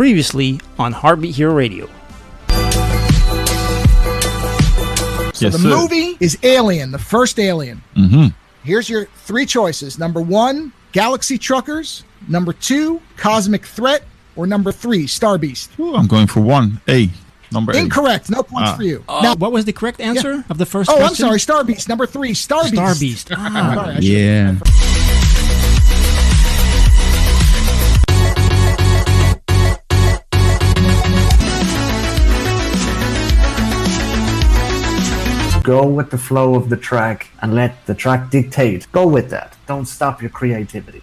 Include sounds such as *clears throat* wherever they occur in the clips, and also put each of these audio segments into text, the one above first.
previously on Heartbeat Hero Radio. So Yes, the sir. movie is Alien, the first Alien. Mm-hmm. Here's your three choices. Number one, Galaxy Truckers. Number two, Cosmic Threat. Or number three, Star Beast. Ooh, I'm going for one. A. Number eight. Incorrect. No points Ah. for you. Now, what was the correct answer of the first oh, I'm sorry. Star Beast. Number three, Star Beast. Star Beast. Ah. *laughs* Sorry, Yeah. Go with the flow of the track and let the track dictate. Go with that. Don't stop your creativity.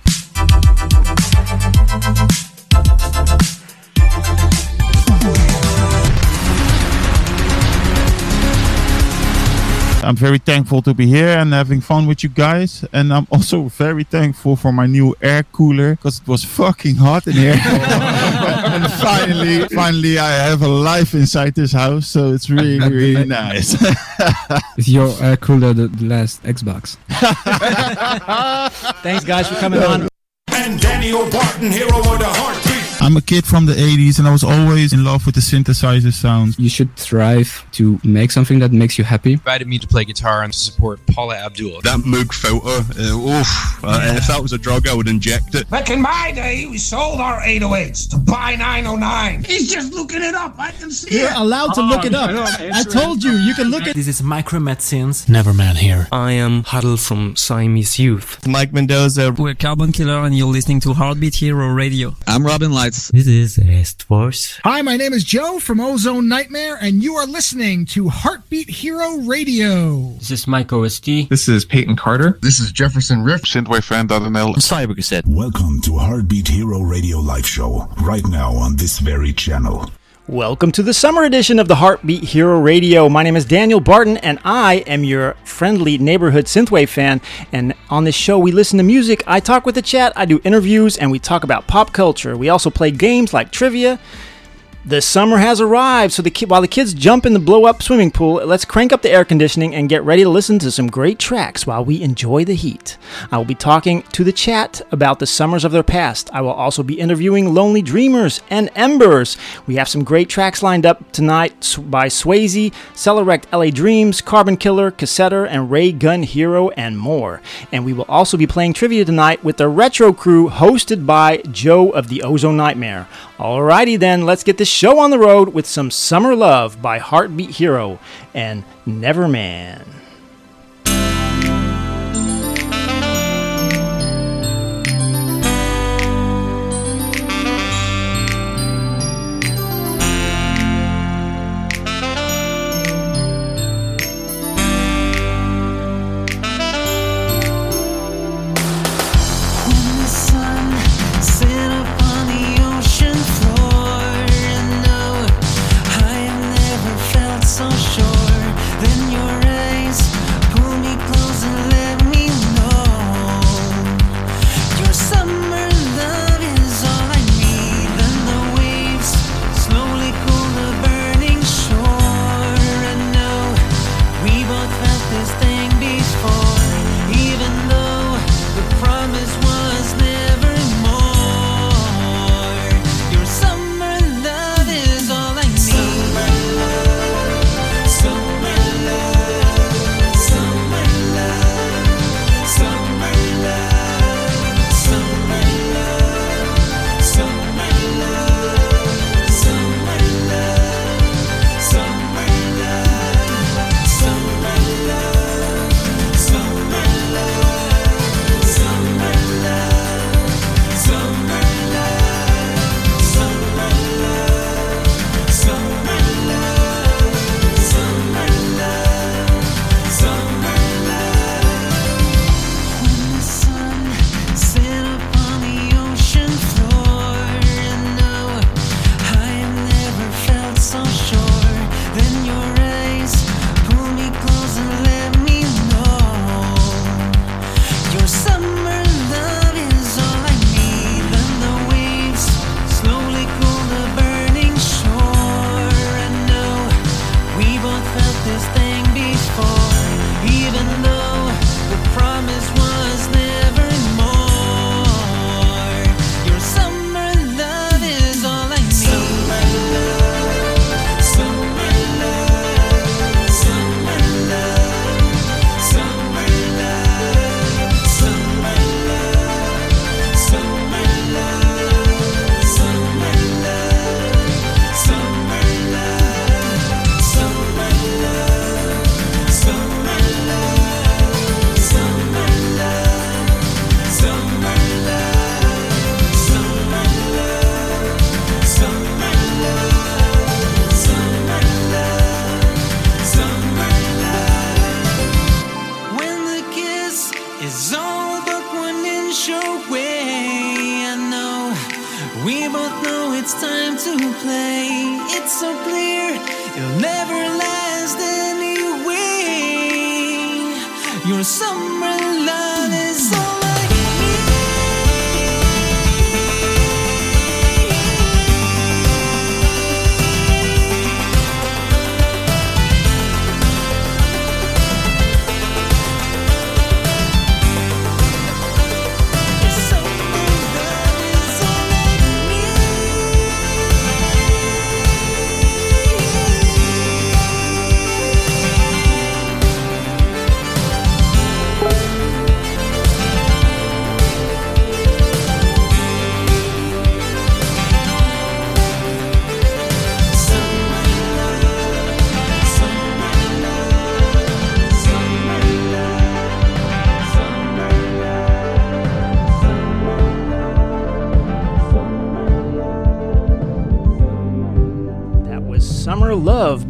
I'm very thankful to be here and having fun with you guys. And I'm also very thankful for my new air cooler because it was fucking hot in here. *laughs* and finally, finally, I have a life inside this house, so it's really, *laughs* really nice. *laughs* Is your air cooler the, the last Xbox? *laughs* Thanks, guys, for coming on. And Daniel Barton, hero of the heartbeat. I'm a kid from the 80s and I was always in love with the synthesizer sounds. You should strive to make something that makes you happy. invited me to play guitar and to support Paula Abdul. That Moog filter, uh, oof, uh, if that was a drug, I would inject it. Back in my day, we sold our 808s to buy 909. He's just looking it up. I can see You're it. allowed to look it up. I told you, you can look at This is Micromedicines. Neverman here. I am Huddle from Siamese Youth. Mike Mendoza. We're Carbon Killer and you're listening to Heartbeat Hero Radio. I'm Robin Lights. This is Estforce. Hi, my name is Joe from Ozone Nightmare, and you are listening to Heartbeat Hero Radio. This is Mike OSD. This is Peyton Carter. This is Jefferson Riff. Synthwavefan.nl. Cybercassette. Welcome to Heartbeat Hero Radio Live Show, right now on this very channel. Welcome to the summer edition of the Heartbeat Hero Radio. My name is Daniel Barton, and I am your friendly neighborhood synthwave fan. And on this show, we listen to music, I talk with the chat, I do interviews, and we talk about pop culture. We also play games like trivia. The summer has arrived, so the ki- while the kids jump in the blow up swimming pool, let's crank up the air conditioning and get ready to listen to some great tracks while we enjoy the heat. I will be talking to the chat about the summers of their past. I will also be interviewing Lonely Dreamers and Embers. We have some great tracks lined up tonight by Swayze, Celerect LA Dreams, Carbon Killer, Cassetter, and Ray Gun Hero, and more. And we will also be playing trivia tonight with the Retro Crew hosted by Joe of the Ozone Nightmare. Alrighty then, let's get this show on the road with some Summer Love by Heartbeat Hero and Neverman.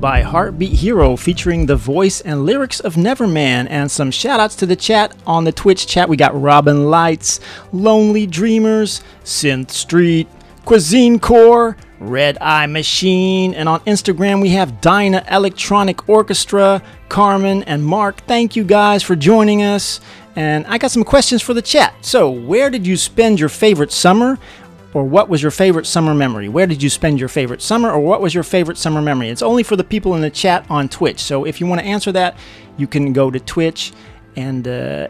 By Heartbeat Hero featuring the voice and lyrics of Neverman and some shout outs to the chat on the Twitch chat. We got Robin Lights, Lonely Dreamers, Synth Street, Cuisine Core, Red Eye Machine, and on Instagram we have Dyna Electronic Orchestra, Carmen, and Mark. Thank you guys for joining us. And I got some questions for the chat. So, where did you spend your favorite summer? Or what was your favorite summer memory? Where did you spend your favorite summer, or what was your favorite summer memory? It's only for the people in the chat on Twitch. So if you want to answer that, you can go to Twitch and uh,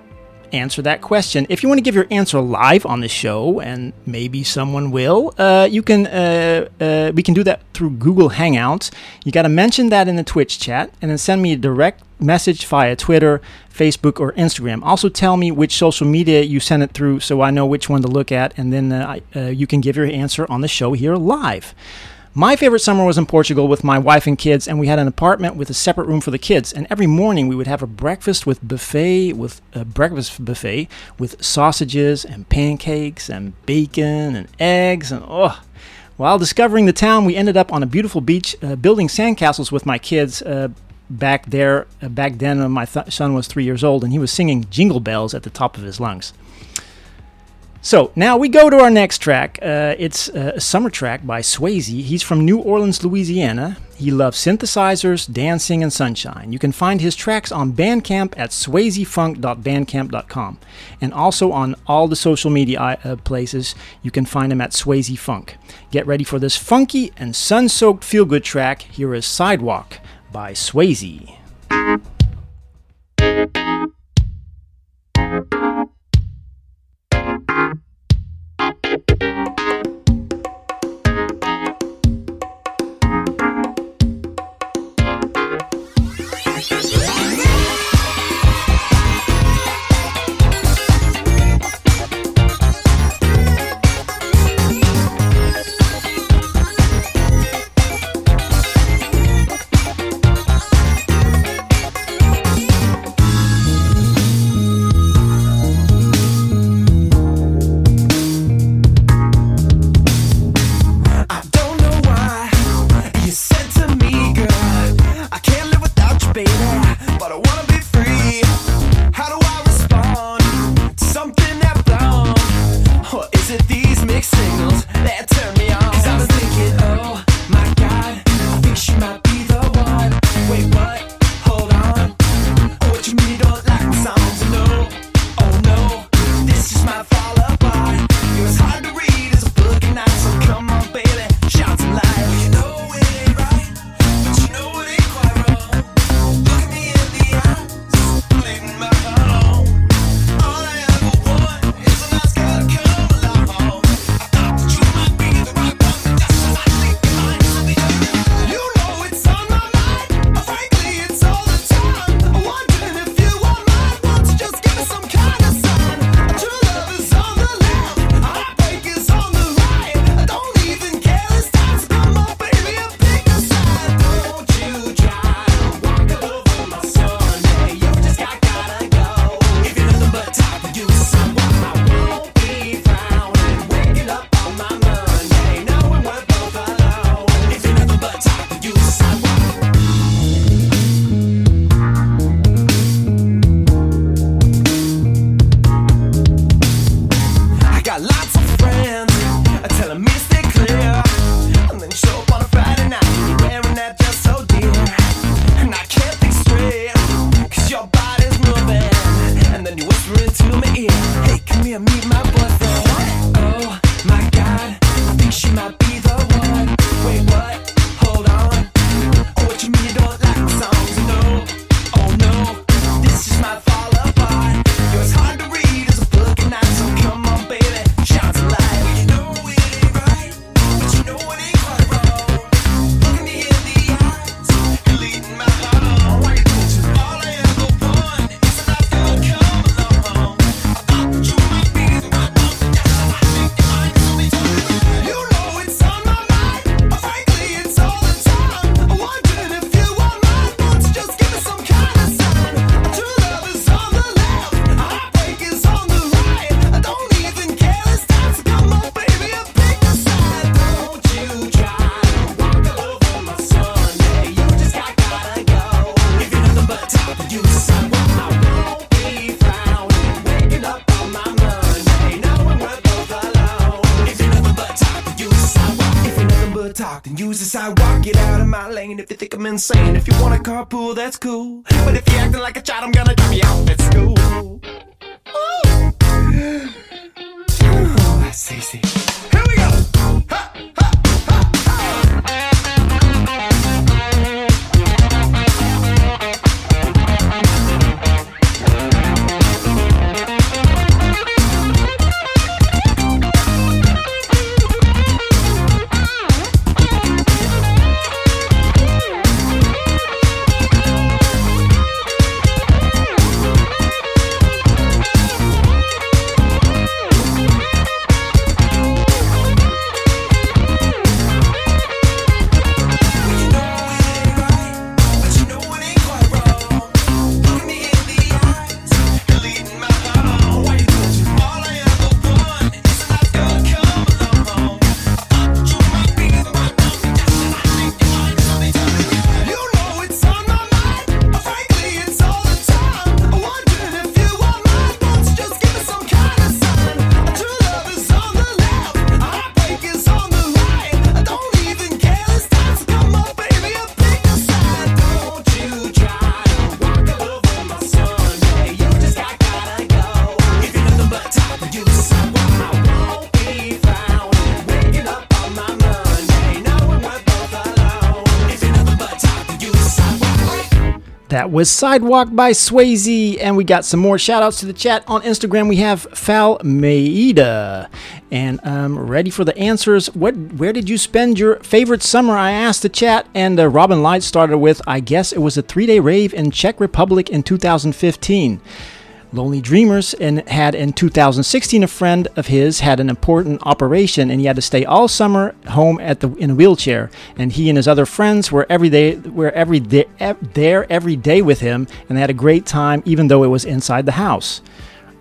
answer that question. If you want to give your answer live on the show, and maybe someone will, uh, you can. Uh, uh, we can do that through Google Hangouts. You got to mention that in the Twitch chat, and then send me a direct message via Twitter, Facebook, or Instagram. Also, tell me which social media you sent it through, so I know which one to look at, and then uh, I, uh, you can give your answer on the show here live. My favorite summer was in Portugal with my wife and kids, and we had an apartment with a separate room for the kids. And every morning we would have a breakfast with buffet, with a breakfast buffet with sausages and pancakes and bacon and eggs and oh. While discovering the town, we ended up on a beautiful beach, uh, building sandcastles with my kids. Uh, back there, uh, back then, when my th- son was three years old, and he was singing Jingle Bells at the top of his lungs. So now we go to our next track. Uh, it's uh, a summer track by Swayze. He's from New Orleans, Louisiana. He loves synthesizers, dancing, and sunshine. You can find his tracks on Bandcamp at swayzefunk.bandcamp.com. And also on all the social media uh, places, you can find him at Swayze Funk. Get ready for this funky and sun soaked feel good track. Here is Sidewalk by Swayze. You insane. If you want a carpool, that's cool. Was Sidewalk by Swayze, and we got some more shout outs to the chat. On Instagram, we have Fal Maida. And um, ready for the answers. What? Where did you spend your favorite summer? I asked the chat, and uh, Robin Light started with, I guess it was a three day rave in Czech Republic in 2015. Lonely Dreamers and had in 2016 a friend of his had an important operation and he had to stay all summer home at the in a wheelchair and he and his other friends were every day were every day, there every day with him and they had a great time even though it was inside the house.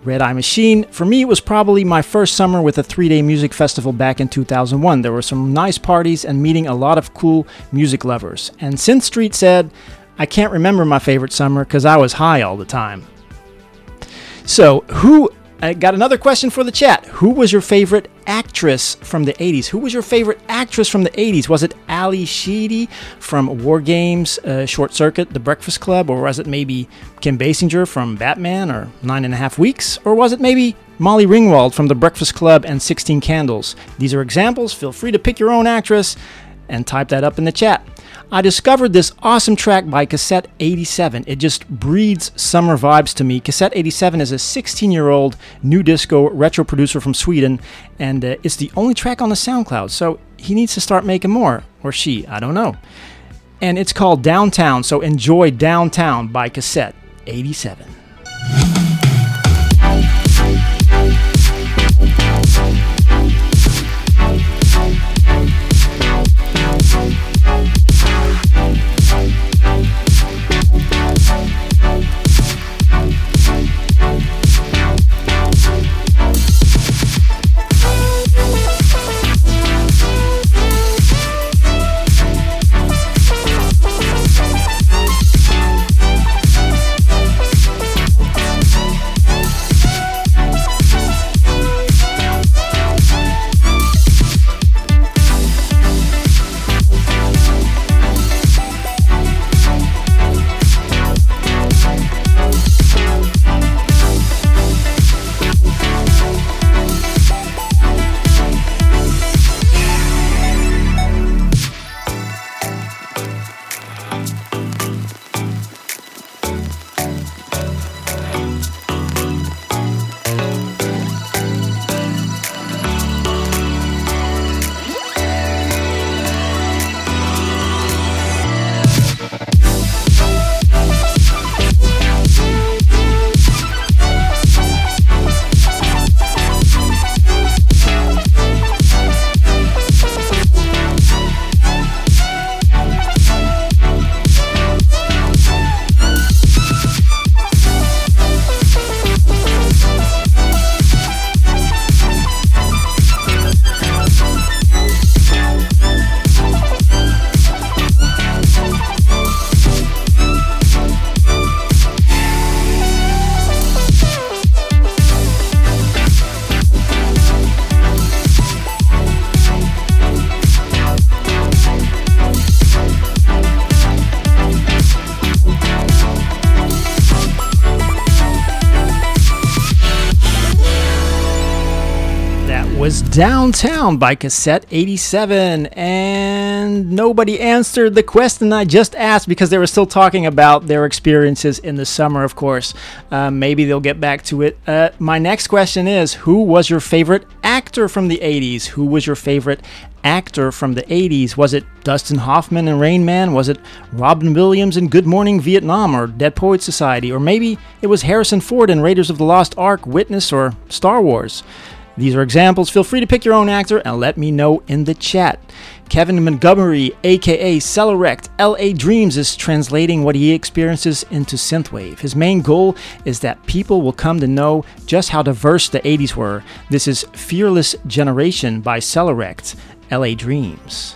Red Eye Machine, for me, it was probably my first summer with a three day music festival back in 2001. There were some nice parties and meeting a lot of cool music lovers. And Synth Street said, I can't remember my favorite summer because I was high all the time. So, who I got another question for the chat. Who was your favorite actress from the 80s? Who was your favorite actress from the 80s? Was it Ally Sheedy from War Games, uh, Short Circuit, The Breakfast Club, or was it maybe Kim Basinger from Batman or Nine and a Half Weeks? Or was it maybe Molly Ringwald from The Breakfast Club and 16 Candles? These are examples. Feel free to pick your own actress and type that up in the chat. I discovered this awesome track by Cassette 87. It just breeds summer vibes to me. Cassette 87 is a 16 year old new disco retro producer from Sweden, and uh, it's the only track on the SoundCloud, so he needs to start making more. Or she, I don't know. And it's called Downtown, so enjoy Downtown by Cassette 87. Downtown by Cassette 87. And nobody answered the question I just asked because they were still talking about their experiences in the summer, of course. Uh, maybe they'll get back to it. Uh, my next question is Who was your favorite actor from the 80s? Who was your favorite actor from the 80s? Was it Dustin Hoffman in Rain Man? Was it Robin Williams in Good Morning Vietnam or Dead Poets Society? Or maybe it was Harrison Ford in Raiders of the Lost Ark, Witness, or Star Wars? These are examples. Feel free to pick your own actor and let me know in the chat. Kevin Montgomery, aka Celerect, LA Dreams, is translating what he experiences into synthwave. His main goal is that people will come to know just how diverse the 80s were. This is Fearless Generation by Celerect, LA Dreams.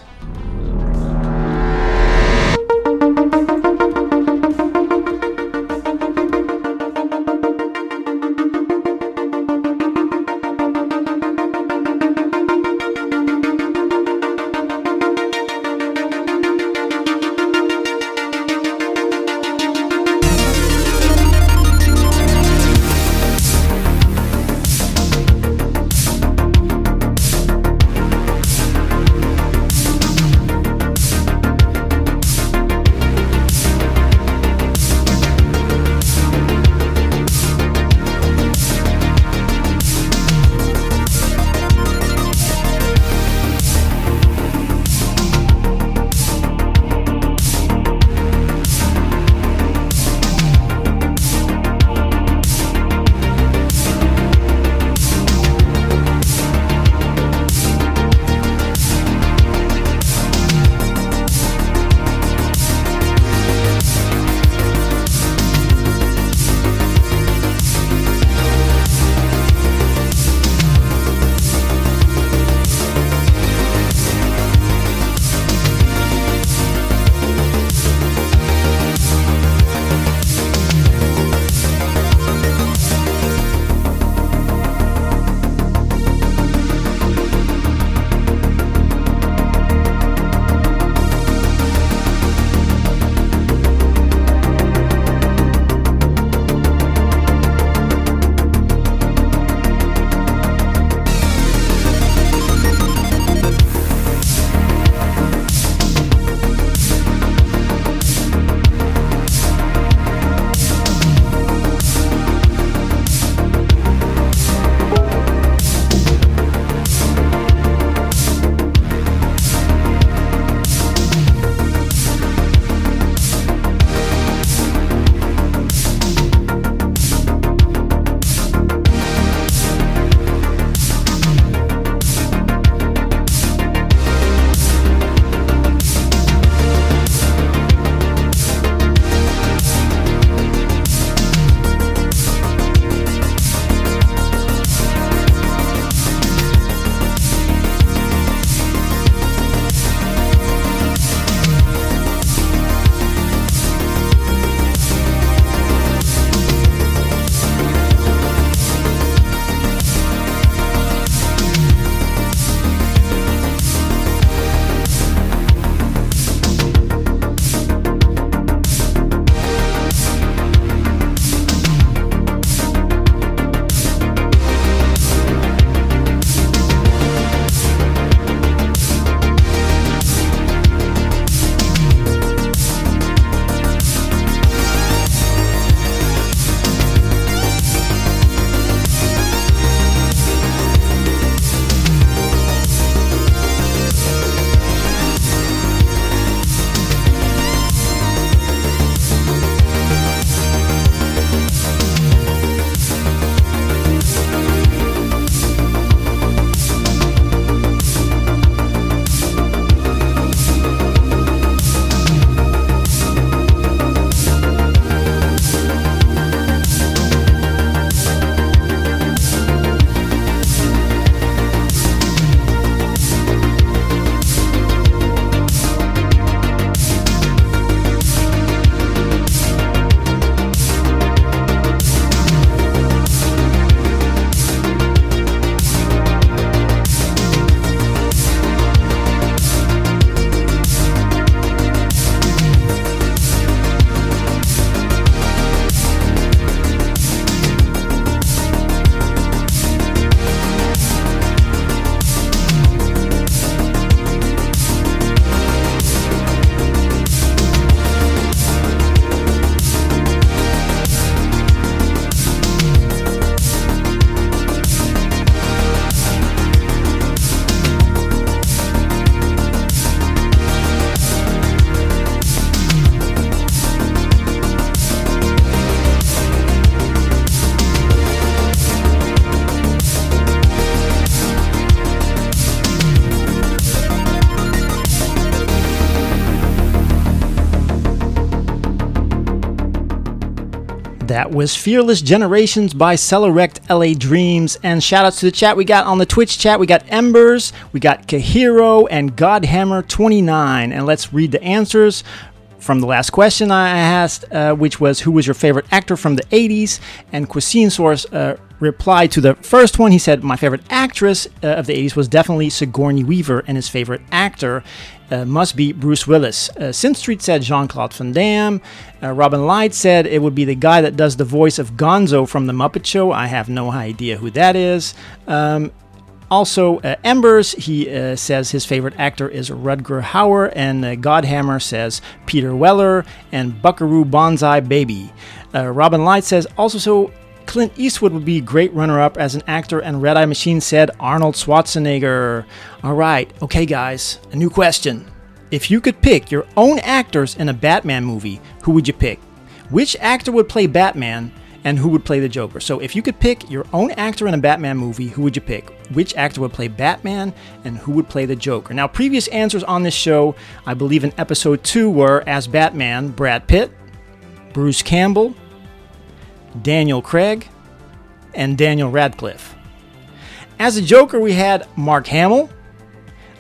Was Fearless Generations by Celerect LA Dreams. And shout outs to the chat we got on the Twitch chat. We got Embers, we got Kahiro, and Godhammer29. And let's read the answers from the last question I asked, uh, which was who was your favorite actor from the 80s? And Cuisine Source uh, replied to the first one. He said, My favorite actress uh, of the 80s was definitely Sigourney Weaver, and his favorite actor uh, must be Bruce Willis. Uh, Synth Street said Jean Claude Van Damme. Uh, Robin Light said it would be the guy that does the voice of Gonzo from The Muppet Show. I have no idea who that is. Um, also, uh, Embers, he uh, says his favorite actor is Rutger Hauer, and uh, Godhammer says Peter Weller, and Buckaroo Banzai Baby. Robin Light says also so Clint Eastwood would be a great runner up as an actor, and Red Eye Machine said Arnold Schwarzenegger. All right, okay, guys, a new question. If you could pick your own actors in a Batman movie, who would you pick? Which actor would play Batman, and who would play the Joker? So, if you could pick your own actor in a Batman movie, who would you pick? Which actor would play Batman, and who would play the Joker? Now, previous answers on this show, I believe in episode 2, were as Batman, Brad Pitt, Bruce Campbell, Daniel Craig, and Daniel Radcliffe. As a Joker, we had Mark Hamill,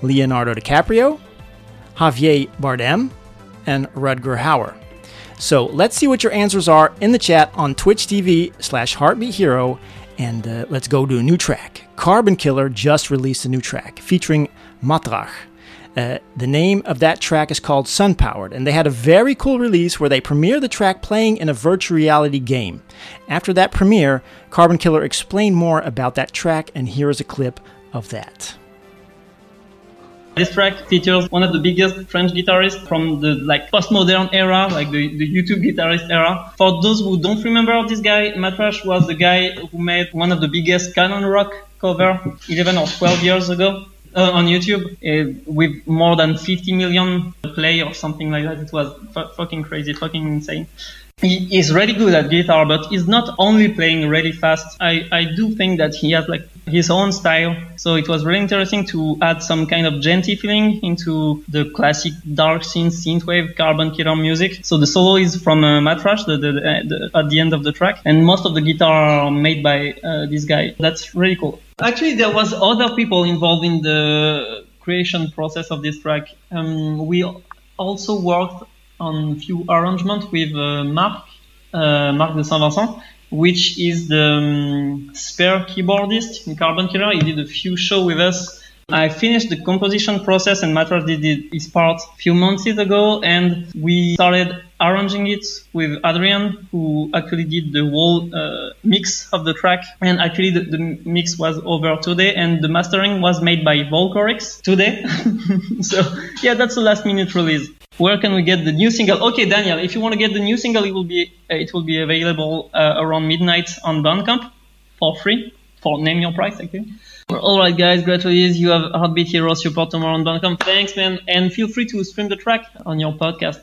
Leonardo DiCaprio, Javier Bardem, and Rutger Hauer. So let's see what your answers are in the chat on Twitch TV slash Heartbeat Hero, and uh, let's go to a new track. Carbon Killer just released a new track featuring Matt Rach. Uh, the name of that track is called Sun Powered, and they had a very cool release where they premiere the track playing in a virtual reality game. After that premiere, Carbon Killer explained more about that track, and here is a clip of that. This track features one of the biggest French guitarists from the like postmodern era, like the, the YouTube guitarist era. For those who don't remember this guy, Matt Rach was the guy who made one of the biggest canon rock cover 11 or 12 years ago uh, on YouTube uh, with more than 50 million play or something like that. It was f- fucking crazy, fucking insane. He is really good at guitar, but he's not only playing really fast. I, I do think that he has like his own style. So it was really interesting to add some kind of djenty feeling into the classic dark synth, synthwave, carbon killer music. So the solo is from uh, Matt Rach the, the, the, at the end of the track, and most of the guitar are made by uh, this guy. That's really cool. Actually, there was other people involved in the creation process of this track. Um, we also worked on a few arrangements with uh, Marc, uh, Marc de Saint-Vincent, which is the um, spare keyboardist in Carbon Killer. He did a few shows with us. I finished the composition process and Matt Rach did his part a few months ago and we started arranging it with Adrian who actually did the whole uh, mix of the track and actually the, the, mix was over today and the mastering was made by Volcorix today. *laughs* so yeah, that's the last minute release where can we get the new single? Okay, Daniel, if you want to get the new single, it will be uh, it will be available uh, around midnight on Bandcamp for free for name your price actually. All right, guys, great release. You have Heartbeat Hero support tomorrow on Bandcamp. Thanks, man, and feel free to stream the track on your podcast.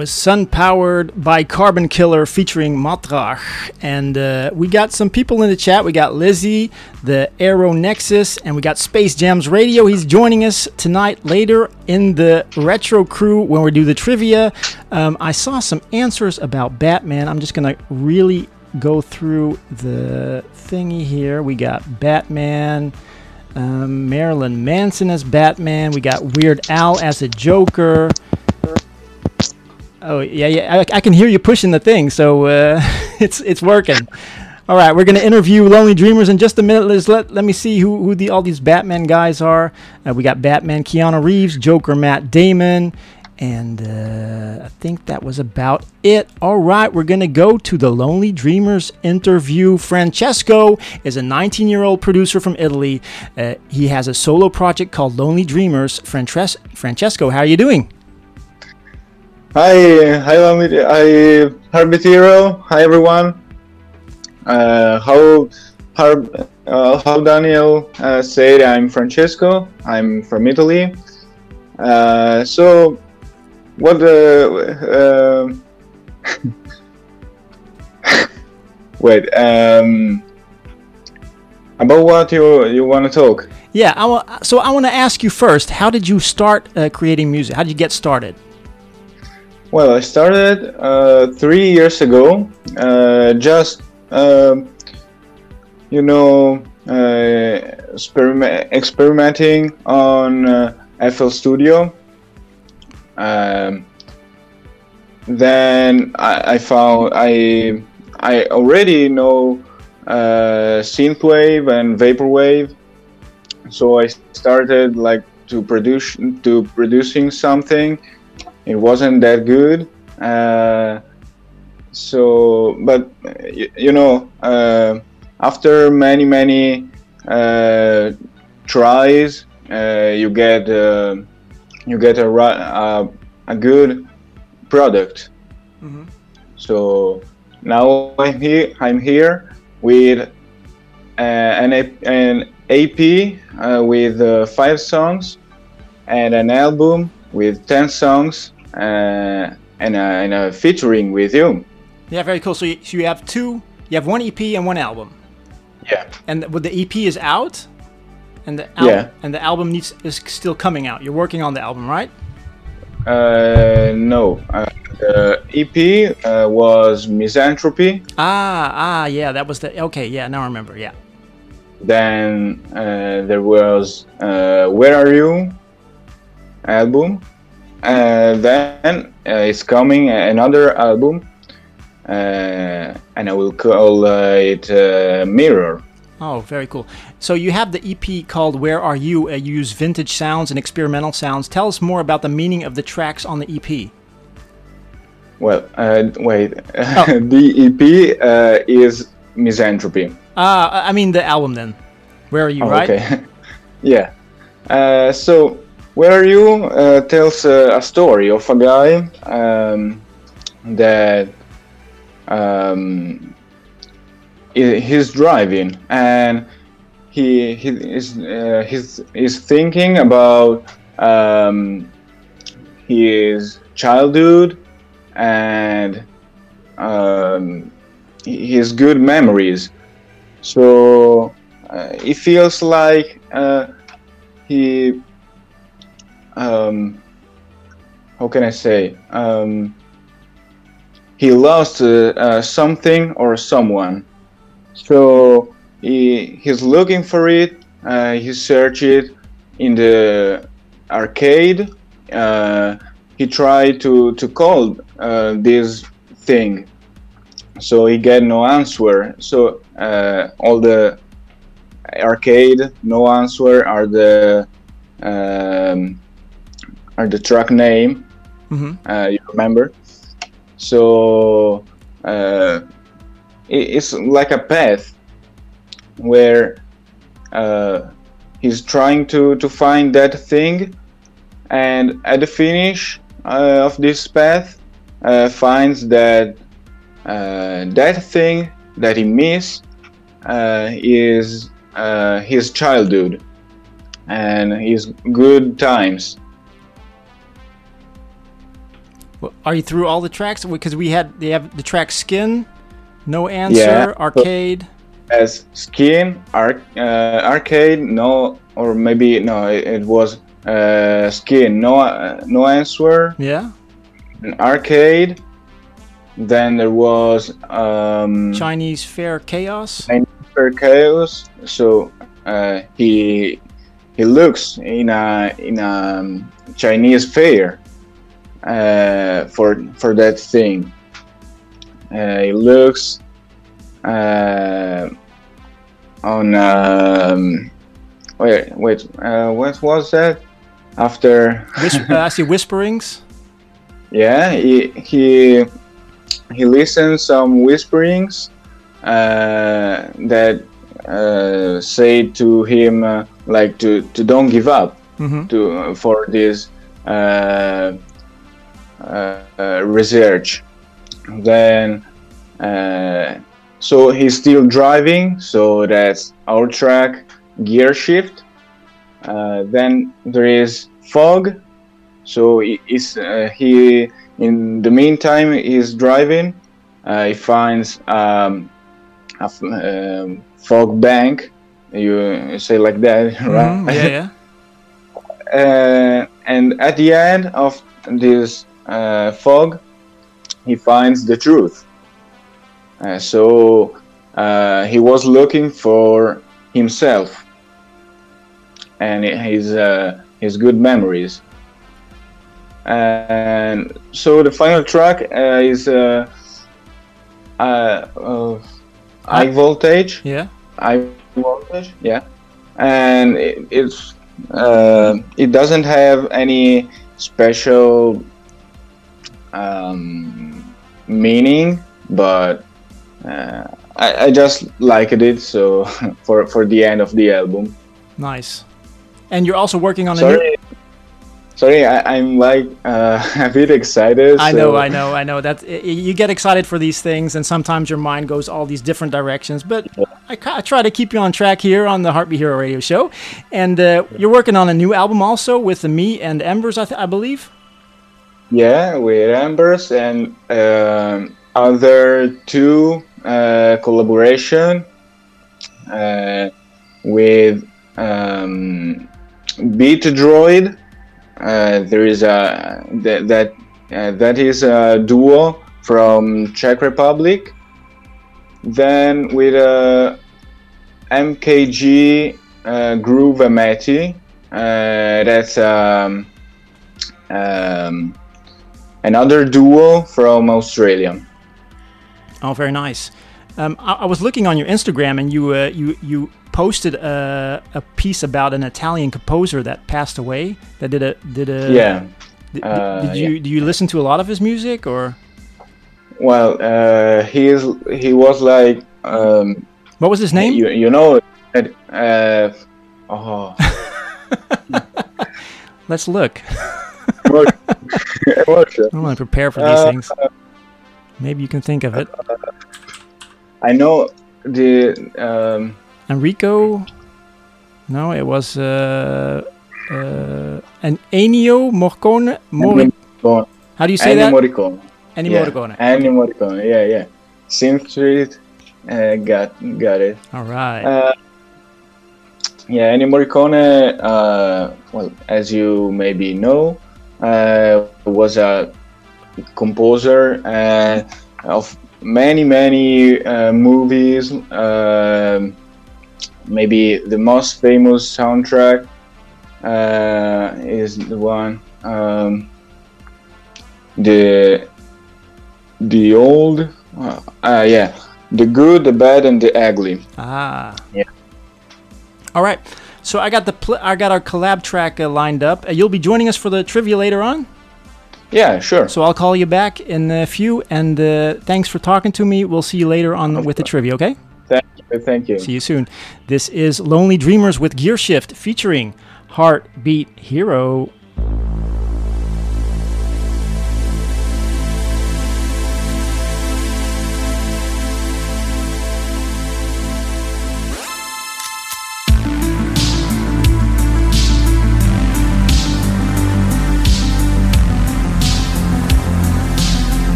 Was Sun Powered by Carbon Killer featuring Matt Rach. And uh, we got some people in the chat. We got Lizzie, the Aero Nexus, and we got Space Jams Radio. He's joining us tonight later in the Retro Crew when we do the trivia. Um, I saw some answers about Batman. I'm just going to really go through the thingy here. We got Batman. Um, Marilyn Manson as Batman. We got Weird Al as a Joker. Oh yeah, yeah. I, I can hear you pushing the thing, so uh, *laughs* it's it's working. All right, we're gonna interview Lonely Dreamers in just a minute. Let's let let me see who who the all these Batman guys are. Uh, we got Batman Keanu Reeves, Joker Matt Damon, and uh, I think that was about it. All right, we're going to go to the Lonely Dreamers interview. Francesco is a 19 year old producer from Italy. Uh, he has a solo project called Lonely Dreamers. Frances- Francesco, how are you doing? Hi, hi, hi, Heartbeat Hero. Hi, everyone. Uh, how, uh, how Daniel uh, said, I'm Francesco. I'm from Italy. Uh, so what uh, uh, *laughs* wait um about what you you want to talk yeah I w- so i want to ask you first how did you start creating music how did you get started well i started uh, three years ago uh, just um, you know uh, experiment experimenting on fl studio um, then I, I, found I I already know uh, synthwave and vaporwave, so I started like to produce to producing something. It wasn't that good, uh, so but you, you know uh, after many many uh, tries, uh, you get uh, you get a uh, a good product. Mm-hmm. So now I'm here. I'm here with uh, an, an uh, with uh, five songs and an album with ten songs uh, and, a, and a featuring with you. Yeah, very cool. So you, so you have two. You have one EP and one album. Yeah. And what the EP is out and the al- yeah. and the album needs is still coming out. You're working on the album, right? Uh, no. Uh, the EP uh, was Misanthropy. Ah, ah, yeah, that was the okay. Yeah, now I remember. Yeah. Then uh, there was uh, Where Are You album. Uh, then uh, it's coming another album, uh, and I will call uh, it uh, Mirror. Oh, very cool. So you have the EP called Where Are You? Uh, you use vintage sounds and experimental sounds. Tell us more about the meaning of the tracks on the EP. Well, uh, wait. Oh. *laughs* the EP uh, is Misanthropy. Ah, I mean the album then. Where Are You, oh, right? Okay. *laughs* yeah. Uh, so, Where Are You uh, tells uh, a story of a guy um, that um, he's driving and he he is uh, he's is thinking about um, his childhood and um, his good memories. So uh, it feels like uh, he um, how can I say um, he lost uh, uh, something or someone so he, he's looking for it. Uh, he searched it in the arcade. Uh, he tried to to call uh, this thing, so he get no answer. So uh, all the arcade no answer are the um, are the truck name. Mm-hmm. Uh, you remember? So uh, it's like a path where uh, he's trying to, to find that thing and at the finish uh, of this path uh, finds that uh, that thing that he missed uh, is uh, his childhood and his good times are you through all the tracks? Because we had they have the track Skin, No Answer, Yeah. Arcade. As Skin, arc, uh, Arcade, no, or maybe no, it, it was uh, Skin, no, uh, no answer. Yeah. An Arcade. Then there was um, Chinese Fair Chaos. Chinese Fair Chaos. So uh, he he looks in a in a um, Chinese fair uh, for for that thing. Uh, he looks uh, on um, wait wait uh, what was that after *laughs* Whisp- uh, I see whisperings. yeah he he he listens some whisperings uh, that uh, say to him uh, like to, to don't give up Mhm. to for this research. Then uh, so he's still driving so that's our track gear shift. Uh, then there is fog. So uh, he in the meantime he's driving. Uh, he finds um, a f- um, fog bank. You say like that *laughs* right? Mhm, Yeah, yeah. uh, and at the end of this uh, fog, he finds the truth. Uh, so uh, he was looking for himself and his uh, his good memories. And so the final track uh, is uh, uh, uh, high voltage Yeah. high voltage yeah and it, it's uh, it doesn't have any special um, meaning but uh, I, I just liked it so *laughs* for for the end of the album Nice. And you're also working on a new. sorry I, i'm like uh, *laughs* a bit excited I know, I know, I know. That you get excited for these things, and sometimes your mind goes all these different directions. But I, I try to keep you on track here on the Heartbeat Hero Radio Show. And uh, you're working on a new album also with me and Embers, I, th- I believe. Yeah, with Embers and um, other two uh, collaboration uh, with um, Beat Droid. Uh, there is a that that, uh, that is a duo from Czech Republic. Then with uh, MKG uh, Groove Ameti. Uh, that's um, um, another duo from Australia. Oh, very nice. Um, I, I was looking on your Instagram, and you uh, you you posted a, a piece about an Italian composer that passed away. That did a did a Yeah. Did, Uh, did you do you listen to a lot of his music or Well, uh, he is he was like um, what was his name? You, you know, uh, oh, *laughs* Let's look. *laughs* I want to prepare for these Uh, things. Maybe you can think of it. I know the um, Enrico. No, it was uh, uh, an Ennio Morricone. Mori- How do you say Ennio that? Morricone. Ennio yeah. Morricone. Ennio Morricone. Yeah, yeah. Synth Street. Uh, got got it. All right. Uh, yeah, Ennio Morricone. Uh, well, as you maybe know, was a composer uh, of many many uh, movies. Um maybe the most famous soundtrack uh, is the one um, the the old uh, uh, yeah the good the bad and the ugly Ah. yeah All right. So I got the pl- I got our collab track uh, lined up. Uh, you'll be joining us for the trivia later on. Yeah, sure. So I'll call you back in a few. And uh, thanks for talking to me. We'll see you later on with the trivia. Okay. thank you thank you See you soon. This is Lonely Dreamers with Gear Shift featuring Heartbeat Hero.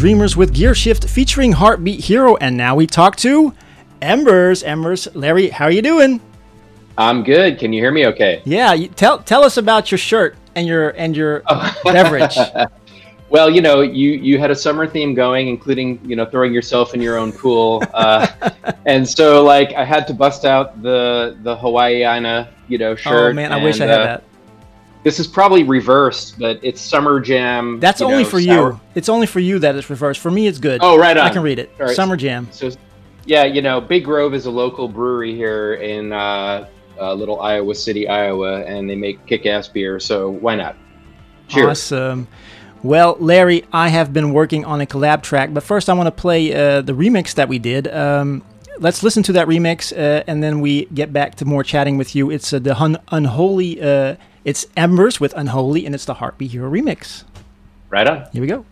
Dreamers with Gear Shift featuring Heartbeat Hero. And now we talk to Embers. Embers, Larry, how are you doing? I'm good. Can you hear me okay? Yeah, you, tell tell us about your shirt and your and your beverage. *laughs* Well, you know, you you had a summer theme going, including you know throwing yourself in your own pool, uh, *laughs* and so like I had to bust out the the Hawaiiana you know shirt. Oh man, I and, wish I had uh, that. This is probably reversed, but it's Summer Jam. That's only know, for sour- you. It's only for you that it's reversed. For me, it's good. Oh, right on. I can read it. Right. Summer Jam. So, yeah, you know, Big Grove is a local brewery here in uh, uh, little Iowa City, Iowa, and they make kick-ass beer. So why not? Cheers. Awesome. Well, Larry, I have been working on a collab track, but first I want to play uh, the remix that we did. Um, let's listen to that remix, uh, and then we get back to more chatting with you. It's uh, the hun- Unholy, uh, it's Embers with Unholy, and it's the Heartbeat Hero remix. Right on. Here we go.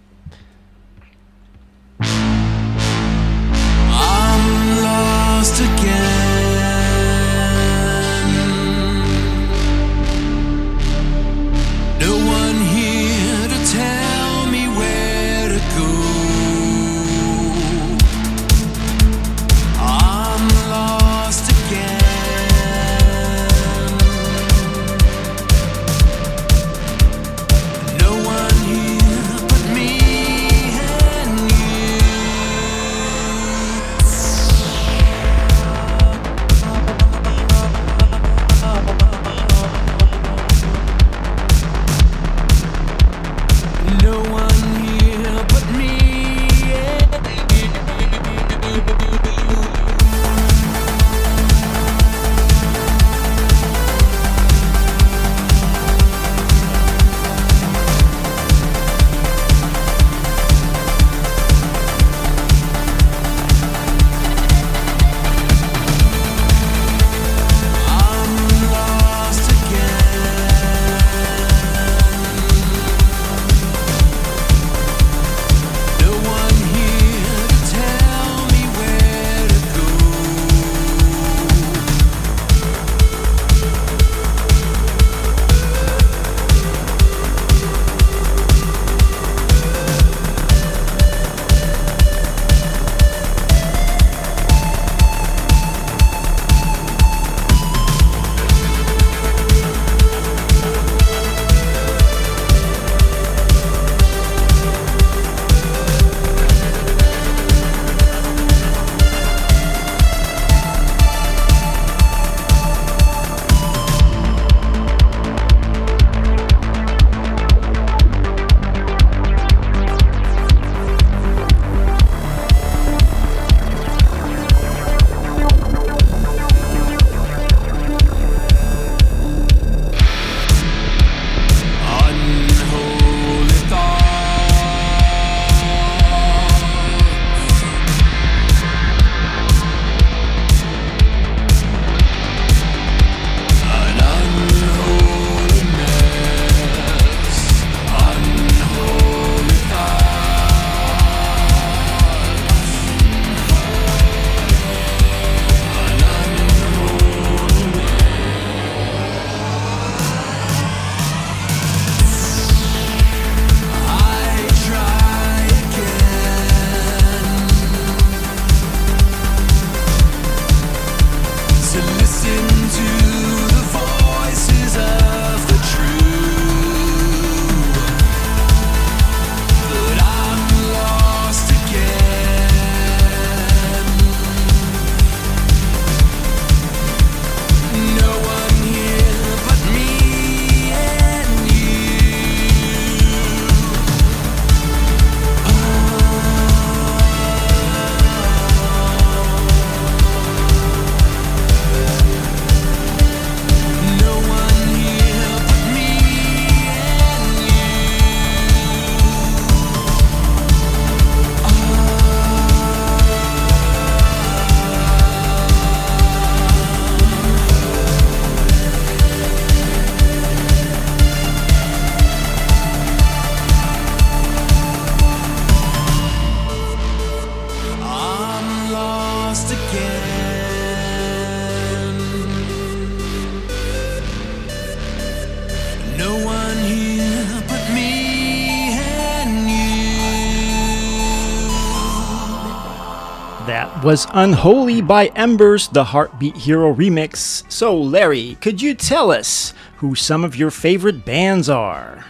Was Unholy by Embers, the Heartbeat Hero remix. So, Larry, could you tell us who some of your favorite bands are?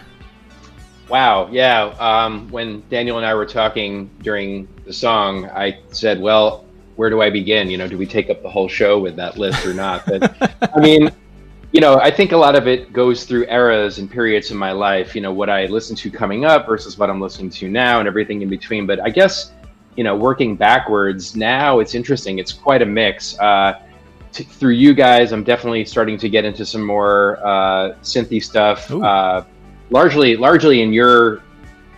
Wow, yeah. Um, when Daniel and I were talking during the song, I said, well, where do I begin? You know, do we take up the whole show with that list or not? But *laughs* I mean, you know, I think a lot of it goes through eras and periods in my life, you know, what I listened to coming up versus what I'm listening to now and everything in between. But I guess, you know, working backwards now, it's interesting. It's quite a mix. Uh, t- through you guys, I'm definitely starting to get into some more uh, synthy stuff. Uh, largely, largely in your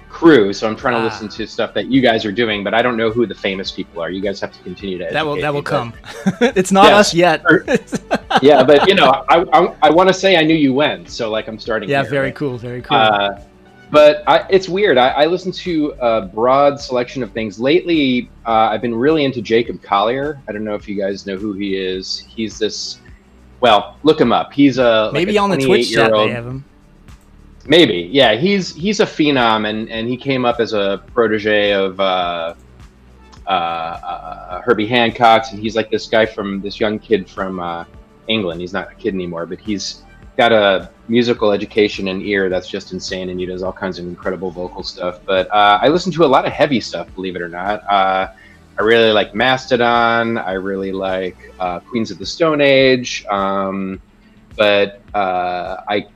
crew. So I'm trying to Ah. listen to stuff that you guys are doing, but I don't know who the famous people are. You guys have to continue to. That will that will come. *laughs* it's not us yet. *laughs* yeah, but you know, I I, I want to say I knew you when, so like I'm starting. yeah, here, very right? cool, very cool. Uh, but I, it's weird. I, I listen to a broad selection of things. Lately, uh, I've been really into Jacob Collier. I don't know if you guys know who he is. He's this. Well, look him up. He's a like Maybe a on the Twitch chat they have him. Maybe, yeah. He's he's a phenom, and and he came up as a protege of uh, uh, uh, Herbie Hancock's, and he's like this guy from this young kid from uh, England. He's not a kid anymore, but he's got a musical education and ear that's just insane, and he does all kinds of incredible vocal stuff. But uh, I listen to a lot of heavy stuff, believe it or not. Uh, I really like Mastodon. I really like uh, Queens of the Stone Age. Um, but uh, I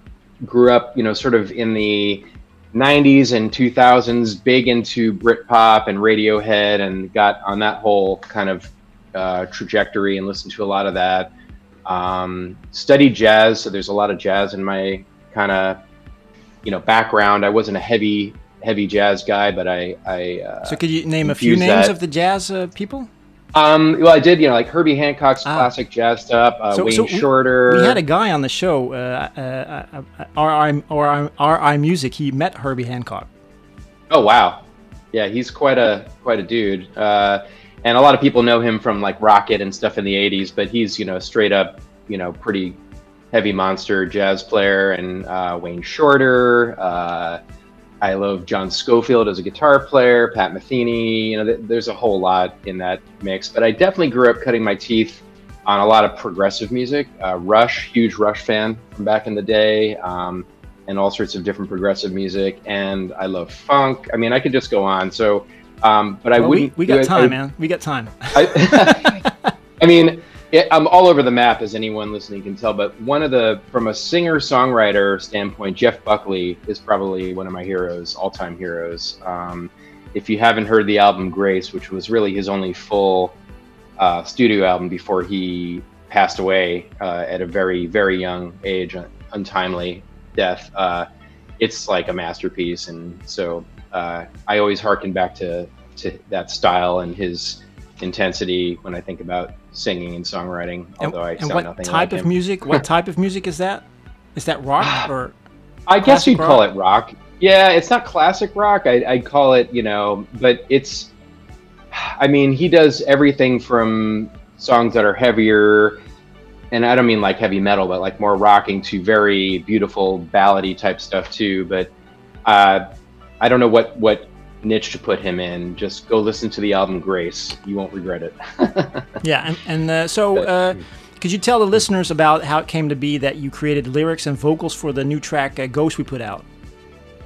grew up, you know, sort of in the 90s and 2000s, big into Britpop and Radiohead, and got on that whole kind of uh, trajectory and listened to a lot of that. Um, studied jazz, so there's a lot of jazz in my kind of, you know, background. I wasn't a heavy, heavy jazz guy, but I, I uh, So could you name a few names that. of the jazz uh, people? Um, well, I did, you know, like Herbie Hancock's classic jazz stuff, uh, Wayne we- Shorter. We had a guy on the show, uh, uh, uh, RI, or RI Music. He met Herbie Hancock. Oh wow, yeah, he's quite a quite a dude. Uh, and a lot of people know him from like Rockit and stuff in the '80s, but he's you know straight up you know pretty heavy monster jazz player. And uh, Wayne Shorter. Uh, I love John Scofield as a guitar player. Pat Metheny. You know, th- there's a whole lot in that mix. But I definitely grew up cutting my teeth on a lot of progressive music. Uh, Rush, huge Rush fan from back in the day. Um, and all sorts of different progressive music. And I love funk. I mean, I could just go on. So, um, but I Well, we, wouldn't. we got I- time, I- man. We got time. I, *laughs* *laughs* I mean, it, I'm all over the map, as anyone listening can tell. But one of the, from a singer songwriter standpoint, Jeff Buckley is probably one of my heroes, all time heroes. Um, if you haven't heard the album Grace, which was really his only full uh, studio album before he passed away uh, at a very, very young age, un- untimely death, uh, it's like a masterpiece. And so uh, I always harken back to, to that style and his intensity when I think about singing and songwriting. And, Although I and sound what nothing type like of music? What *laughs* type of music is that? Is that rock or? I guess you'd call it rock. Yeah, it's not classic rock. I, I'd call it, you know, but it's. I mean, he does everything from songs that are heavier, and I don't mean like heavy metal, but like more rocking to very beautiful ballady type stuff too. But uh, I don't know what what niche to put him in. Just go listen to the album Grace. You won't regret it. *laughs* Yeah, and, and uh, so uh, could you tell the listeners about how it came to be that you created lyrics and vocals for the new track uh, "Ghost" we put out?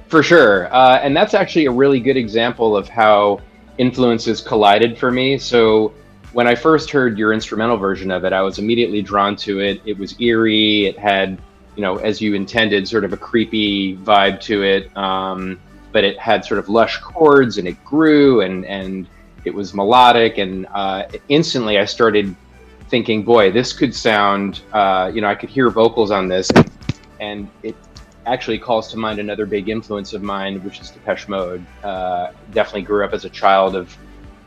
For sure. Uh, and that's actually a really good example of how influences collided for me. So when I first heard your instrumental version of it, I was immediately drawn to it. It was eerie. It had, you know, as you intended, sort of a creepy vibe to it. Um, but it had sort of lush chords and it grew and, and it was melodic. And uh, instantly I started thinking, boy, this could sound, uh, you know, I could hear vocals on this. And it actually calls to mind another big influence of mine, which is Depeche Mode. Uh, definitely grew up as a child of,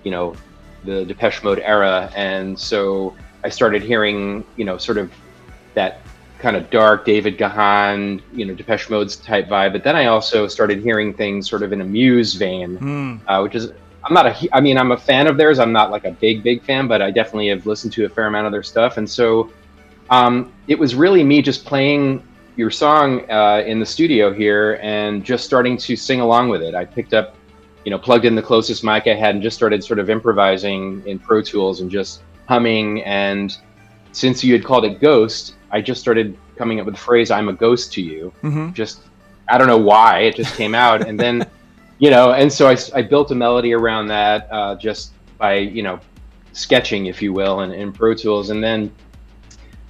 you know, the Depeche Mode era, and so I started hearing, you know, sort of that kind of dark David Gahan, you know, Depeche Mode's type vibe. But then I also started hearing things sort of in a Muse vein, Hmm. uh, which is I'm not a I mean I'm a fan of theirs. I'm not like a big big fan, but I definitely have listened to a fair amount of their stuff, and so um, it was really me just playing your song uh, in the studio here and just starting to sing along with it. I picked up you know, plugged in the closest mic I had and just started sort of improvising in Pro Tools and just humming. And since you had called it Ghost, I just started coming up with the phrase "I'm a ghost to you." Mhm. Just I don't know why it just came out, and then *laughs* you know, and so I, I built a melody around that uh, just by you know sketching, if you will, in, in Pro Tools, and then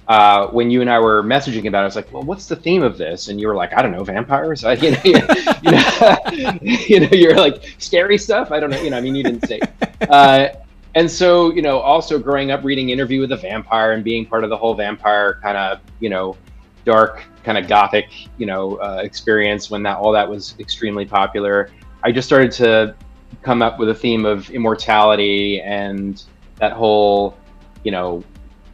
uh, when you and I were messaging about it, I was like, "Well, what's the theme of this?" And you were like, "I don't know, vampires." *laughs* I, you know, you, you know, *laughs* you know, you're like scary stuff. I don't know. You know, I mean, you didn't say. Uh, and so, you know, also growing up reading Interview with a Vampire and being part of the whole vampire kind of, you know, dark kind of gothic, you know, uh, experience when that all that was extremely popular. I just started to come up with a theme of immortality and that whole, you know,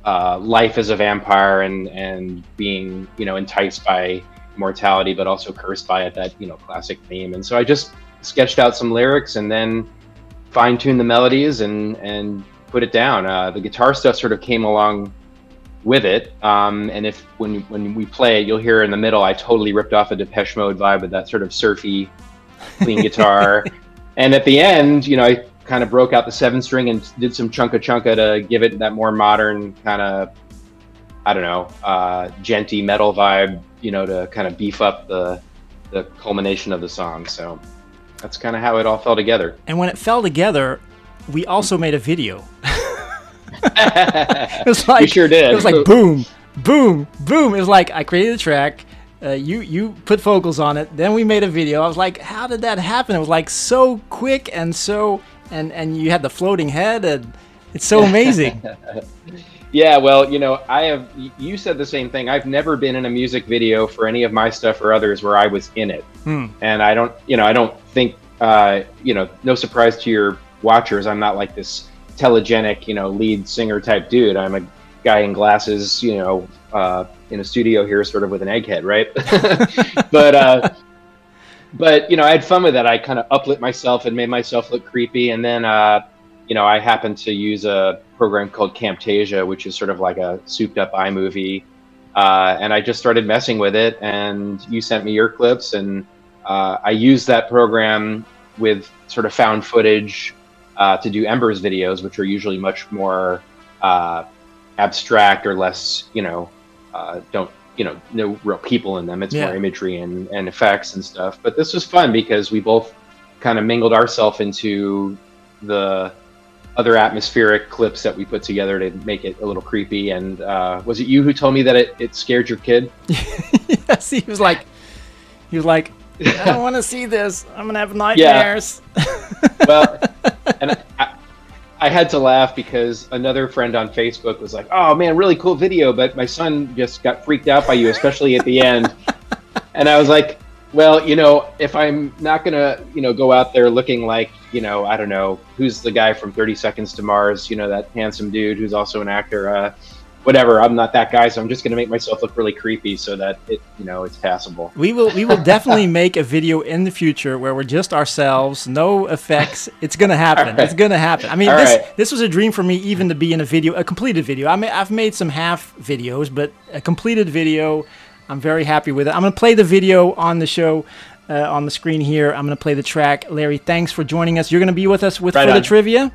uh, life as a vampire and and being you know enticed by mortality but also cursed by it that you know classic theme and so i just sketched out some lyrics and then fine-tuned the melodies and and put it down. Uh, the guitar stuff sort of came along with it. Um, and if when when we play you'll hear in the middle i totally ripped off a depeche mode vibe with that sort of surfy clean *laughs* guitar. And at the end you know i kind of broke out the seven string and did some chunka chunka to give it that more modern kind of I don't know uh, djenty metal vibe, you know, to kind of beef up the the culmination of the song. So that's kind of how it all fell together. And when it fell together, we also made a video. *laughs* it was *laughs* like we sure did. It was like boom, boom, boom. It was like I created a track. Uh, you you put vocals on it. Then we made a video. I was like, how did that happen? It was like so quick and so and and you had the floating head and it's so *laughs* amazing. Yeah, well, you know, I have. You said the same thing. I've never been in a music video for any of my stuff or others where I was in it, Hmm. and I don't. You know, I don't think. Uh, you know, no surprise to your watchers. I'm not like this telegenic, you know, lead singer type dude. I'm a guy in glasses, you know, uh, in a studio here, sort of with an egghead, right? *laughs* but uh, but you know, I had fun with that. I kind of uplit myself and made myself look creepy, and then uh, you know, I happened to use a program called Camtasia, which is sort of like a souped-up iMovie, uh, and I just started messing with it. And you sent me your clips, and uh, I used that program with sort of found footage uh, to do Embers videos, which are usually much more uh, abstract or less, you know, uh, don't you know, no real people in them. It's Yeah. more imagery and, and effects and stuff. But this was fun because we both kind of mingled ourselves into the other atmospheric clips that we put together to make it a little creepy. And uh, was it you who told me that it, it scared your kid? *laughs* yes, he was like, he was like, I don't want to see this. I'm gonna have nightmares. *laughs* well, and I, I had to laugh because another friend on Facebook was like, "Oh man, really cool video," but my son just got freaked out by you, especially at the end. And I was like, "Well, you know, if I'm not gonna, you know, go out there looking like, you know, I don't know, who's the guy from 30 Seconds to Mars, you know, that handsome dude who's also an actor, uh, whatever. I'm not that guy, so I'm just gonna make myself look really creepy so that it, you know, it's passable." We will we will *laughs* definitely make a video in the future where we're just ourselves, no effects. It's gonna happen. Right. It's gonna happen. I mean, All this right. this was a dream for me even to be in a video, a completed video. I mean, I've made some half videos, but a completed video, I'm very happy with it. I'm gonna play the video on the show. Uh, on the screen here, I'm going to play the track. Larry, thanks for joining us. You're going to be with us with Right for the trivia.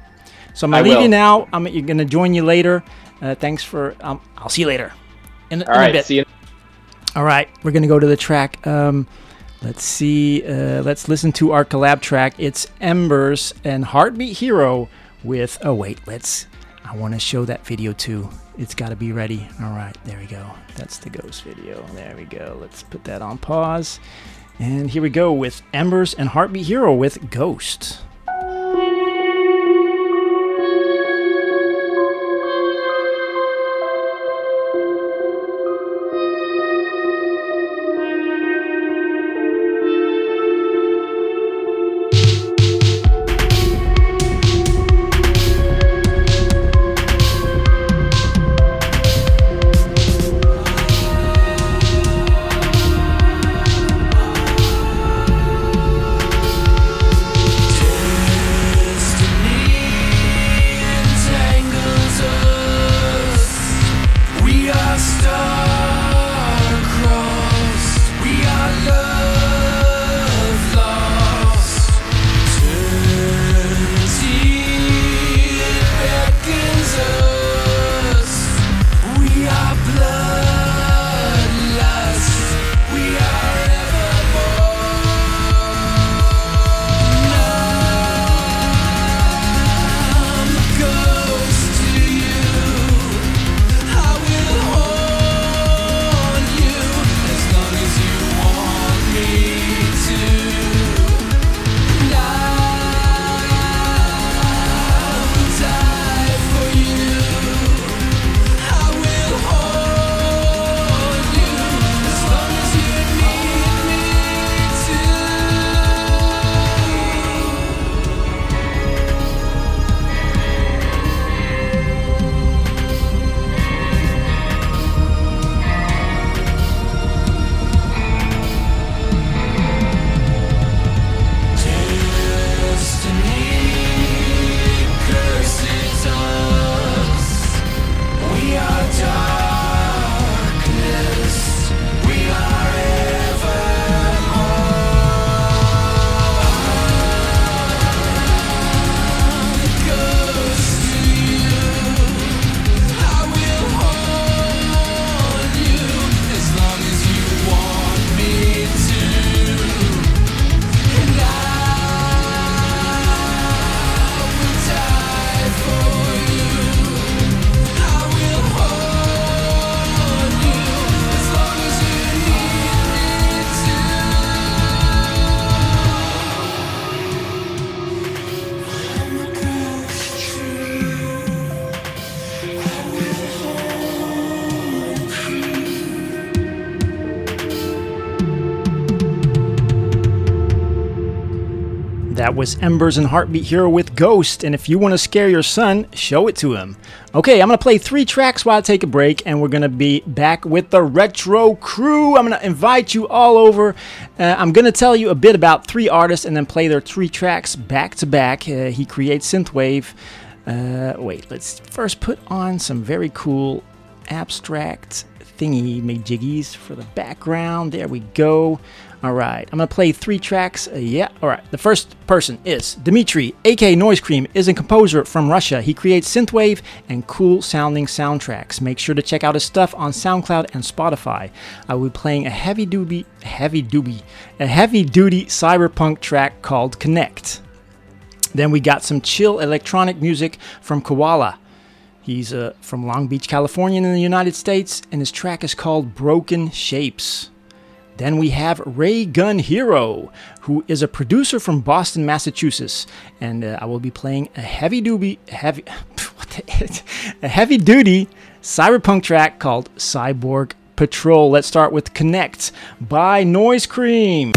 So I'm going to leave will. you now. I'm you're going to join you later. Uh, thanks for. Um, I'll see you later. In, All in a bit. see you. All right, we're gonna go to the track. Um, let's see. Uh, let's listen to our collab track. It's Embers and Heartbeat Hero with. Oh wait, let's. I want to show that video too. It's got to be ready. All right, there we go. That's the ghost video. There we go. Let's put that on pause. And here we go with Embers and Heartbeat Hero with Ghost. Was Embers and Heartbeat Hero with Ghost, and if you want to scare your son, show it to him. Okay, I'm gonna play three tracks while I take a break, and we're gonna be back with the Retro Crew. I'm gonna invite you all over. Uh, I'm gonna tell you a bit about three artists and then play their three tracks back to back. Uh, he creates synthwave. Uh, wait, let's first put on some very cool abstract thingy jiggies for the background. There we go. All right, I'm gonna play three tracks. Uh, yeah, all right. The first person is Dimitri, aka Noise Cream, is a composer from Russia. He creates synthwave and cool sounding soundtracks. Make sure to check out his stuff on SoundCloud and Spotify. I will be playing a heavy duty, heavy duty, a heavy duty cyberpunk track called Connect. Then we got some chill electronic music from Koala. He's uh, from Long Beach, California, in the United States, and his track is called Broken Shapes. Then we have Ray Gun Hero, who is a producer from Boston, Massachusetts, and uh, I will be playing a heavy duty, heavy, *laughs* a heavy duty cyberpunk track called Cyborg Patrol. Let's start with Connect by Noise Cream.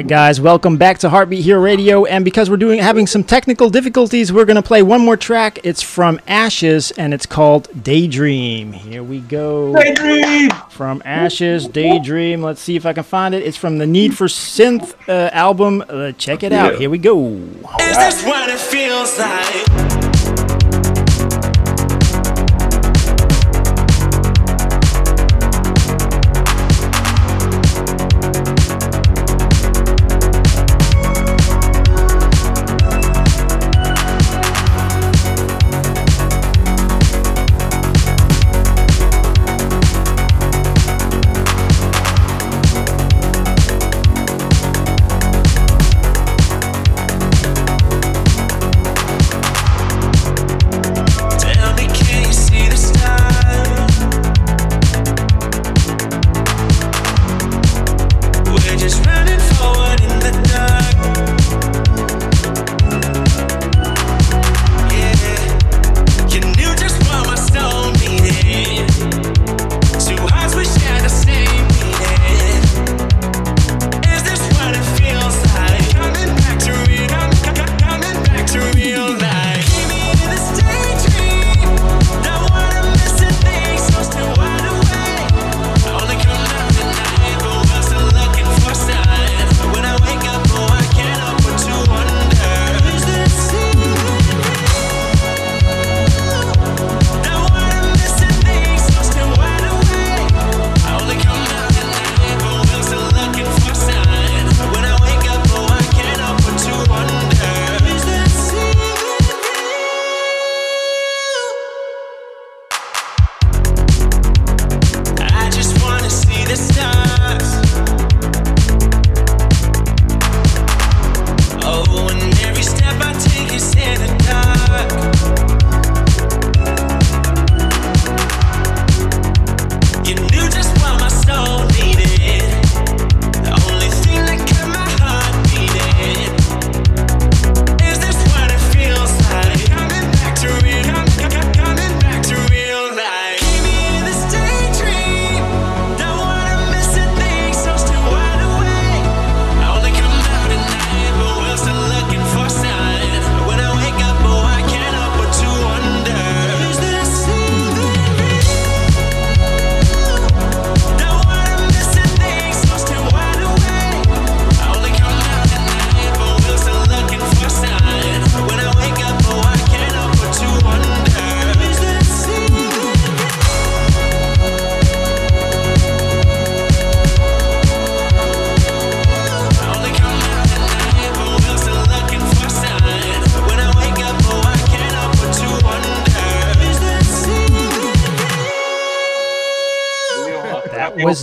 right, guys, welcome back to Heartbeat Hero Radio, and because we're doing having some technical difficulties, we're gonna play one more track. It's from Ashes, and it's called Daydream. Here we go. Daydream. From Ashes, Daydream. Let's see if I can find it. It's from the Need for Synth uh, album. Uh, check it out. Here we go.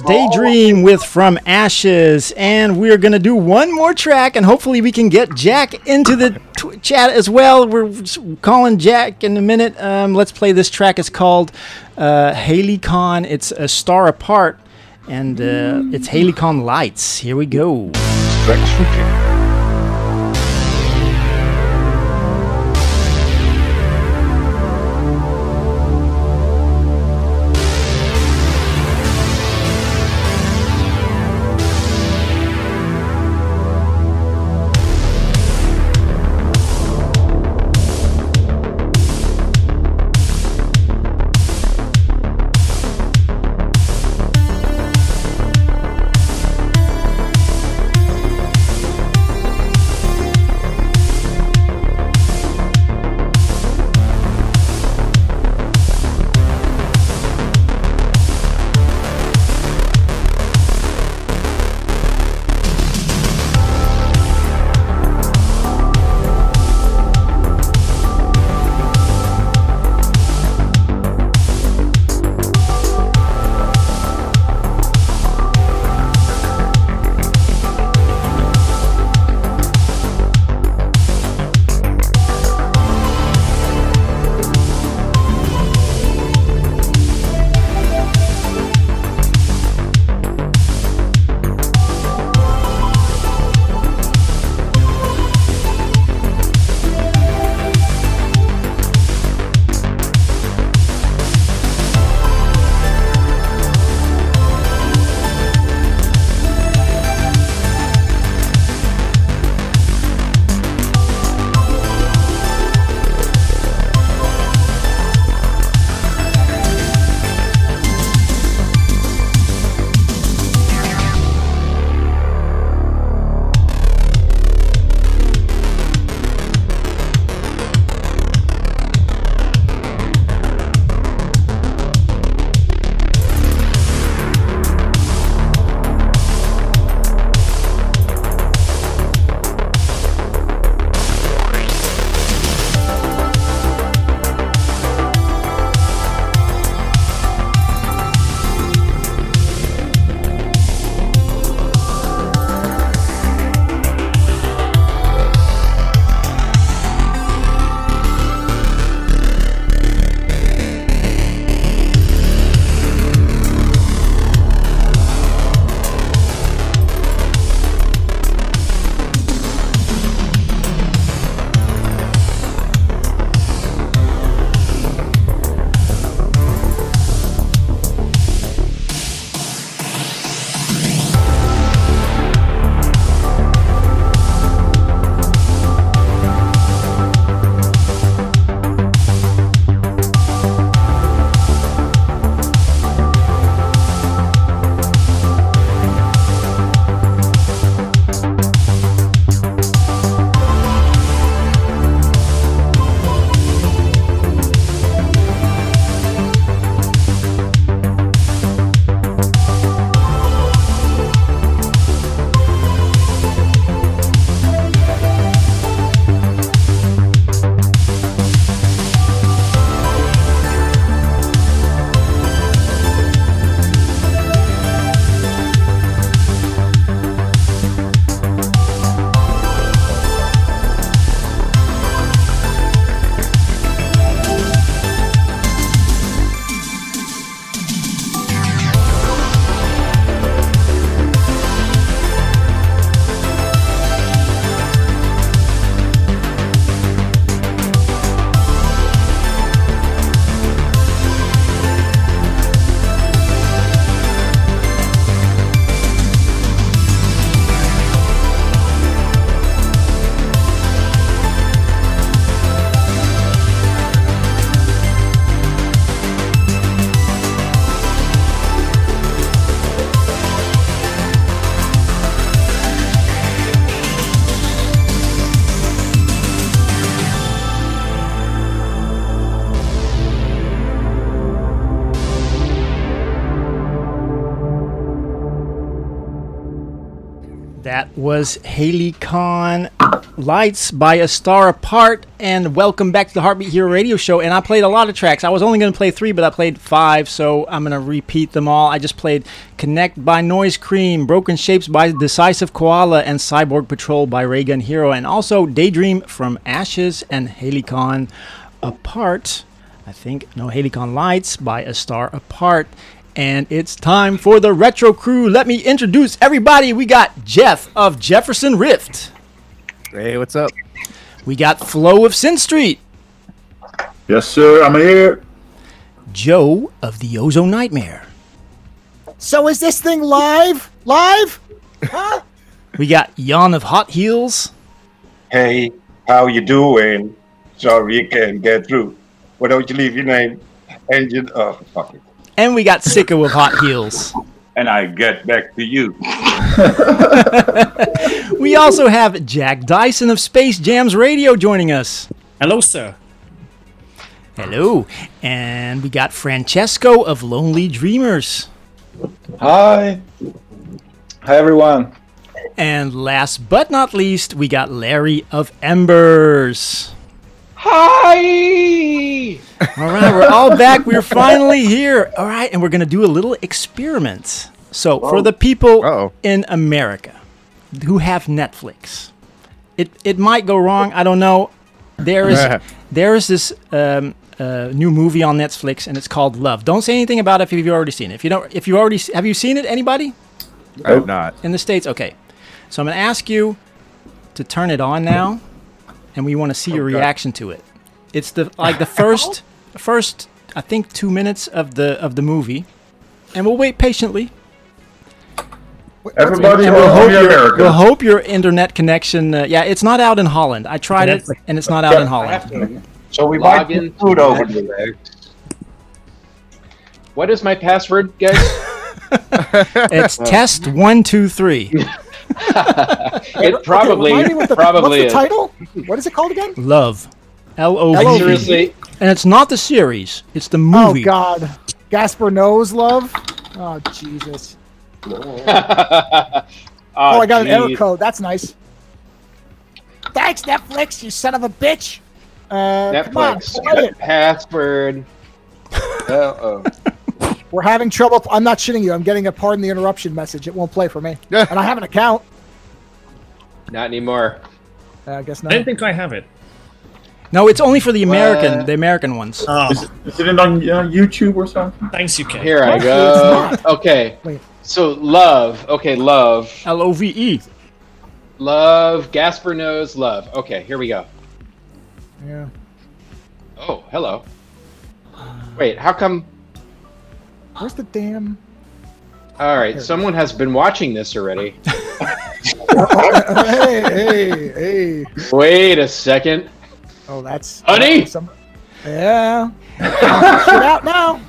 Daydream oh. with From Ashes. And we're going to do one more track, and hopefully, we can get Jack into the chat as well. We're calling Jack in a minute. Um, let's play this track. It's called uh, Haley Con. It's A Star Apart, and uh, it's Haley Con Lights. Here we go. Was Haley Khan, Lights by a Star Apart, and welcome back to the Heartbeat Hero Radio Show. And I played a lot of tracks. I was only going to play three, but I played five, so I'm going to repeat them all. I just played Connect by Noise Cream, Broken Shapes by Decisive Koala, and Cyborg Patrol by Raygun Hero, and also Daydream from Ashes and Haley Khan Apart. I think, no, Khan Lights by A Star Apart. And it's time for the Retro Crew. Let me introduce everybody. We got Jeff of Jefferson Rift. Hey, what's up? We got Flo of Sin Street. Yes, sir. I'm here. Joe of the Ozone Nightmare. So is this thing live? Live? Huh? We got Jan of Hot Heels. Hey, how you doing? Sorry you can't get through. Why don't you leave your name and your oh fuck it. And we got Sicko of Hot Heels. And I get back to you. *laughs* We also have Jack Dyson of Space Jams Radio joining us. Hello, sir. Hello. And we got Francesco of Lonely Dreamers. Hi. Hi, everyone. And last but not least, we got Larry of Embers. Hi! All right, we're all back. We're finally here. All right, and we're going to do a little experiment. So, for the people in America who have Netflix, it, it might go wrong. I don't know. There is *laughs* there is this um, uh, new movie on Netflix, and it's called Love. Don't say anything about it if you've already seen it. If you don't, if you already have you seen it? Anybody I have not. in the states? Okay, so I'm going to ask you to turn it on now, and we want to see your Okay. reaction to it. It's the like the *laughs* first first I think two minutes of the of the movie, and we'll wait patiently. Everybody and we'll hope, in your, America. we'll hope your internet connection. Uh, yeah, it's not out in Holland. I tried it, and it's not out in Holland. So we Log might in put food over there. What is my password, guys? *laughs* It's test one two three. *laughs* it probably Remind me what the, probably what's the title? What is it called again? Love, L O Like, V. seriously? And it's not the series; it's the movie. Oh God, Gaspar Noé's love. Oh Jesus. oh, *laughs* Oh, I got an error code. That's nice. Thanks, Netflix. You son of a bitch. Uh, come on, Netflix play it. *laughs* password. Uh-oh. We're having trouble. I'm not shitting you. I'm getting a pardon the interruption message. It won't play for me. and I have an account. Not anymore. Uh, I guess I not. don't think I have it. No, it's only for the American, What? the American ones. Oh, Is, is it on uh, YouTube or something? thanks, UK. Here I What? go. Okay. Wait. So love. Okay, love. L O V E. Love. Gaspar Noé's love. Okay, here we go. Yeah. Oh, hello. Wait, how come? Where's the damn? All right, someone has been watching this already. *laughs* hey, hey, hey. Wait a second. Oh, that's Honey? Some, yeah. Shit out now.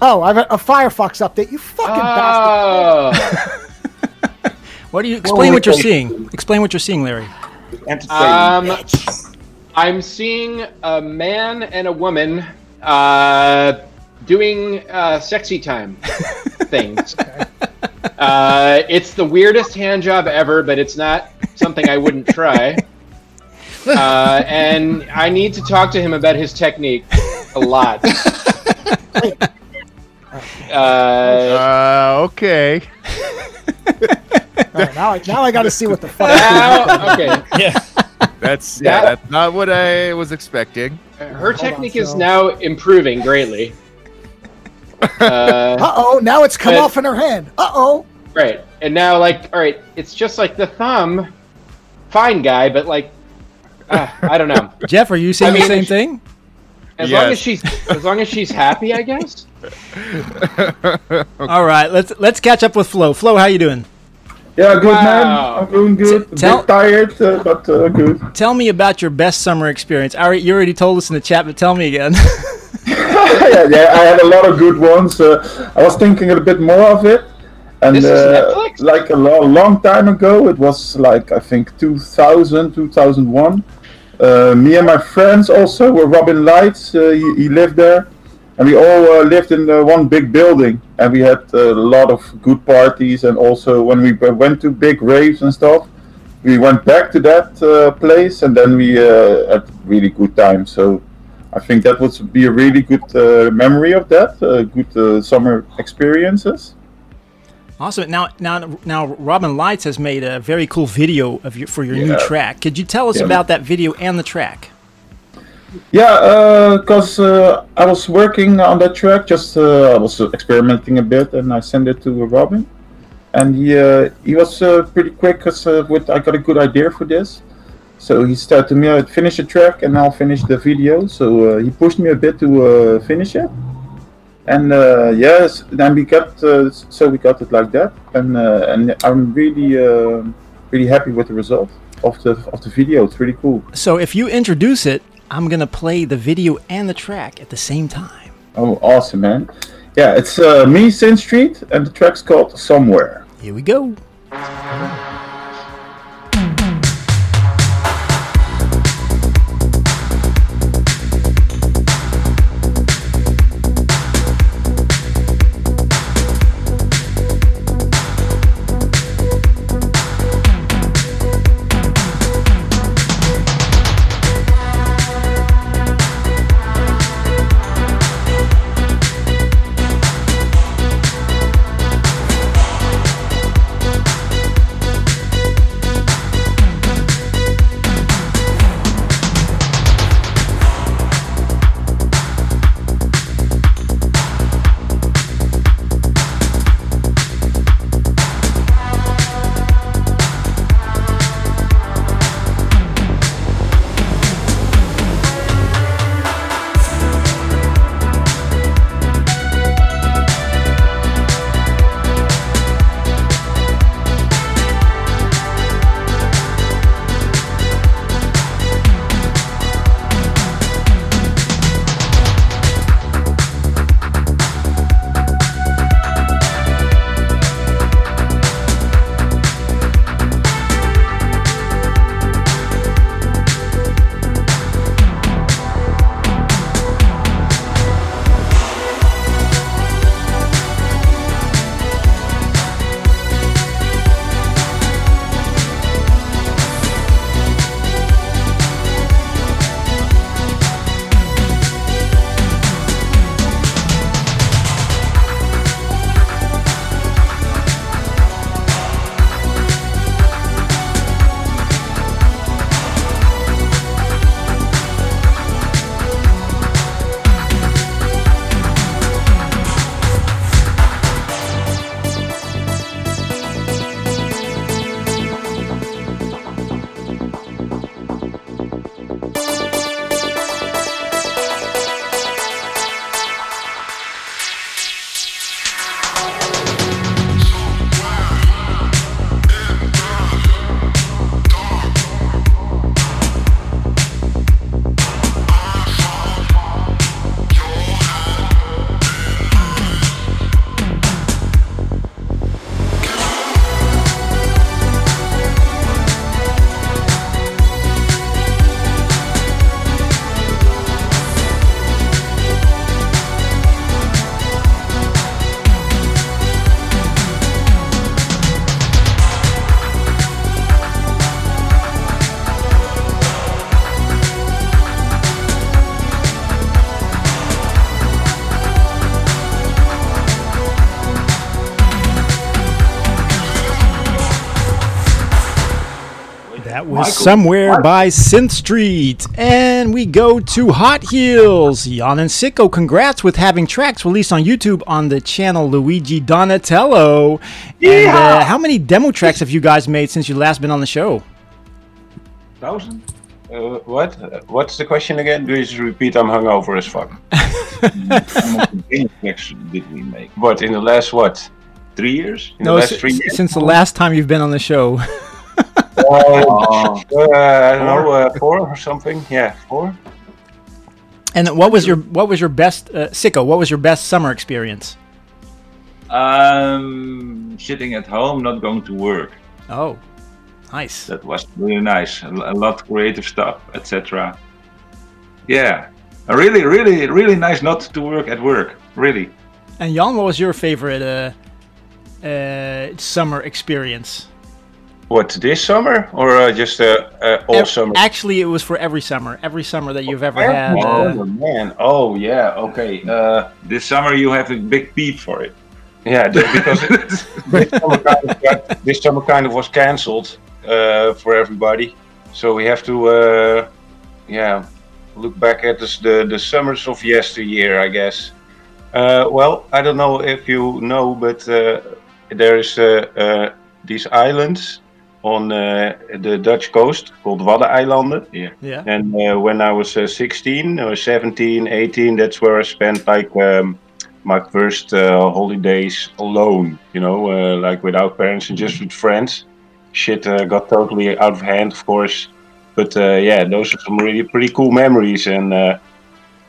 Oh, I have a, a Firefox update. You fucking bastard. Oh. What do you explain what you're seeing? Explain what you're seeing, Larry. Um, I'm seeing a man and a woman uh, doing uh, sexy time *laughs* things. Uh, it's the weirdest hand job ever, but it's not something I wouldn't try. *laughs* Uh, and I need to talk to him about his technique a lot. *laughs* Uh, Uh, okay. All right, now, I, now I got to see what the fuck. now, okay. Yeah. That's yeah. That- That's not what I was expecting. Her technique is so- now improving greatly. Uh, Uh oh, now it's come But- off in her hand. Uh oh. Right. And now, like, all right, it's just like the thumb. Fine guy, but like, uh, I don't know. *laughs* Jeff, are you saying I mean, the same if- thing? As long as she's, as long as she's happy, I guess. *laughs* All right, let's let's catch up with Flo. Flo, how you doing? Yeah, good Wow. man. I'm doing good. A Tell- bit tired, uh, but uh, good. Tell me about your best summer experience. I already, you already told us in the chat, but tell me again. *laughs* *laughs* yeah, yeah, I had a lot of good ones. Uh, I was thinking a bit more of it. And uh, like a lo- long time ago, it was like I think 2000, 2001. Uh, me and my friends also were Robin Lights. Uh, he, he lived there, and we all uh, lived in uh, one big building, and we had a lot of good parties. And also, when we went to big raves and stuff, we went back to that uh, place, and then we uh, had really good time. So, I think that would be a really good uh, memory of that, uh, good uh, summer experiences. Awesome. Now, now, now, Robin Lights has made a very cool video of your for your new track. Could you tell us Yeah. about that video and the track? Yeah, because uh, I was working on that track, just uh, I was uh, experimenting a bit, and I sent it to Robin, and he uh, he was uh, pretty quick because uh, with I got a good idea for this, so he said to me, "I'd finish the track and I'll finish the video." So uh, he pushed me a bit to uh, finish it, and uh, yes, then we got uh, so we got it like that, and uh, and I'm really uh, really happy with the result of the of the video. It's really cool. So, if you introduce it, I'm gonna play the video and the track at the same time. Oh, awesome, man. Yeah, it's uh, me, Sin Street, and the track's called Somewhere. Here we go. Somewhere by Synth Street. And we go to Hot Heels. Jan and Sicko, congrats with having tracks released on YouTube on the channel Luigi Donatello. And uh, how many demo tracks have you guys made since you last been on the show? Thousand? Uh, what? Uh, What's the question again? Do you just repeat? I'm hungover as fuck. *laughs* How many tracks did we make? What in the last what? Three years? In the last three years? since the last time you've been on the show. *laughs* Uh, *laughs* uh, I don't know, uh, four or something. Yeah, four. and what was your what was your best uh, Sicko? What was your best summer experience? Um, sitting at home, not going to work. Oh, nice. That was really nice. A, a lot of creative stuff, etc. Yeah, Uh, really, really, really nice not to work at work. Really. And Jan, what was your favorite uh, uh, summer experience? What this summer or uh, just uh, uh, all Ev- summer? Actually, it was for every summer. Every summer that you've ever had. Oh uh, man! Oh yeah. Okay. Uh, this summer you have a big peep for it. Yeah, because *laughs* this, summer kind of got- this summer kind of was cancelled uh, for everybody, so we have to, uh, yeah, look back at this, the the summers of yesteryear, I guess. Uh, well, I don't know if you know, but uh, there is uh, uh, these islands on uh, the Dutch coast called Waddeneilanden. Yeah. Yeah. And uh, when I was uh, 16 or 17, 18, that's where I spent like um, my first uh, holidays alone, you know, uh, like without parents and just with friends. Shit uh, got totally out of hand, of course. But uh, yeah, those are some really pretty cool memories. And uh,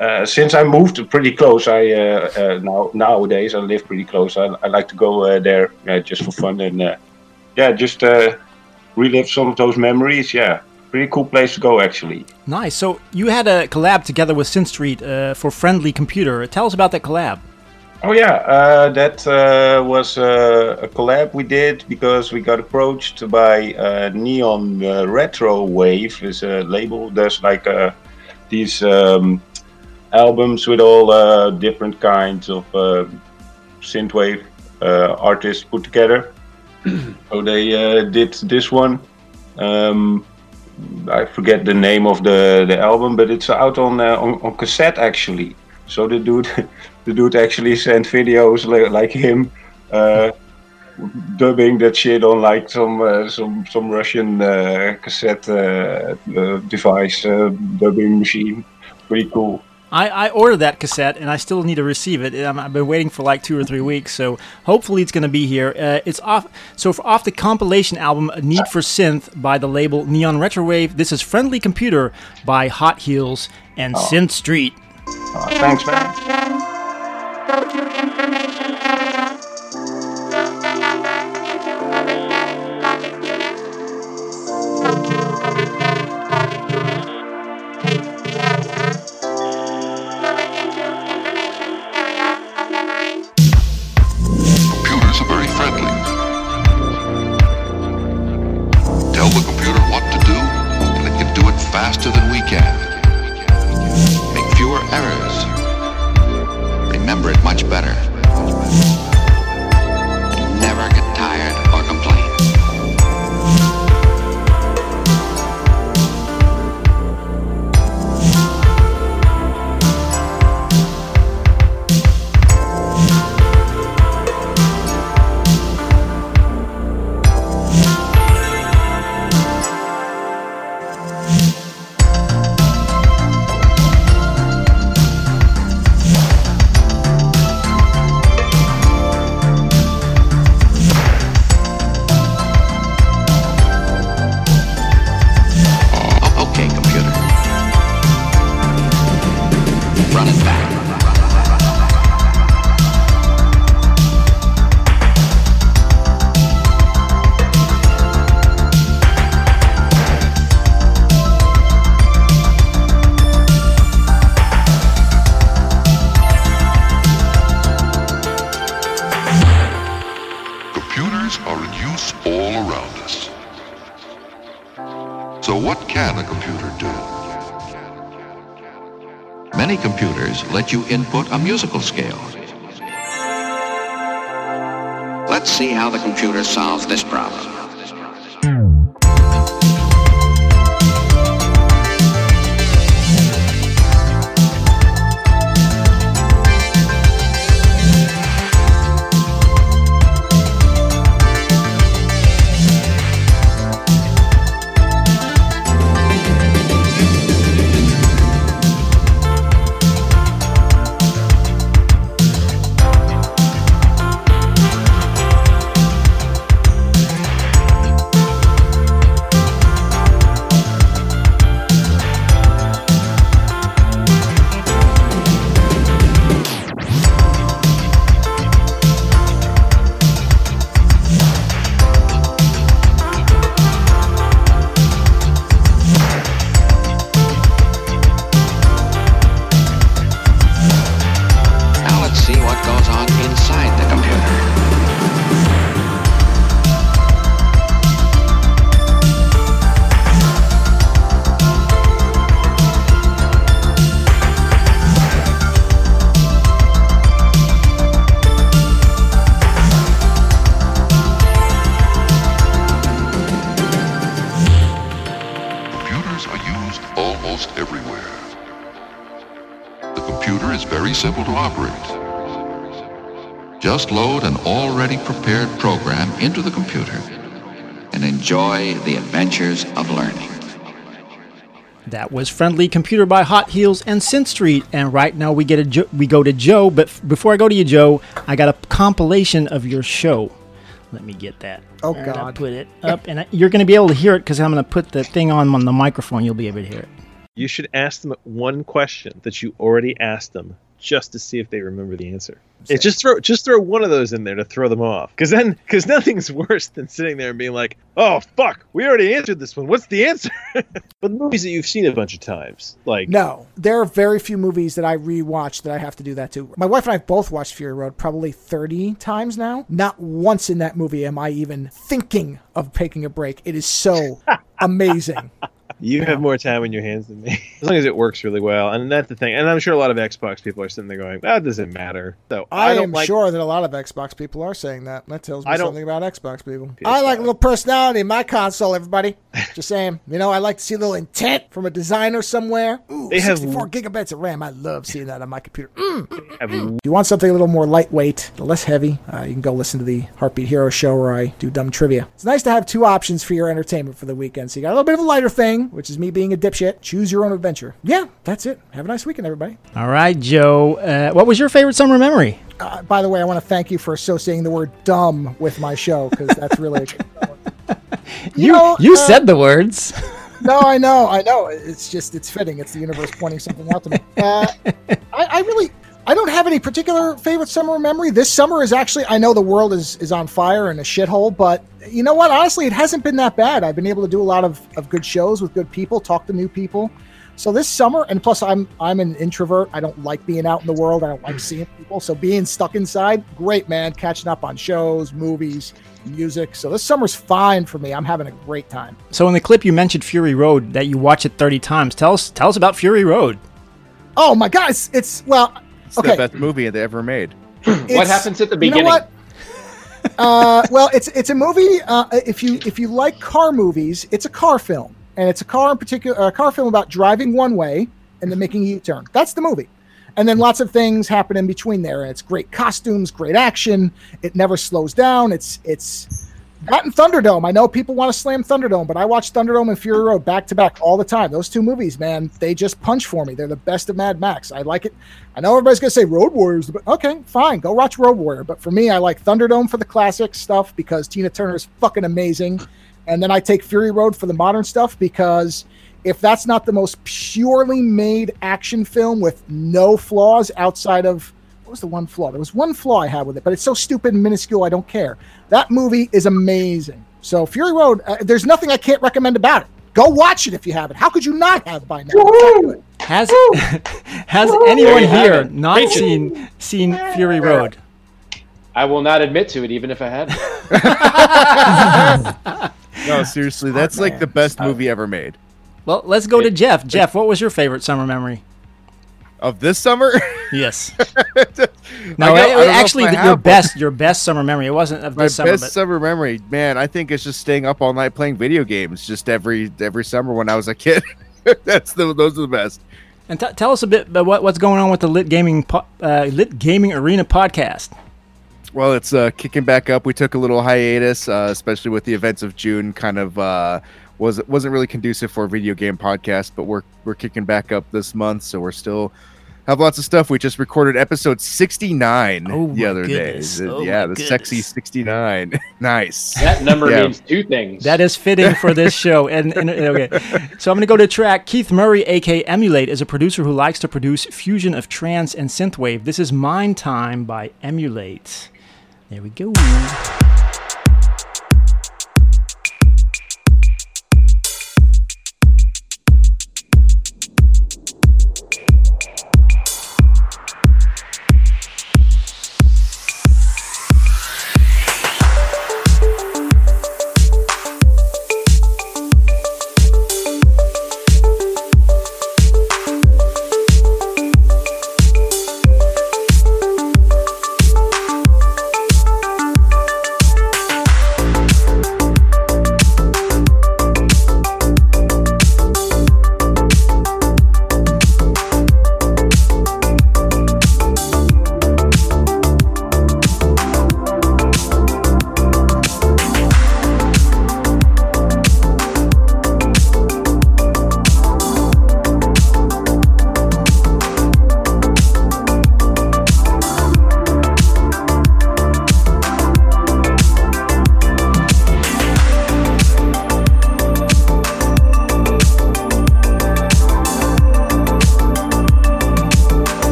uh, since I moved pretty close, I uh, uh, now nowadays I live pretty close. I, I like to go uh, there uh, just for fun and uh, yeah, just uh, relive some of those memories. Yeah, pretty cool place to go actually. Nice. So you had a collab together with Synth Street uh, for Friendly Computer. Tell us about that collab. Oh yeah, uh, that uh, was uh, a collab we did because we got approached by uh, Neon uh, Retro Wave, is a label. There's like uh, these um, albums with all uh, different kinds of uh, synthwave uh, artists put together. So they uh, did this one. Um, I forget the name of the, the album, but it's out on, uh, on on cassette actually. So the dude, *laughs* the dude actually sent videos li- like him, uh, dubbing that shit on like some uh, some some Russian uh, cassette uh, device dubbing machine. Pretty cool. I, I ordered that cassette and I still need to receive it. Um, I've been waiting for like two or three weeks, so hopefully it's going to be here. Uh, it's off. So for, off the compilation album "A Need for Synth" by the label Neon Retrowave. This is "Friendly Computer" by Hot Heels and Oh. Synth Street. Uh, thanks, man. Let you input a musical scale. Let's see how the computer solves this problem. Into the computer and enjoy the adventures of learning. That was Friendly Computer by Hot Heels and Synth Street. And right now we get a jo- we go to Joe. But f- before I go to you, Joe, I got a compilation of your show. Let me get that. Oh, And I'll God. put it up, and I, you're going to be able to hear it because I'm going to put the thing on on the microphone. You'll be able to hear it. You should ask them one question that you already asked them just to see if they remember the answer. It just throw just throw one of those in there to throw them off. Because then because nothing's *laughs* worse than sitting there and being like, oh fuck, we already answered this one. What's the answer? *laughs* but movies that you've seen a bunch of times, like No, there are very few movies that I rewatch that I have to do that to. My wife and I both watched Fury Road probably 30 times now. Not once in that movie am I even thinking of taking a break. It is so *laughs* amazing. You have more time in your hands than me. *laughs* As long as it works really well. And that's the thing. And I'm sure a lot of Xbox people are sitting there going, that doesn't matter. So I, I, don't am like sure that a lot of Xbox people are saying that. That tells me something about Xbox people. I like a little personality in my console, everybody. *laughs* Just saying. You know, I like to see a little intent from a designer somewhere. Ooh, They have- 64 gigabytes of RAM. I love seeing that on my computer. Mm. have If you want something a little more lightweight, less heavy, uh, you can go listen to the Heartbeat Hero show where I do dumb trivia. It's nice to have two options for your entertainment for the weekend. So you got a little bit of a lighter thing, which is me being a dipshit. Choose your own adventure. Yeah, that's it. Have a nice weekend, everybody. All right, Joe. Uh, what was your favorite summer memory? Uh, by the way, I want to thank you for associating the word dumb with my show because that's really. *laughs* You know, you uh, said the words. *laughs* no, I know, I know. It's just it's fitting. It's the universe pointing something out to me. Uh, I, I really, I don't have any particular favorite summer memory. This summer is actually, I know the world is is on fire and a shithole, but you know what? Honestly, it hasn't been that bad. I've been able to do a lot of, of good shows with good people, talk to new people. So this summer, and plus I'm I'm an introvert. I don't like being out in the world. I don't like seeing people. So being stuck inside, great man. Catching up on shows, movies, music. So this summer's fine for me. I'm having a great time. So in the clip you mentioned Fury Road that you watch it 30 times. Tell us tell us about Fury Road. Oh my God, it's, it's well, It's okay. the best movie they ever made. *clears throat* what happens at the beginning? you beginning? know what? uh, well, it's it's a movie. Uh, if you if you like car movies, it's a car film, and it's a car in particular, a car film about driving one way and then making a U-turn. That's the movie, and then lots of things happen in between there. And it's great costumes, great action. It never slows down. It's it's that and Thunderdome. I know people want to slam Thunderdome, but I watch Thunderdome and Fury Road back to back all the time. Those two movies, man, they just punch for me. They're the best of Mad Max. I like it. I know everybody's gonna say Road Warriors, but okay, fine, go watch Road Warrior. But for me, I like Thunderdome for the classic stuff because Tina Turner is fucking amazing, and then I take Fury Road for the modern stuff because if that's not the most purely made action film with no flaws outside of what was the one flaw? There was one flaw I had with it, but it's so stupid and minuscule, I don't care. That movie is amazing. So Fury Road, uh, there's nothing I can't recommend about it. Go watch it if you haven't. How could you not have by now? It's that good. Has *laughs* has There anyone here not Preach it. seen seen Fury Road? I will not admit to it, even if I had. *laughs* *laughs* No, seriously, that's like the best movie ever made. Well, let's go to Jeff. Jeff, what was your favorite summer memory? Of this summer? *laughs* Yes. No, I don't know it- if actually, I the- have your best your best summer memory. It wasn't of My this summer, best but summer memory, man, I think it's just staying up all night playing video games, just every every summer when I was a kid. *laughs* That's the those are the best. and t- tell us a bit about what, what's going on with the Lit Gaming po- uh, Lit Gaming Arena podcast. Well, it's uh, kicking back up. We took a little hiatus, uh, especially with the events of June. Kind of uh, was wasn't really conducive for a video game podcast, but we're we're kicking back up this month, so we're still have lots of stuff. We just recorded episode sixty nine Oh the my other goodness. day. Oh yeah, my the sexy sixty nine. *laughs* nice. That number Yeah. means two things. That is fitting for this *laughs* show. And, and okay, so I'm going to go to track. Keith Murray, aka Emulate, is a producer who likes to produce fusion of trance and synthwave. This is Mind Time by Emulate. There we go.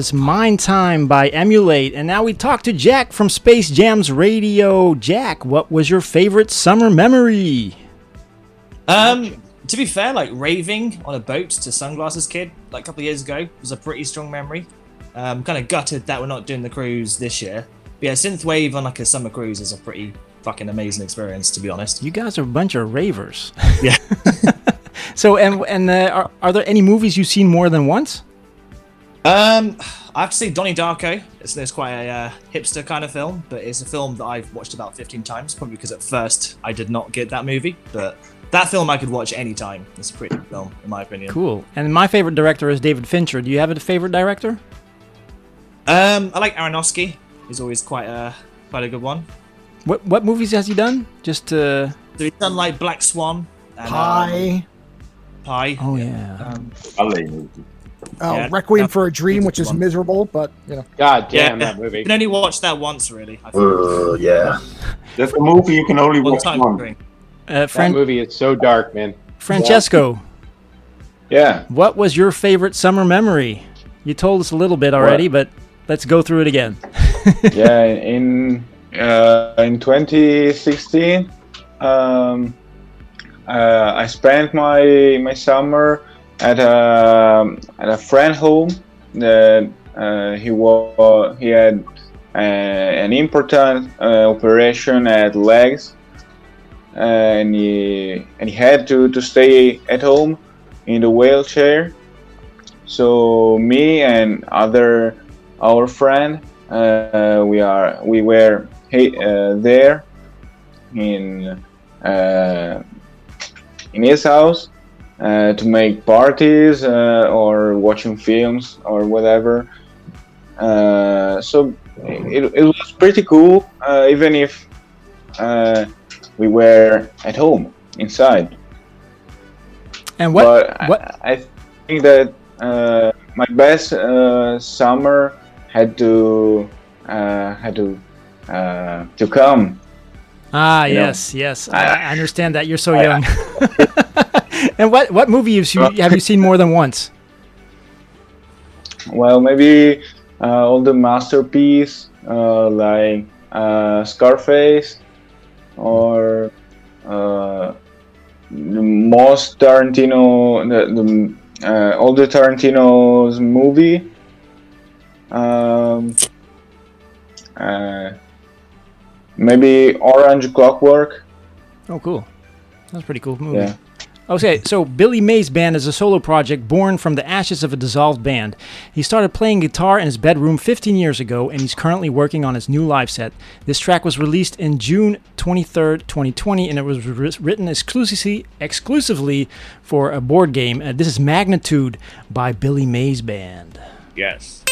Was Mind Time by Emulate. And now we talk to Jack from Space Jams Radio. Jack, what was your favorite summer memory? Um, to be fair, like raving on a boat to Sunglasses Kid like a couple of years ago was a pretty strong memory. Um, kind of gutted that we're not doing the cruise this year. But yeah, synthwave on like a summer cruise is a pretty fucking amazing experience, to be honest. You guys are a bunch of ravers. Yeah. *laughs* So, and and uh, are, are there any movies you've seen more than once? Um, I have to say Donnie Darko. It's, it's quite a uh, hipster kind of film, but it's a film that I've watched about 15 times, probably because at first I did not get that movie, but that film I could watch any time. It's a pretty good film, in my opinion. Cool. And my favorite director is David Fincher. Do you have a favorite director? Um, I like Aronofsky. He's always quite a quite a good one. What what movies has he done? Just uh So he's done like Black Swan. And, Pi. Um, Pi. Oh yeah. Um, Oh, Yeah. Requiem for a Dream, which is miserable, but you know. God damn yeah, that movie! You can only watch that once, really. I think. Uh, yeah. *laughs* That's a movie you can only Long watch time once. screen. Uh, that movie is so dark, man. Francesco. Yeah. What was your favorite summer memory? You told us a little bit already, but let's go through it again. *laughs* yeah, in uh, in 2016, um, uh, I spent my my summer at a at a friend home that uh, he was he had uh, an important uh, operation at legs, and he and he had to, to stay at home in the wheelchair. So me and other our friend uh, we are we were uh, there in uh, in his house uh, to make parties uh, or watching films or whatever. Uh, so it, it was pretty cool, uh, even if uh, we were at home inside. And what But I- what I, think that uh, my best uh, summer had to uh, had to uh, to come. Ah, You know, yes, yes. I, I understand that. You're so I- young. *laughs* and what what movie have you have you seen more than once? Well, maybe uh, all the masterpiece uh, like uh, Scarface or uh, the most Tarantino, the, the uh, all the Tarantino's movie. Um, uh, maybe Orange Clockwork. Oh, cool. That's a pretty cool movie. Yeah. Okay, so Billy Mays Band is a solo project born from the ashes of a dissolved band. He started playing guitar in his bedroom 15 years ago, and he's currently working on his new live set. This track was released in June 23rd, 2020, and it was wri- written exclusively exclusively for a board game. Uh, this is Magnitude by Billy Mays Band. Yes.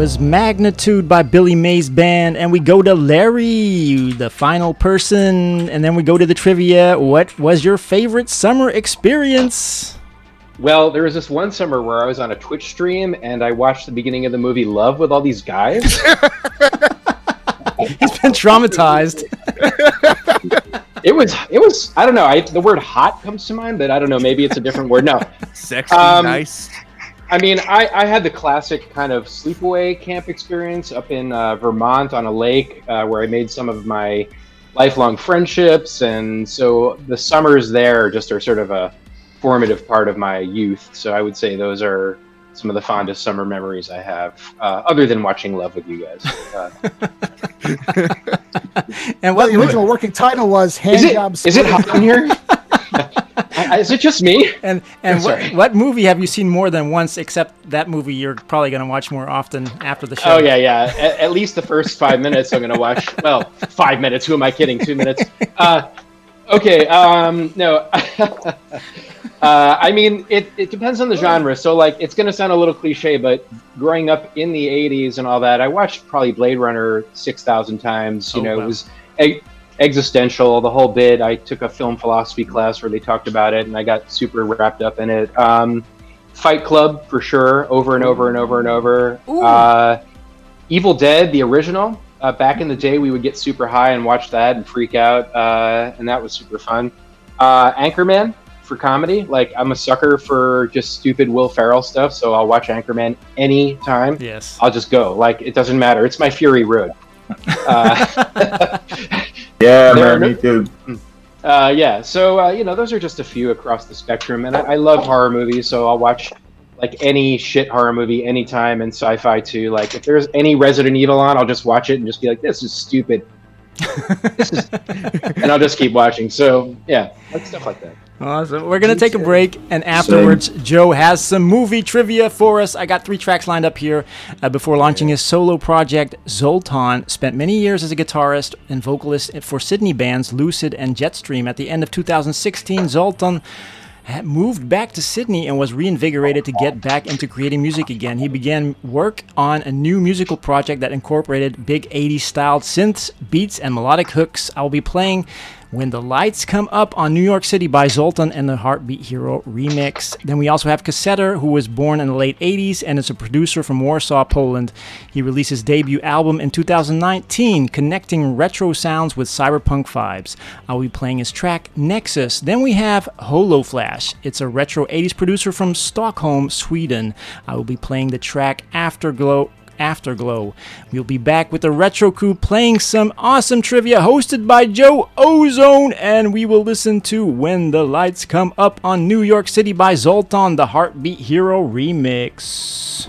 Was Magnitude by Billy Mays Band, and we go to Larry, the final person, and then we go to the trivia. What was your favorite summer experience? Well, there was this one summer where I was on a Twitch stream and I watched the beginning of the movie Love with all these guys. *laughs* *laughs* He's been traumatized. *laughs* it was it was I don't know. I, the word hot comes to mind, but I don't know. Maybe it's a different word. No, Sexy, Um, nice. I mean, I, I had the classic kind of sleepaway camp experience up in uh, Vermont on a lake uh, where I made some of my lifelong friendships. And so the summers there just are sort of a formative part of my youth. So I would say those are some of the fondest summer memories I have, uh, other than watching Love with you guys. Uh, *laughs* And Well, what the original working title was Hand is, it, Jobs. is it hot in here? *laughs* *laughs* Is it just me? And and what, what movie have you seen more than once? Except that movie, you're probably going to watch more often after the show. Oh yeah, yeah. At, at least the first five minutes, I'm gonna watch. *laughs* Well, five minutes. Who am I kidding? Two minutes. Uh, okay. Um, no. *laughs* uh, I mean, it, it depends on the genre. So like, it's gonna sound a little cliche, but growing up in the '80s and all that, I watched probably Blade Runner six thousand times. You Oh, know, wow. it was existential, the whole bit. I took a film philosophy class where they talked about it, and I got super wrapped up in it. Um, Fight Club for sure, over and over and over and over. Uh, Evil Dead, the original. Uh, back in the day, we would get super high and watch that and freak out, uh, and that was super fun. Uh, Anchorman for comedy. Like I'm a sucker for just stupid Will Ferrell stuff, so I'll watch Anchorman anytime. Yes. I'll just go. Like it doesn't matter. It's my Fury Road. *laughs* *laughs* Yeah, There man, no- me too. uh, yeah, so uh, you know, those are just a few across the spectrum, and I, I love horror movies, so I'll watch like any shit horror movie anytime, and sci-fi too. Like if there's any Resident Evil on, I'll just watch it and just be like, "This is stupid," This *laughs* is- *laughs* and I'll just keep watching. So yeah, like stuff like that. Awesome. We're going to take a break, and afterwards, Joe has some movie trivia for us. I got three tracks lined up here. Uh, before launching his solo project, Zoltan spent many years as a guitarist and vocalist for Sydney bands Lucid and Jetstream. At the end of 2016, Zoltan moved back to Sydney and was reinvigorated to get back into creating music again. He began work on a new musical project that incorporated big 80s styled synths, beats, and melodic hooks. I'll be playing When the Lights Come Up on New York City by Zoltan and the Heartbeat Hero remix. Then we also have Cassetter, who was born in the late 80s and is a producer from Warsaw, Poland. He released his debut album in 2019, connecting retro sounds with cyberpunk vibes. I'll be playing his track Nexus. Then we have Holo Flash. It's a retro 80s producer from Stockholm, Sweden. I will be playing the track Afterglow Afterglow. We'll be back with the Retro Crew playing some awesome trivia hosted by Joe Ozone, and we will listen to When the Lights Come Up on New York City by Zoltan, the Heartbeat Hero remix.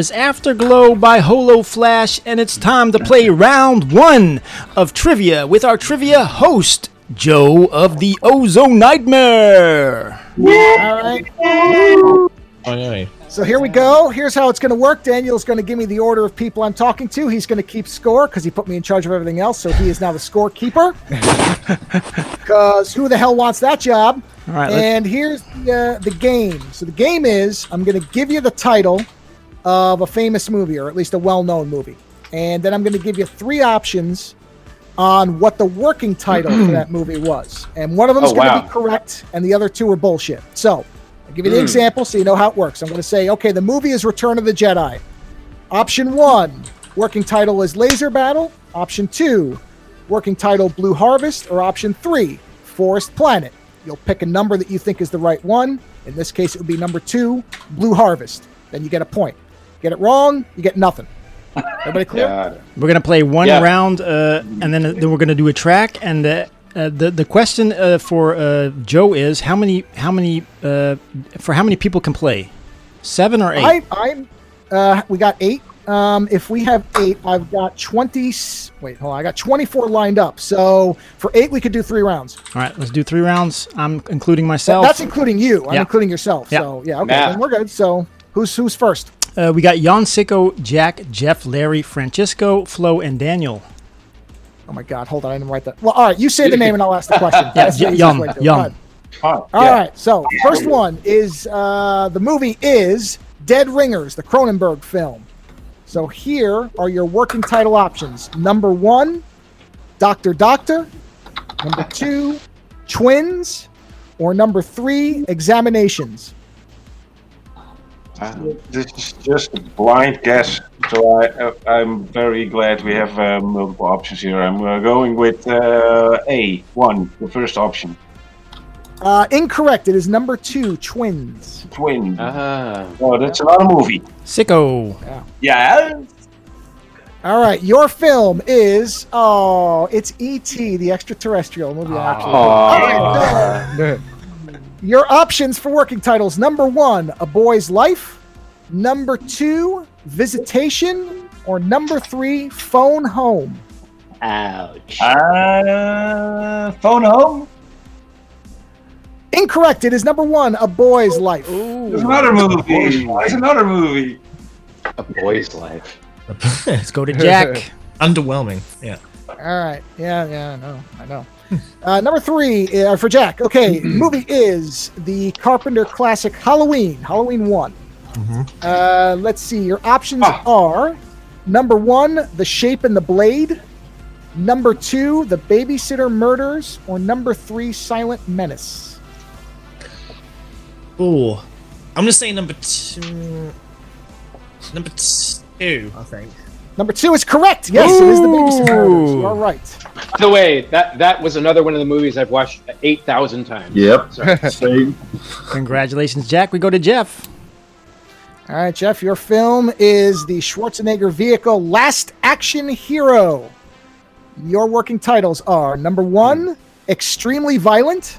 Was Afterglow by Holo Flash, and it's time to play round one of trivia with our trivia host, Joe of the Ozone Nightmare. All right. So here we go. Here's how it's going to work. Daniel's going to give me the order of people I'm talking to. He's going to keep score because he put me in charge of everything else. So he is now the scorekeeper. *laughs* Because who the hell wants that job? All right, let's- and here's the, uh, the game. So the game is I'm going to give you the title of a famous movie, or at least a well-known movie, and then I'm going to give you three options on what the working title for *clears throat* that movie was. And one of them is Oh, going to wow. be correct, and the other two are bullshit. So I'll give you the Hmm. example so you know how it works. I'm going to say, okay, the movie is Return of the Jedi. Option one, working title is Laser Battle. Option two, working title Blue Harvest. Or option three, Forest Planet. You'll pick a number that you think is the right one. In this case, it would be number two, Blue Harvest. Then you get a point. Get it wrong, you get nothing. Everybody clear? We're gonna play one Yeah. round, uh, and then then we're gonna do a track. And uh, uh, the the question uh, for uh, Joe is how many how many uh, for how many people can play? Seven or eight? I, I'm. Uh, we got eight. Um, if we have eight, I've got twenty. Wait, hold on. I got twenty-four lined up. So for eight, we could do three rounds. All right, let's do three rounds. I'm including myself. that's including you. I'm Yeah. including yourself. Yeah. So yeah, okay, then we're good. So who's who's first? Uh, we got Jan Sicko, Jack, Jeff, Larry, Francisco, Flo, and Daniel. Oh my God, hold on, I didn't write that. Well, all right, you say the name and I'll ask the question. *laughs* Yeah, That's the y- easiest Yum, way to do it. Yum. Go ahead. All right, so first one is uh, the movie is Dead Ringers, the Cronenberg film. So here are your working title options. Number one, Doctor Doctor. Number two, Twins. Or number three, Examinations. This is just a blind guess, so I, uh, I'm very glad we have uh, multiple options here. I'm uh, going with uh, A, one, the first option. Uh, incorrect. It is number two, Twins. Twin. Ah. Oh, that's another movie. Sicko. Yeah. Yeah. All right, your film is oh, it's E.T. the extraterrestrial movie. I actually All right, done. Your options for working titles: number one, A Boy's Life; number two, Visitation; or number three, Phone Home. Ouch. Uh, phone home. Incorrect. It is number one, A Boy's Life. There's another movie. There's another movie. A boy's life. *laughs* Let's go to *laughs* Jack. Underwhelming. Yeah. All right. Yeah, yeah, I know. I know. Uh, number three uh, for Jack. Okay, *clears throat* movie is the Carpenter classic Halloween, Halloween one. Uh, let's see. Your options are number one, The Shape and the Blade. Number two, The Babysitter Murders, or number three, Silent Menace. Ooh. I'm gonna say number two. Number two, I think. Number two is correct. Yes, it is The Babysitter Murders. You are right. By the way, that that was another one of the movies I've watched eight thousand times. Yep. So- *laughs* Same. Congratulations, Jack. We go to Jeff. All right, Jeff, your film is the Schwarzenegger vehicle Last Action Hero. Your working titles are number one, Extremely Violent,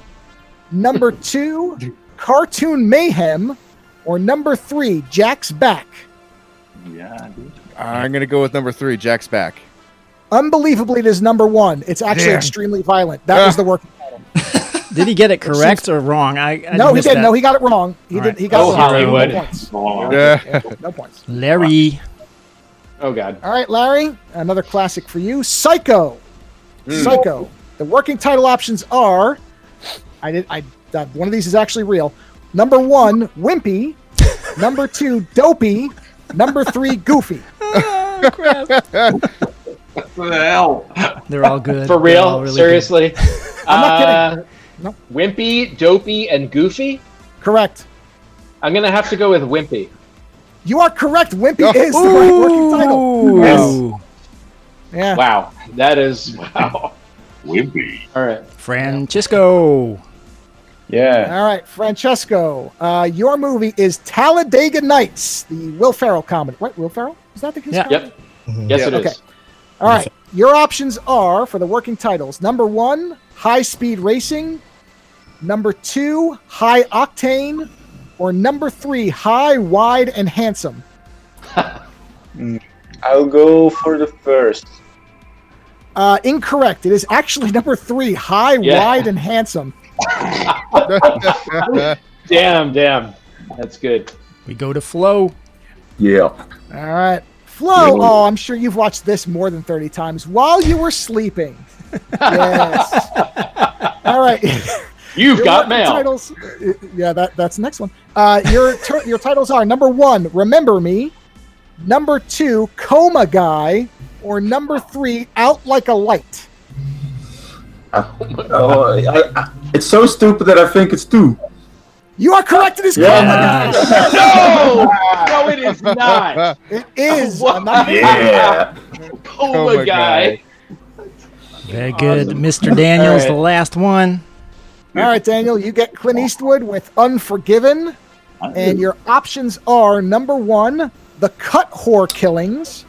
number *laughs* two, Cartoon Mayhem, or number three, Jack's Back. Yeah, dude. I'm gonna go with number three. Jack's back. Unbelievably, it is number one. It's actually Damn. Extremely Violent. That was the working *laughs* title. Did he get it correct or wrong? I, I no, he missed didn't. that. No, he got it wrong. He All did. right. He got Oh, it wrong. Hollywood. No points. Yeah. No points. Larry. Oh God. All right, Larry, another classic for you. Psycho. Psycho. The working title options are I did I uh, one of these is actually real. Number 1, Wimpy. *laughs* Number 2, Dopey. Number 3, Goofy. What the hell? They're all good. For real? really Seriously? *laughs* I'm not Uh, kidding. No. Wimpy, Dopey, and Goofy? Correct. I'm gonna have to go with Wimpy. You are correct. Wimpy good. is the right working title. Ooh. Yes. Yeah. Wow. That is wow. Wimpy. All right. Francisco. Yeah. All right, Francesco. Uh, your movie is Talladega Nights, the Will Ferrell comedy. What, Will Ferrell? Is that the his Yeah. comedy? Yep. Yes, it is. Okay. All right. Your options are for the working titles number one, High Speed Racing, number two, High Octane, or number three, High, Wide, and Handsome. *laughs* I'll go for the first. Uh, incorrect. It is actually *laughs* number three, high, Yeah. wide, and handsome. *laughs* damn, damn. That's good. We go to Flo. Yeah. All right. Flo, oh, I'm sure you've watched this more than 30 times while you were sleeping. *laughs* yes. All right. You've Your got mail. Titles, yeah, that, that's the next one. Uh, your, tur- your titles are number one, Remember Me, number two, Coma Guy, or number three, Out Like a Light. Oh, I, I, it's so stupid that I think it's two. You are correct. It is Yeah. Coma Guy. *laughs* no, no, it is not. It is. What? Not- Yeah. Coma Coma guy. Very good. Mr. Daniels, All the last one. All right, Daniel, you get Clint Eastwood with Unforgiven. And your options are number one, The Cut Whore Killings.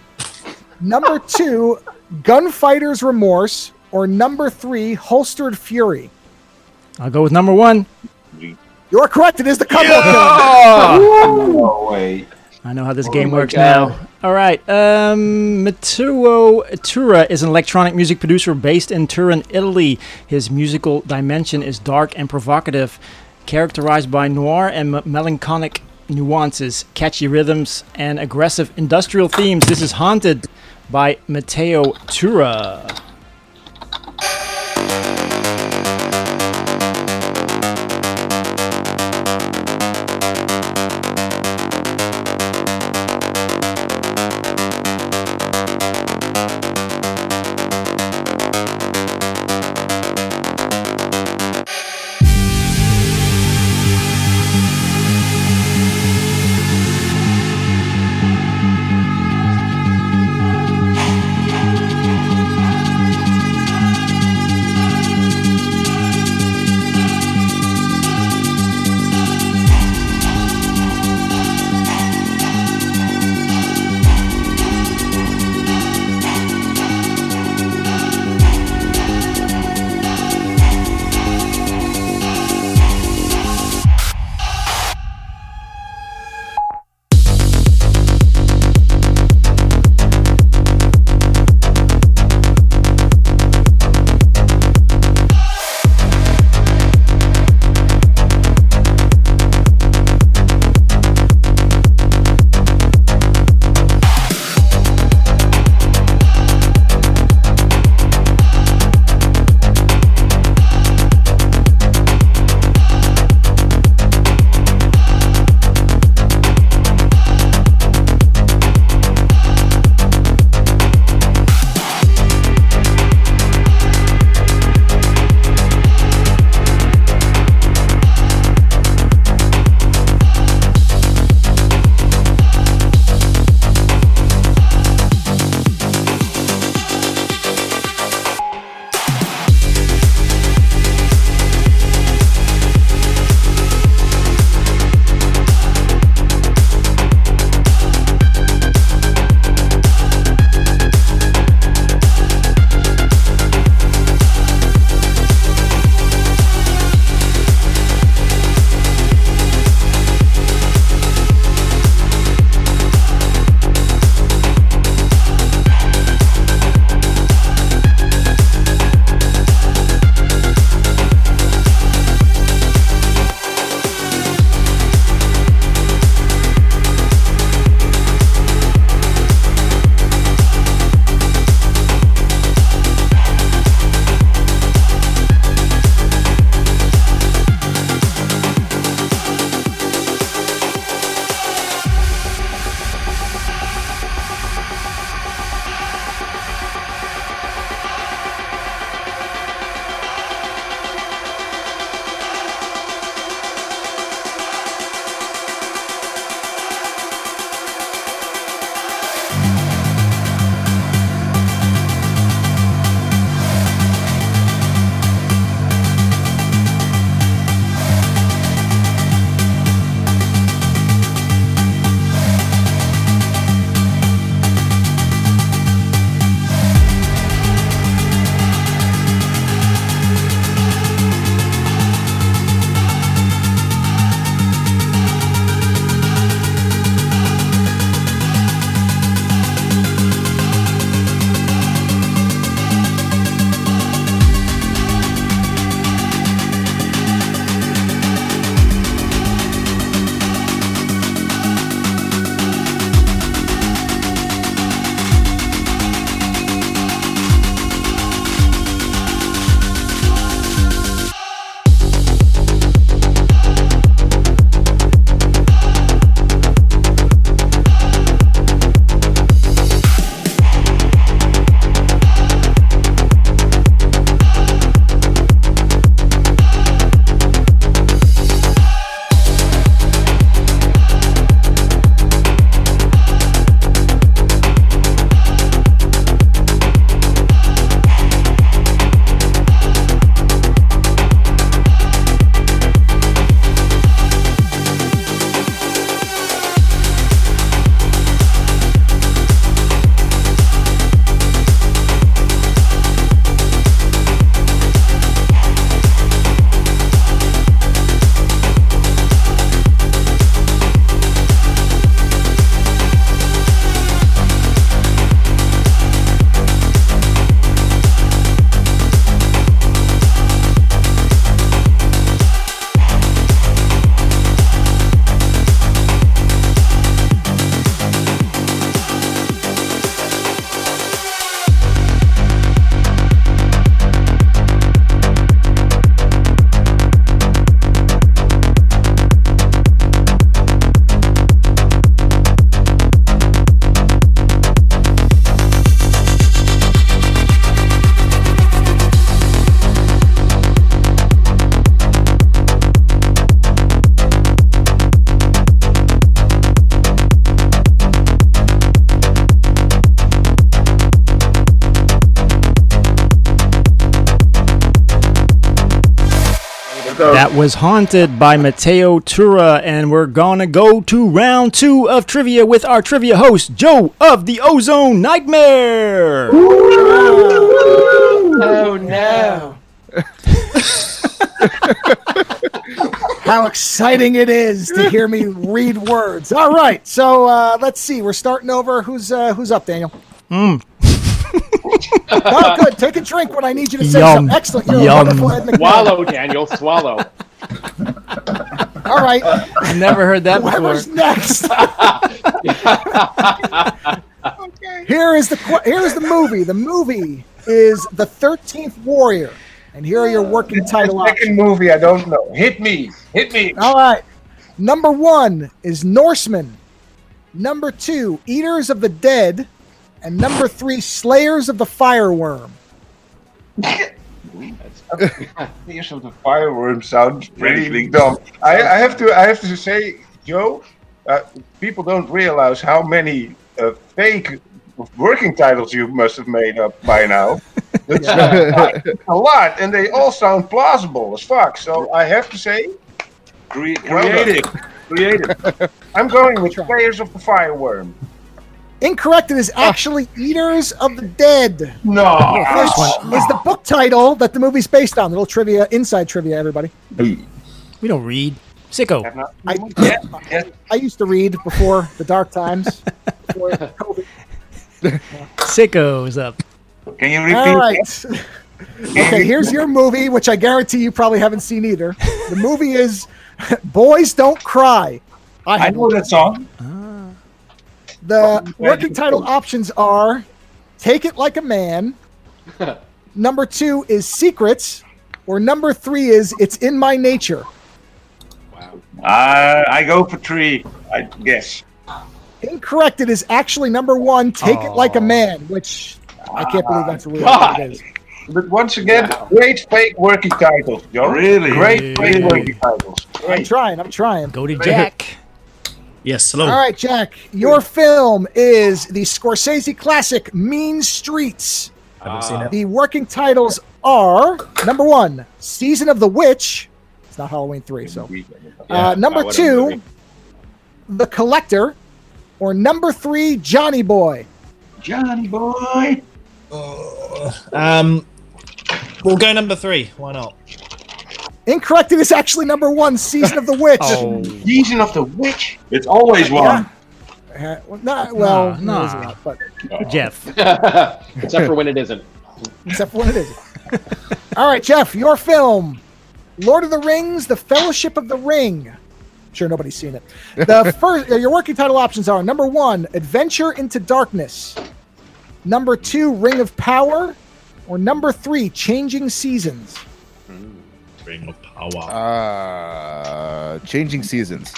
Number two, Gunfighter's Remorse. Or number three, Holstered Fury. I'll go with number one. You're correct. It is The Cut Whore Killings. No way. I know how this Oh game works God. now. All right. Um, Matteo Tura is an electronic music producer based in Turin, Italy. His musical dimension is dark and provocative, characterized by noir and m- melancholic nuances, catchy rhythms, and aggressive industrial themes. This is Haunted by Matteo Tura. That was Haunted by Matteo Tura, and we're gonna go to round two of trivia with our trivia host, Joe of the Ozone Nightmare. Oh no. *laughs* How exciting it is to hear me read words. All right, so uh, let's see. We're starting over. Who's uh, who's up, Daniel? Mm. Oh, good. Take a drink when I need you to say Yum. something. Excellent. You're a Yum. wonderful Ed Swallow, Daniel. Swallow. All right. I've never heard that before. Whoever's next. *laughs* Here is the here is the movie. The movie is The Thirteenth Warrior, and here are your working title options. Second movie, I don't know. Hit me. Hit me. All right. Number one is Norseman. Number two, Eaters of the Dead. And number three, Slayers of the Fireworm. Fears *laughs* of the fireworm sounds really dumb. I, I have to. I have to say, Joe, uh, people don't realize how many uh, fake working titles you must have made up by now. *laughs* It's uh, a lot, and they all sound plausible as fuck. So I have to say, cre- creative, creative. I'm going with Slayers of the Fireworm. Incorrect. It is ah. actually Eaters of the Dead. No. Which is the book title that the movie's based on. little trivia, inside trivia, everybody. We don't read. Sicko. I, I used to read before the dark times. before COVID. Sicko is up. Can you repeat? All right. okay, here's your movie, which I guarantee you probably haven't seen either. The movie is *laughs* Boys Don't Cry. I know that song. Ah. The working title options are Take It Like a Man. *laughs* number two is Secrets. Or number three is It's in My Nature. Uh, I go for three. I guess. Incorrect. It is actually number one, Take It Like a Man, which I can't believe that's real. God. It is. But once again, great fake working titles, Joe. Really? Great fake working titles. I'm trying. I'm trying. Go to Jack. Yes, hello. All right, Jack. Your film is the Scorsese classic Mean Streets. I haven't seen it. The working titles are number one, Season of the Witch. It's not Halloween three, so. Uh, number two, movie. The Collector, or number three, Johnny Boy. Johnny boy. Um, we'll go number three. Why not? Incorrect. It is actually number one, Season of the *laughs* Witch. Oh. Season of the Witch. It's always one. Uh, not, well, Nah, no, it's not, but Jeff. *laughs* Except for when it isn't. except for when it is. *laughs* All right, Jeff, your film, Lord of the Rings: The Fellowship of the Ring. Sure, nobody's seen it. The first, uh, your working title options are number one, Adventure into Darkness. Number two, Ring of Power, or number three, Changing Seasons. Ring of Power. Uh, changing seasons.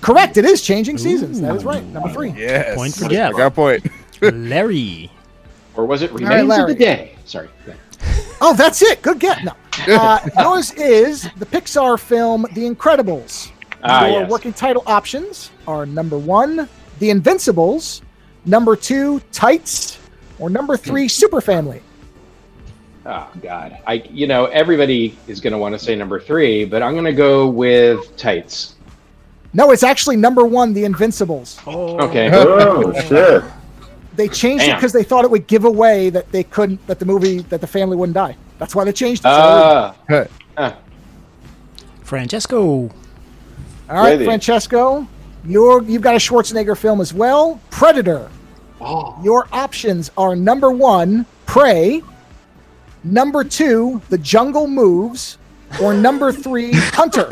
Correct. It is Changing Seasons. That is right. Number three. Yes. Point for I Jeff. got a point. *laughs* Larry. Or was it right, Remains of the Day? Sorry. *laughs* Oh, that's it. Good get. No. *laughs* Uh, yours is the Pixar film The Incredibles. Ah, Your yes. working title options are number one, The Invincibles, number two, Tights, or number three, Super Family. Oh God, I you know everybody is going to want to say number three, but I'm going to go with tights. No, it's actually number one, The Invincibles. Oh. Okay. Oh shit! They changed it because they thought it would give away that they couldn't, that the movie, that the family wouldn't die. That's why they changed it. So- Ah. Ah. Francesco. All right, Ready. Francesco, you're, you've got a Schwarzenegger film as well, Predator. Oh. Your options are number one, Prey, number two, The Jungle Moves, or number three, Hunter.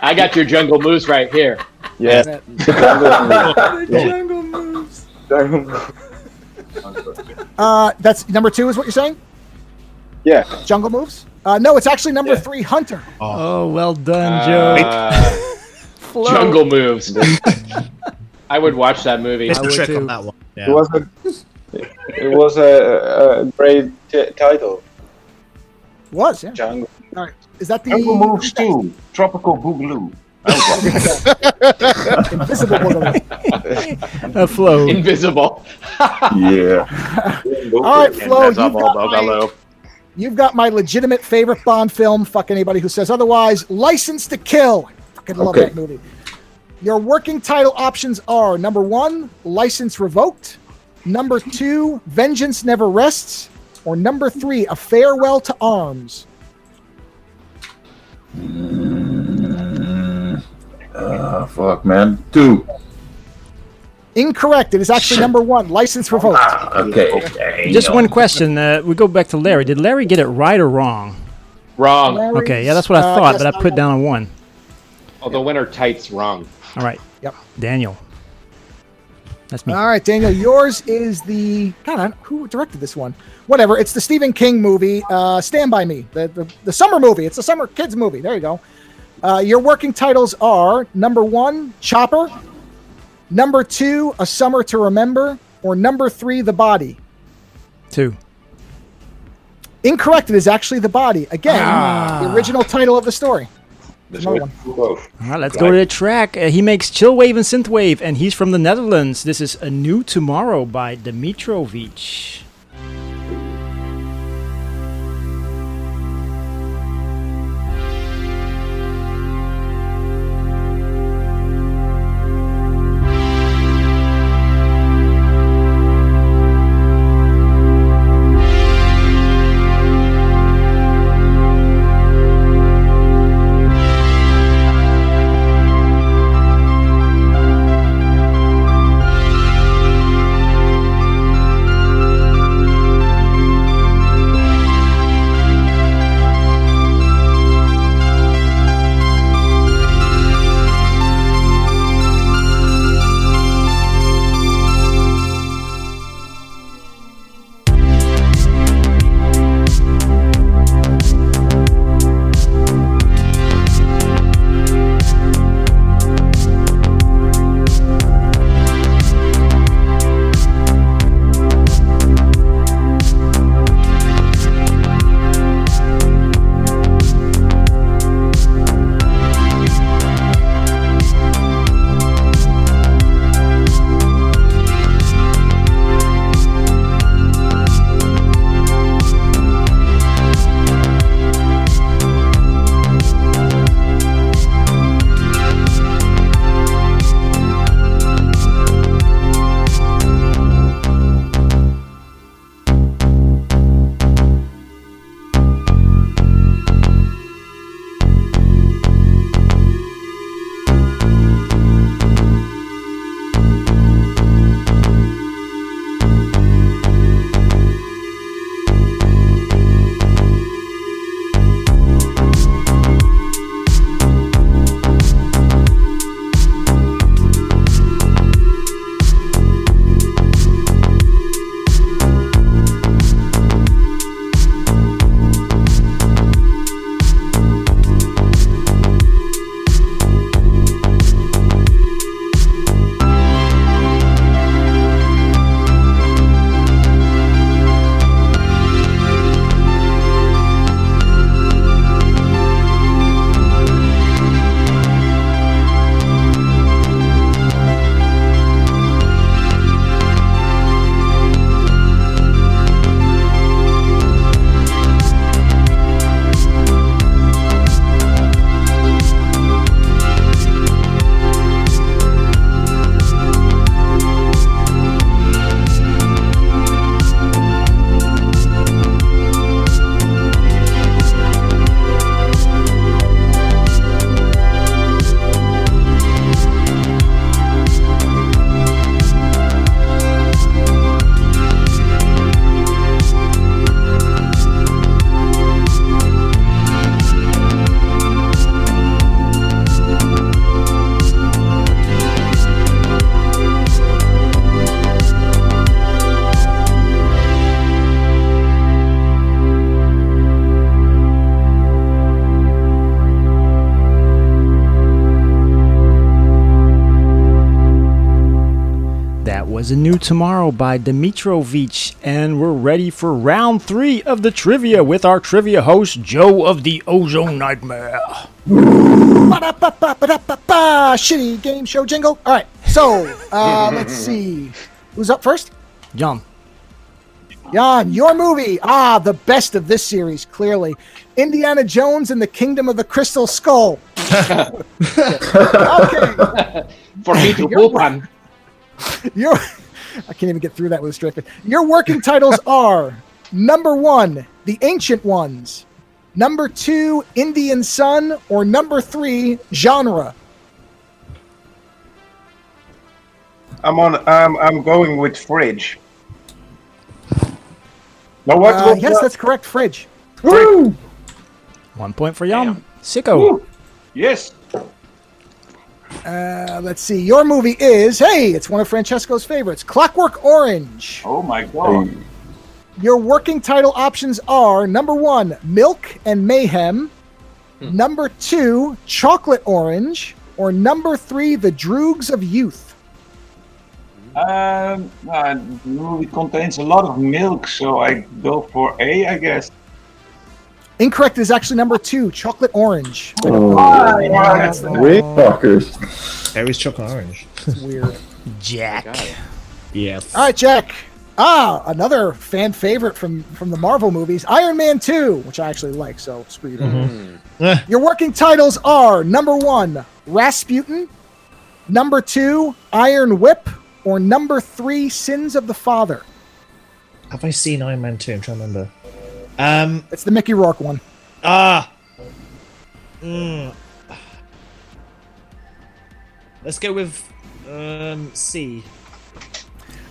I got your jungle moves right here. Yes. Jungle moves. *laughs* Uh, that's number two, is what you're saying? Yeah. Jungle Moves? Uh, no, it's actually number three, Hunter. Oh, well done, Joe. Uh, *laughs* jungle moves. *laughs* I would watch that movie. Missed I would trick too. on that one. It Yeah. Was a. It was a, a great t- title. Was, yeah. Jungle. All right. Is that the Jungle Moves 2. Tropical Boogaloo. Invisible Boogaloo? A flow. Invisible. Yeah. *laughs* All right, Flo, you've got, my, Boogaloo. You've got my legitimate favorite Bond film. Fuck anybody who says otherwise. License to Kill. I fucking love Okay. that movie. Your working title options are number one, License Revoked. Number two, Vengeance Never Rests. Or number three, A Farewell to Arms. Uh, fuck, man. Two. Incorrect. It is actually number one, License Revoked. Okay. okay. Just one question. Uh, we go back to Larry. Did Larry get it right or wrong? Wrong. Okay, yeah, that's what I Uh, thought, yes, but I put down a one. Oh, the winner tights wrong. All right. Yep. Daniel. That's me. All right, Daniel, yours is the God. Who directed this one? Whatever. It's the Stephen King movie, uh, Stand by Me, the, the the summer movie. It's a summer kids movie. There you go. Uh, your working titles are number one, Chopper. Number two, A Summer to Remember, or number three, The Body. Two. Incorrect. It is actually The Body. Again, Ah. the original title of the story. Another one. All right, let's go to the track. Uh, he makes chillwave and synthwave, and he's from the Netherlands. This is A New Tomorrow by Dimitrovic. Was A New Tomorrow by Dimitrovic, and we're ready for round three of the trivia with our trivia host, Joe of the Ozone Nightmare. Ba-da-ba-ba-ba-da-ba-ba. Shitty game show jingle. All right, so uh, *laughs* let's see. Who's up first? John. Jan, your movie. Ah, the best of this series, clearly. Indiana Jones and the Kingdom of the Crystal Skull. *laughs* *laughs* okay. For me to You're whoop on. *laughs* Your, I can't even get through that with a straight face. Your working titles *laughs* are number one, The Ancient Ones, number two, Indian Sun, or number three, Genre. I'm on. I'm I'm going with fridge. No, what? Uh, what- yes, what? that's correct, Fridge. Woo! One point for Yum. Sicko. Yes. Uh, let's see. Your movie is, hey, it's one of Francesco's favorites, Clockwork Orange. Oh my god. Your working title options are number one, Milk and Mayhem, number two, Chocolate Orange, or number three, The Droogs of Youth. Um, uh, the movie contains a lot of milk, so I go for A, I guess. Incorrect is actually number two, Chocolate Orange. Oh, that's the- Way fuckers. Harry's chocolate orange. It's weird. Jack. Yes. All right, Jack. Ah, another fan favorite from from the Marvel movies, Iron Man 2, which I actually like, so screw you. Mhm. Your working titles are number one, Rasputin, number two, Iron Whip, or number three, Sins of the Father. Have I seen Iron Man 2? I'm trying to remember. Um, It's the Mickey Rourke one. ah. Mm. Let's go with um, C.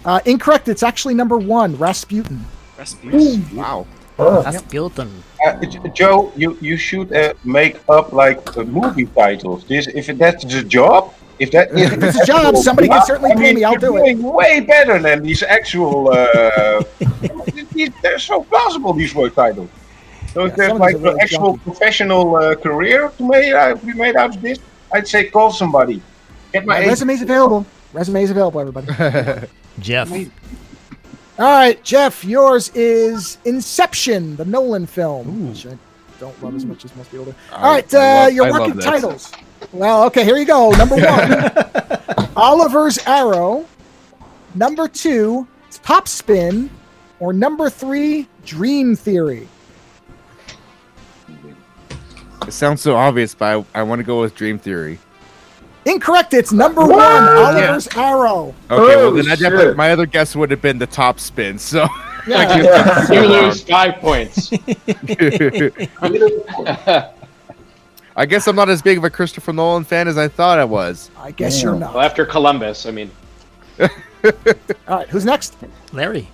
Uh, incorrect. It's actually number one, Rasputin. Rasputin. Wow. That's Bilton. Uh, Joe, you you should uh, make up like uh, movie titles. This if that's the job. If that is If it's a job, somebody can certainly pay me, I'll you're do it. doing Way better than these actual. Uh, *laughs* these, they're so plausible. These work titles. So if there's like an really actual junky. professional uh, career to make, uh, be made out of this, I'd say call somebody. Get my My agent. resume's available. Resume's available, everybody. *laughs* Jeff. All right, Jeff, yours is Inception, the Nolan film, which I don't love as much as most people do. All I- right, I uh, love- your I love working this. titles. Well, okay, here you go. Number one, *laughs* Oliver's Arrow. Number two, Top Spin. Or number three, Dream Theory. It sounds so obvious, but I, I want to go with Dream Theory. Incorrect. It's number one, Oliver's Arrow. Okay, well Oh, then I definitely my other guess would have been the top spin. So Yeah. *laughs* You lose five points. *laughs* I guess I'm not as big of a Christopher Nolan fan as I thought I was. I guess you're not. well, after Columbus, I mean, *laughs* All right, who's next? Larry.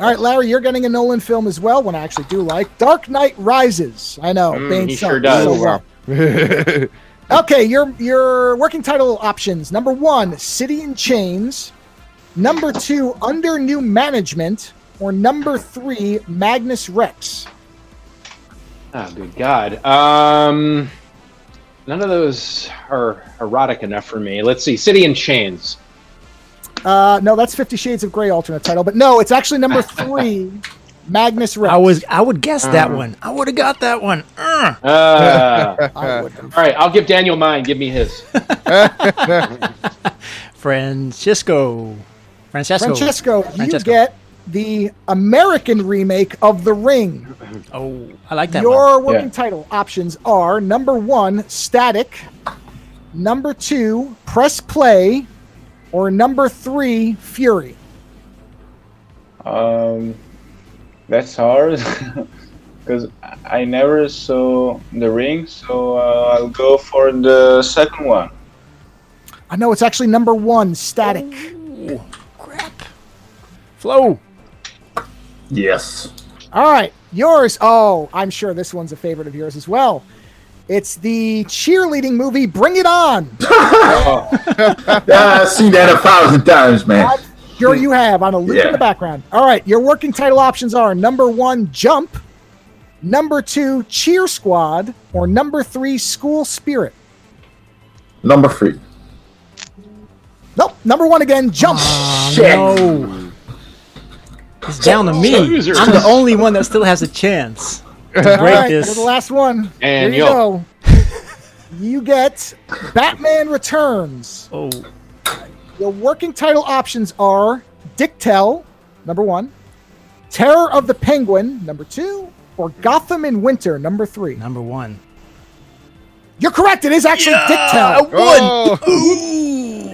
All right, Larry, you're getting a Nolan film as well, one I actually do like. Dark Knight Rises. I know. Mm, Bane he sucks sure does. so Oh, well. *laughs* Okay, your your working title options. Number one, City in Chains. Number two, Under New Management. Or number three, Magnus Rex. Oh good God. Um, none of those are erotic enough for me. Let's see, City in Chains. Uh, no, that's Fifty Shades of Grey alternate title, but no, it's actually number *laughs* three, Magnus Rex. I was I would guess that Uh. one. I would have got that one. Uh. Uh, *laughs* I would have. all right, I'll give Daniel mine. Give me his. *laughs* Francisco. Francesco. Francesco, you Francesco. get the American remake of The Ring. Oh, I like that Your one. working title options are number one, Static, number two, Press Play, or number three, Fury. Um, that's hard *laughs* because I never saw the ring, so uh, I'll go for the second one. I know it's actually number one, Static. Ooh, crap. Flo. Yes. All right, yours. Oh, I'm sure this one's a favorite of yours as well. It's the cheerleading movie Bring It On. Yeah, *laughs* I've seen that a thousand times, man. I'm sure you have on a loop in the background. All right, your working title options are number one, Jump, number two, Cheer Squad, or number three, School Spirit. Number three. Nope, number one again, Jump. Shit. No. It's down to me. Losers. I'm the *laughs* only one that still has a chance to break right, this. you're the last one. And Here you yo. go. you get Batman Returns. Oh, Your working title options are Dick Tell, number one, Terror of the Penguin, number two, or Gotham in Winter, number three? Number one. You're correct. It is actually Dick I Tell. won. Oh.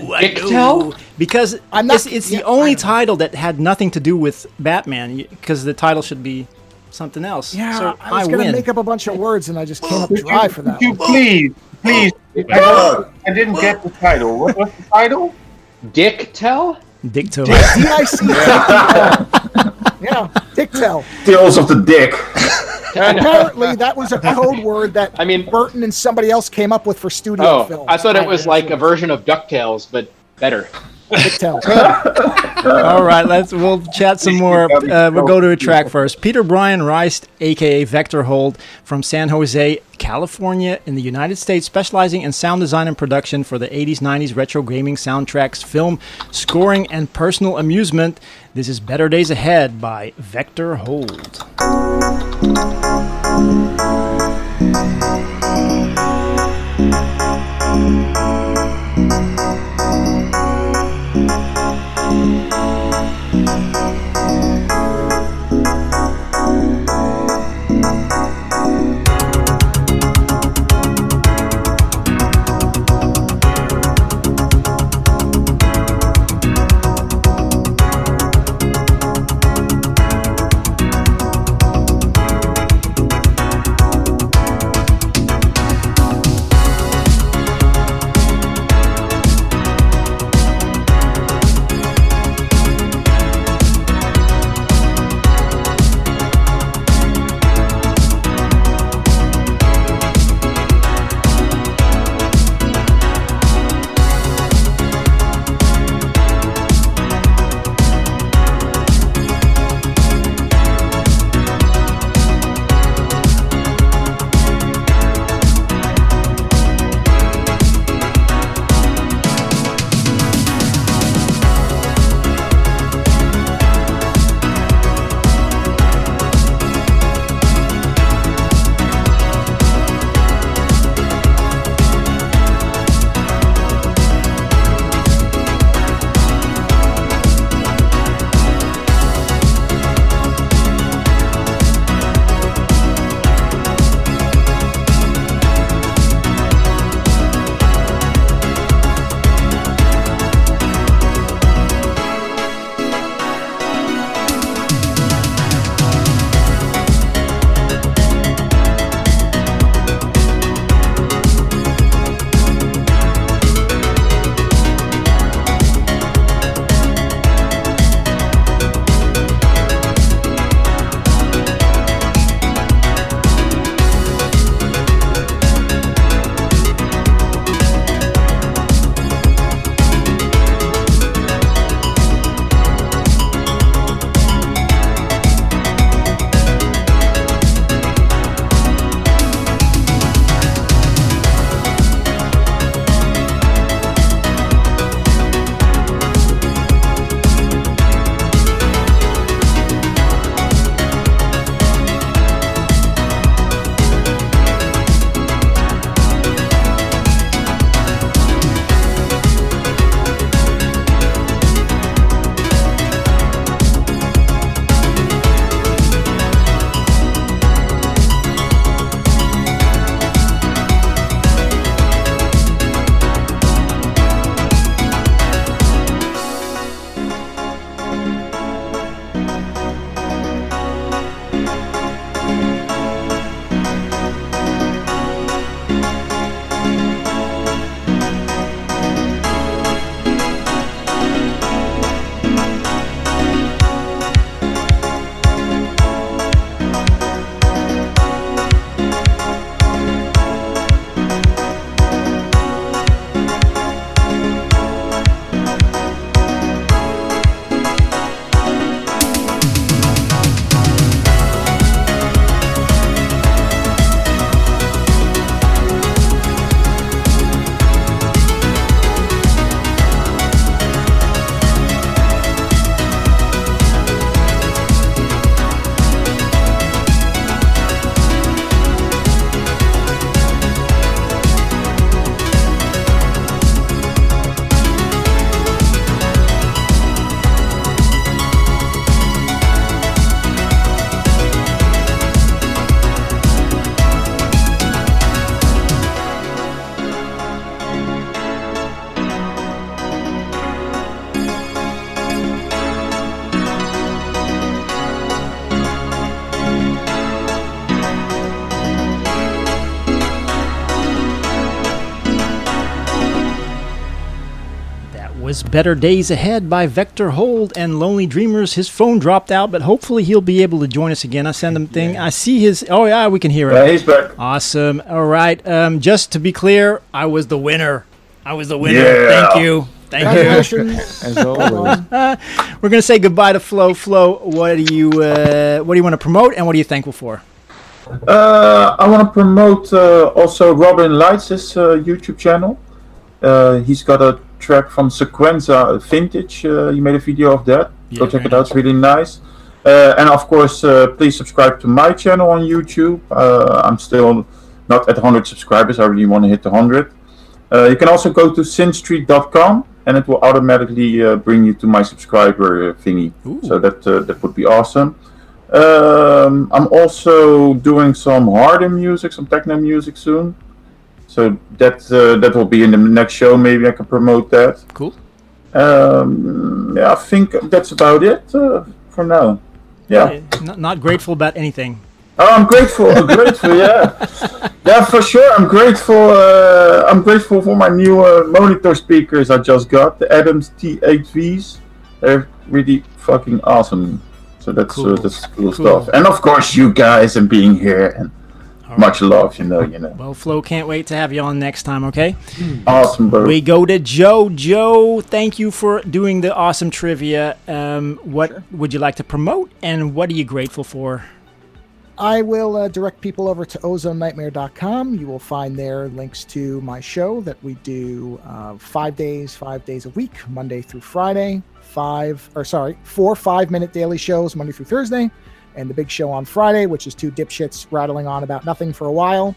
Ooh, I Dick. Tell? Because I'm not- it's, it's yeah, the only title that had nothing to do with Batman. Because the title should be something else. Yeah, so I was going to make up a bunch of words and I just came up dry for that. You one. please, please. I, I didn't get the title. What was the title? Dick Tell? Dick Tell. D-I-C. Yeah, Dick Tell. Tales of the Dick. Apparently, that was a *laughs* code word that I mean, Burton and somebody else came up with for studio Oh, films. I thought it was like a version of DuckTales, but better. Dick *laughs* All right, let's we'll chat some more. Uh, we'll go to a track first. Peter Brian Rice, aka Vector Hold, from San Jose, California, in the United States, specializing in sound design and production for the 80s, 90s retro gaming soundtracks, film scoring, and personal amusement. This is Better Days Ahead by Vector Hold. Thank you. Better Days Ahead by Vector Hold and Lonely Dreamers. His phone dropped out, but hopefully he'll be able to join us again. I send him thing. I see his. Oh yeah, we can hear him. Yeah, he's back. Awesome. All right. Um, just to be clear, I was the winner. I was the winner. Yeah. Thank you. Thank Congratulations. *laughs* As always. you. *laughs* We're gonna say goodbye to Flo. Flo, what do you uh, what do you want to promote and what are you thankful for? Uh, I want to promote uh, also Robin Lights' uh, YouTube channel. Uh, he's got a track from Sequenza Vintage. Uh, he made a video of that. Go check it out. It's really nice. Uh, and of course, uh, please subscribe to my channel on YouTube. Uh, I'm still not at 100 subscribers. I really want to hit the 100. Uh, you can also go to sinstreet.com and it will automatically uh, bring you to my subscriber uh, thingy. So that uh, that would be awesome. Um, I'm also doing some harder music, some techno music soon. So that uh, that will be in the next show. Maybe I can promote that. Cool. Um, yeah, I think that's about it uh, for now. Yeah. Not, not grateful about anything. Oh, I'm grateful. I'm grateful. Yeah, *laughs* yeah, for sure. I'm grateful. Uh, I'm grateful for my new uh, monitor speakers I just got, the Adams T8Vs. They're really fucking awesome. So that's Cool. uh, that's cool, Cool. stuff. And of course, you guys and being here and much love. You know, you know. Well, Flo, can't wait to have you on next time. Okay. *clears throat* Awesome, bro. We go to Joe. Joe, thank you for doing the awesome trivia. Um, what would you like to promote, and what are you grateful for? I will uh, direct people over to ozonenightmare.com. You will find there links to my show that we do uh, five days, five days a week, Monday through Friday. Five, or sorry, four five minute daily shows, Monday through Thursday, and the big show on Friday, which is two dipshits rattling on about nothing for a while.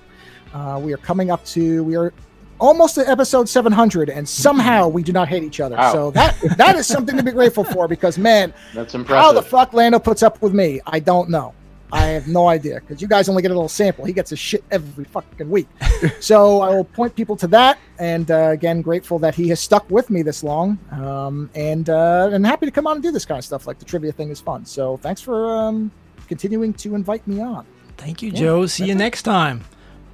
Uh, we are coming up to, we are almost at episode 700, and somehow we do not hate each other. Wow. So that that is something to be grateful for because, man, *laughs* That's impressive. how the fuck Lando puts up with me, I don't know. I have no idea because you guys only get a little sample. He gets his shit every fucking week. *laughs* so I will point people to that. And uh, again, grateful that he has stuck with me this long. Um, and uh, and happy to come on and do this kind of stuff. Like the trivia thing is fun. So thanks for um, continuing to invite me on. Thank you, Yeah, Joe. See you next time.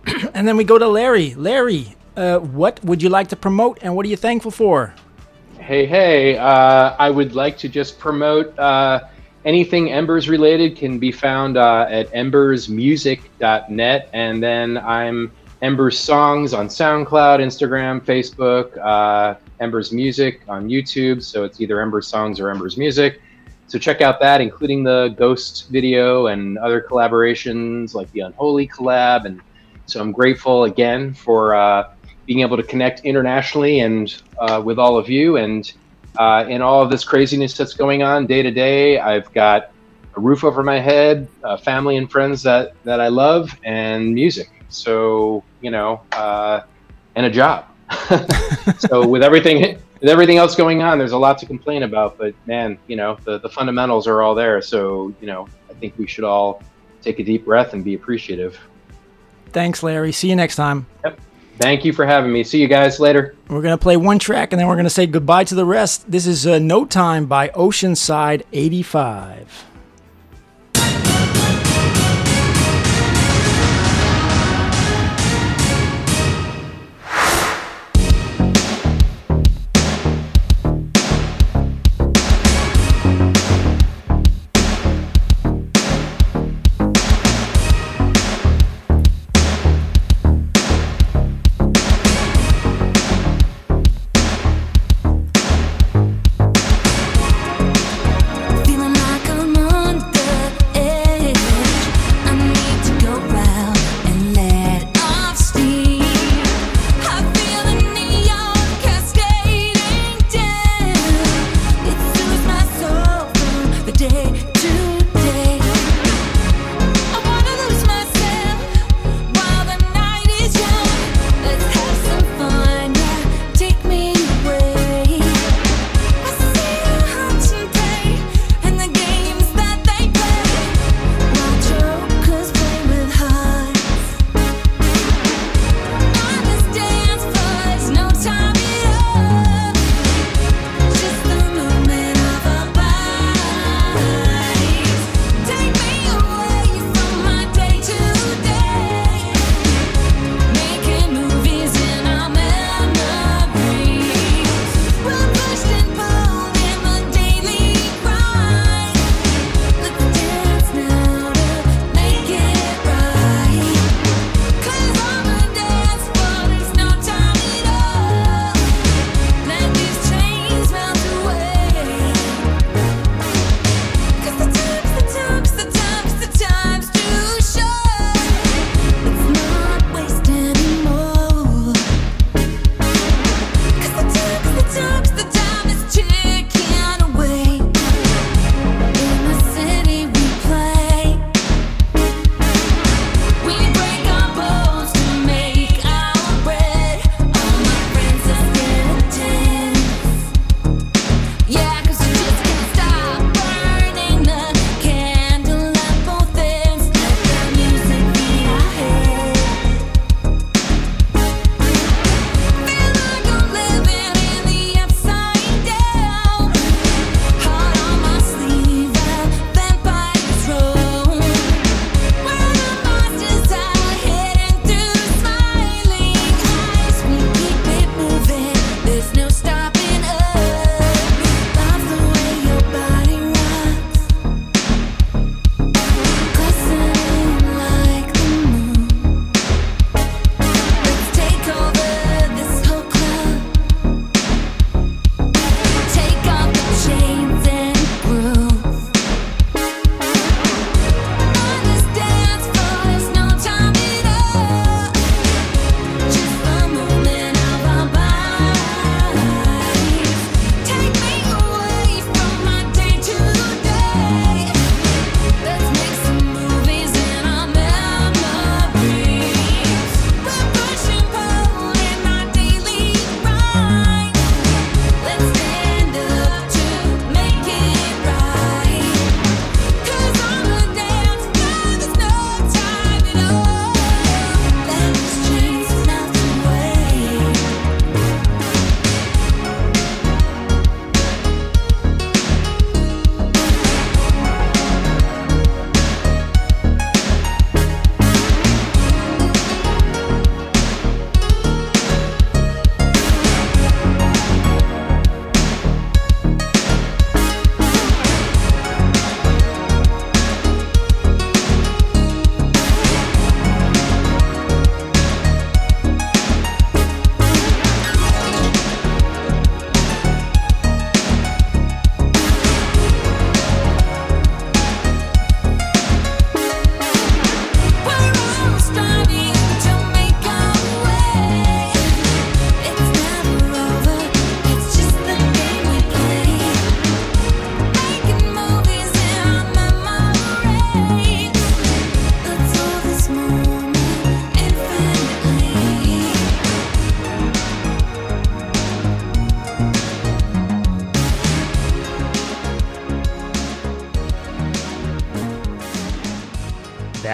*clears throat* and then we go to Larry. Larry, uh, what would you like to promote, and what are you thankful for? Hey, hey, uh, I would like to just promote uh, anything Embers related can be found uh, at embersmusic.net. And then I'm Embers Songs on SoundCloud, Instagram, Facebook, uh, Embers Music on YouTube. So it's either Embers Songs or Embers Music. So check out that, including the Ghost video and other collaborations like the Unholy collab. And so I'm grateful again for uh, being able to connect internationally and uh, with all of you. And uh, in all of this craziness that's going on day to day, I've got a roof over my head, uh, family and friends that, that I love, and music. So, you know, uh, and a job. *laughs* so with everything with everything else going on, there's a lot to complain about. But man, you know, the, the fundamentals are all there. So, you know, I think we should all take a deep breath and be appreciative. Thanks, Larry. See you next time. Yep. Thank you for having me. See you guys later. We're going to play one track and then we're going to say goodbye to the rest. This is uh, No Time by Oceanside 85.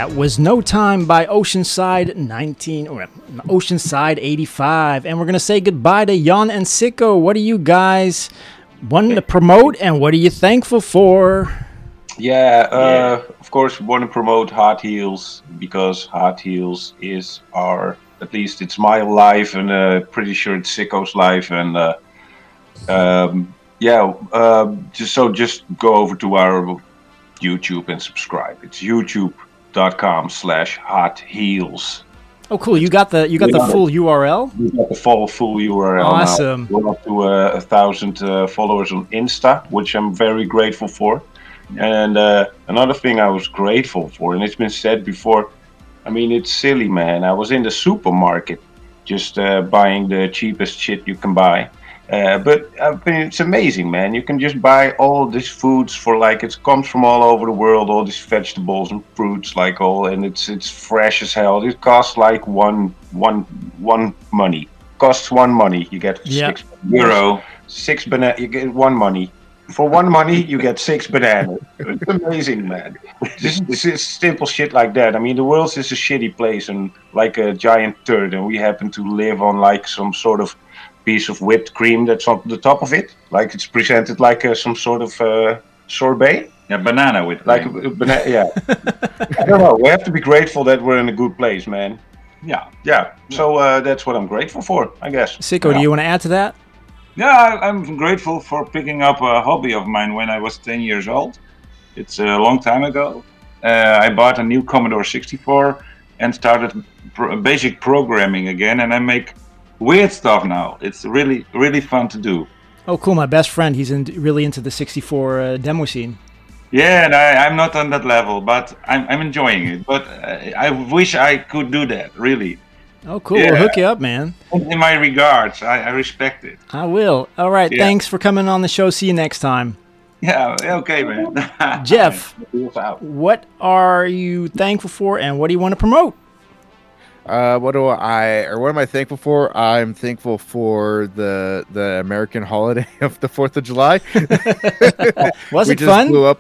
That was No Time by Oceanside 19 or Oceanside 85. And we're going to say goodbye to Jan and Sicko. What are you guys wanting to promote and what are you thankful for? Yeah, uh, of course, we want to promote Hard Heels because Hard Heels is our, at least it's my life, and uh, pretty sure it's Sicko's life. And uh, um, yeah, uh, just so just go over to our YouTube and subscribe. It's youtube.com slash Hot Heels. Oh, cool! You got the you got the full URL. We got the full full URL Awesome. now. We're up to uh, a thousand uh, followers on Insta, which I'm very grateful for. And uh, another thing I was grateful for, and it's been said before. I mean, it's silly, man. I was in the supermarket just uh, buying the cheapest shit you can buy. Uh, but I mean, it's amazing, man. You can just buy all these foods for like it comes from all over the world. All these vegetables and fruits, like all, and it's it's fresh as hell. It costs like one one one money. Costs one money. You get six euro, six banana. You get one money. For one money, you get six bananas. It's amazing, man. This is simple shit like that. I mean, the world is a shitty place and like a giant turd, and we happen to live on like some sort of piece of whipped cream that's on the top of it. Like it's presented like uh, some sort of uh, sorbet. Yeah, banana with Like a, a banana. Yeah. I don't know. We have to be grateful that we're in a good place, man. Yeah. Yeah. So uh, that's what I'm grateful for, I guess. Sicko, do you want to add to that? Yeah, I- I'm grateful for picking up a hobby of mine when I was 10 years old. It's a long time ago. Uh, I bought a new Commodore 64 and started pro- basic programming again, and I make weird stuff now. It's really, really fun to do. Oh, cool! My best friend, he's in, really into the 64 uh, demo scene. Yeah, and I, I'm not on that level, but I'm, I'm enjoying it. But uh, I wish I could do that, really. Oh, cool! Yeah. We'll hook you up, man. In my regards, I, I respect it. I will. All right. Yeah. Thanks for coming on the show. See you next time. Yeah, okay, man. *laughs* Jeff, what are you thankful for, and what do you want to promote? Uh, what do I or what am I thankful for? I'm thankful for the the American holiday *laughs* of the Fourth of July. *laughs* Was we it just fun? Blew up.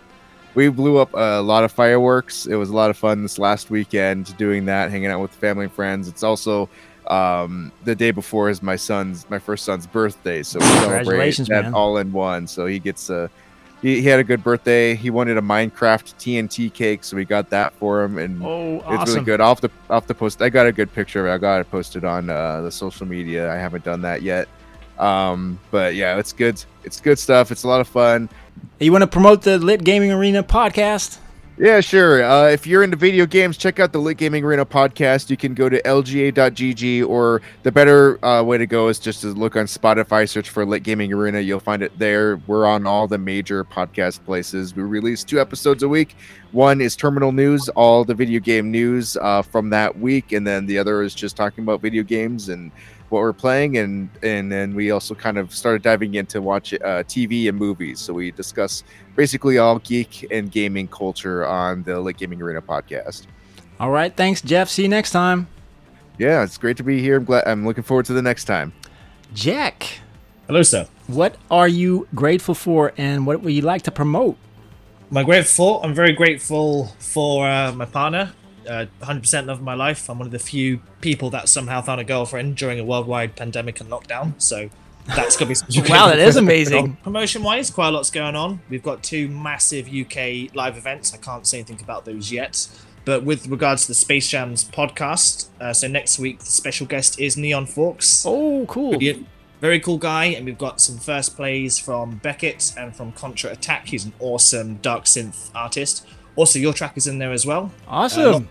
We blew up a lot of fireworks. It was a lot of fun this last weekend doing that, hanging out with family and friends. It's also um, the day before is my son's my first son's birthday, so we celebrate that man. all in one. So he gets a. He, he had a good birthday. He wanted a Minecraft TNT cake, so we got that for him, and Oh, it's really good. Off the off the post, I got a good picture of it. I got it posted on uh, the social media. I haven't done that yet, um, but yeah, it's good. It's good stuff. It's a lot of fun. You want to promote the Lit Gaming Arena podcast? Yeah, sure. Uh, if you're into video games, check out the Lit Gaming Arena podcast. You can go to lga.gg, or the better uh, way to go is just to look on Spotify, search for Lit Gaming Arena. You'll find it there. We're on all the major podcast places. We release two episodes a week. One is Terminal News, all the video game news uh, from that week, and then the other is just talking about video games and what we're playing, and and then we also kind of started diving into watch uh, TV and movies. So we discuss basically all geek and gaming culture on the Lit Gaming Arena podcast. All right. Thanks, Jeff. See you next time. Yeah, it's great to be here. I'm glad. I'm looking forward to the next time. Jack. Hello, sir. What are you grateful for, and what would you like to promote? My grateful. I'm very grateful for uh, my partner. Uh, 100% love of my life. I'm one of the few people that somehow found a girlfriend during a worldwide pandemic and lockdown. So that's gonna be *laughs* something Wow, that is *laughs* amazing. Promotion wise, quite a lot's going on. We've got two massive UK live events. I can't say anything about those yet. But with regards to the Space Jams podcast, uh, so next week the special guest is Neon Forks. Oh, cool! Brilliant. Very cool guy, and we've got some first plays from Beckett and from Contra Attack. He's an awesome dark synth artist. Also, your track is in there as well. Awesome.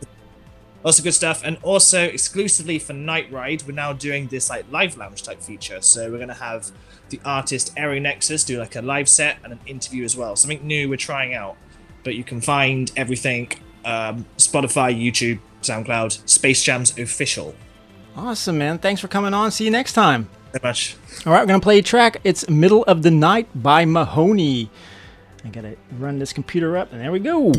Uh, of good stuff, and also exclusively for Night Ride, we're now doing this like live lounge type feature. So we're gonna have the artist Aero Nexus do like a live set and an interview as well. Something new we're trying out, but you can find everything um, Spotify, YouTube, SoundCloud, Space Jams official. Awesome, man. Thanks for coming on. See you next time. Very much. All right, we're gonna play a track. It's "Middle of the Night" by Mahoney. I gotta run this computer up, and there we go.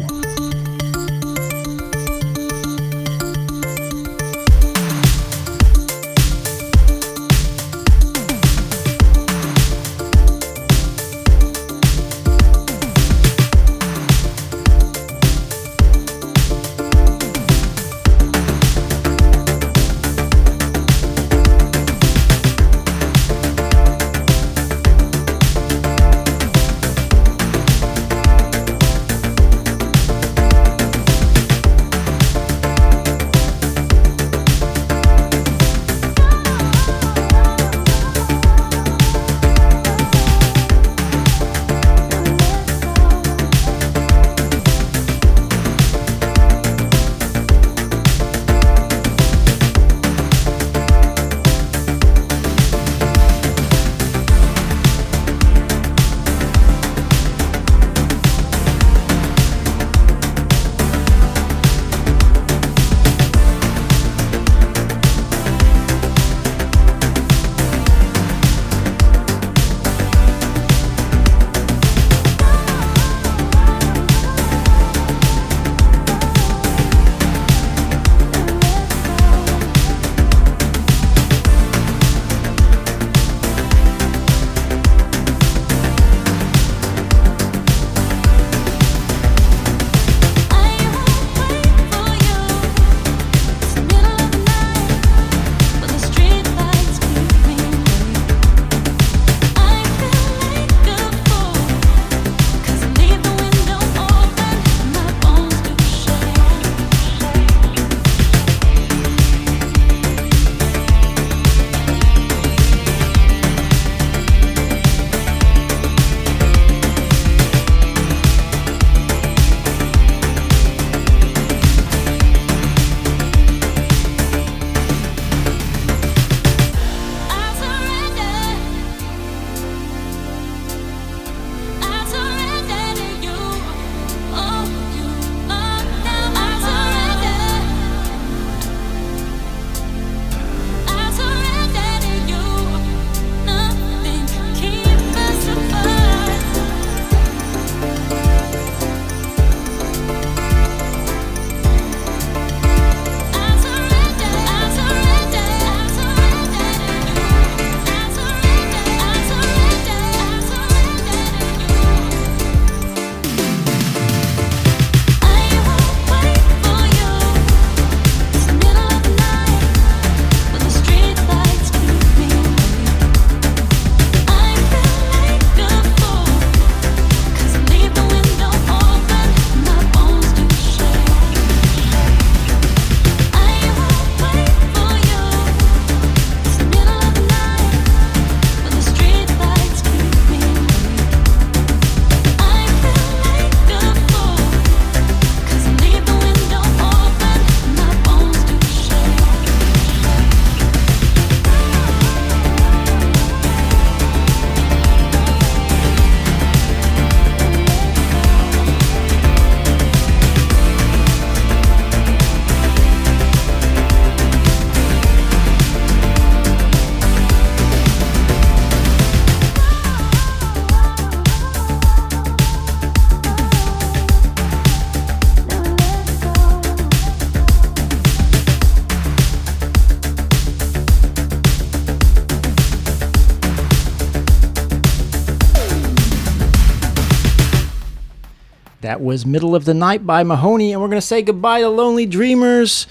Was Middle of the Night by Mahoney, and we're going to say goodbye to Lonely Dreamers.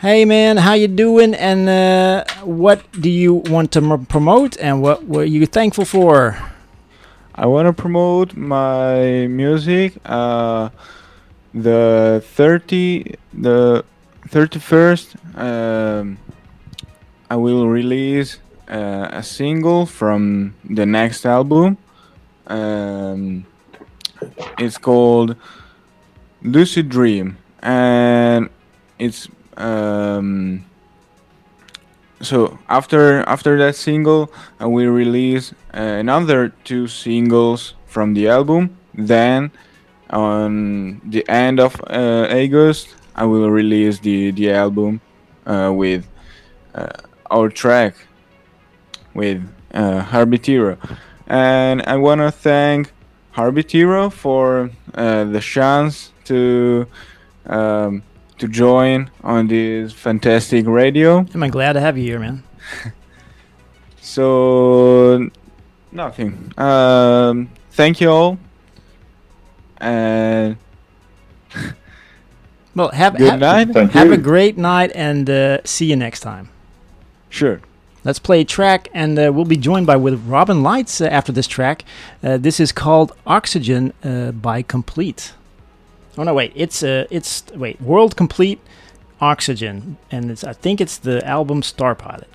Hey man, how you doing? And uh, what do you want to m- promote? And what were you thankful for? I want to promote my music. Uh, the thirty, the thirty-first, um, I will release uh, a single from the next album. Um, it's called Lucid Dream, and it's um, so after after that single, I will release uh, another two singles from the album. Then on the end of uh, August, I will release the the album uh, with uh, our track with uh, Heartbeat Hero. And I want to thank Heartbeat Hero for uh, the chance to um, to join on this fantastic radio. I'm glad to have you here, man? *laughs* So nothing. Um, thank you all. And Well, have Good have, night. Thank have you. a great night, and uh, see you next time. Sure. Let's play a track, and uh, we'll be joined by with Robin Lights uh, after this track. Uh, this is called "Oxygen" uh, by Complete. Oh no, wait, it's uh, it's wait, World Complete Oxygen, and it's I think it's the album Star Pilot.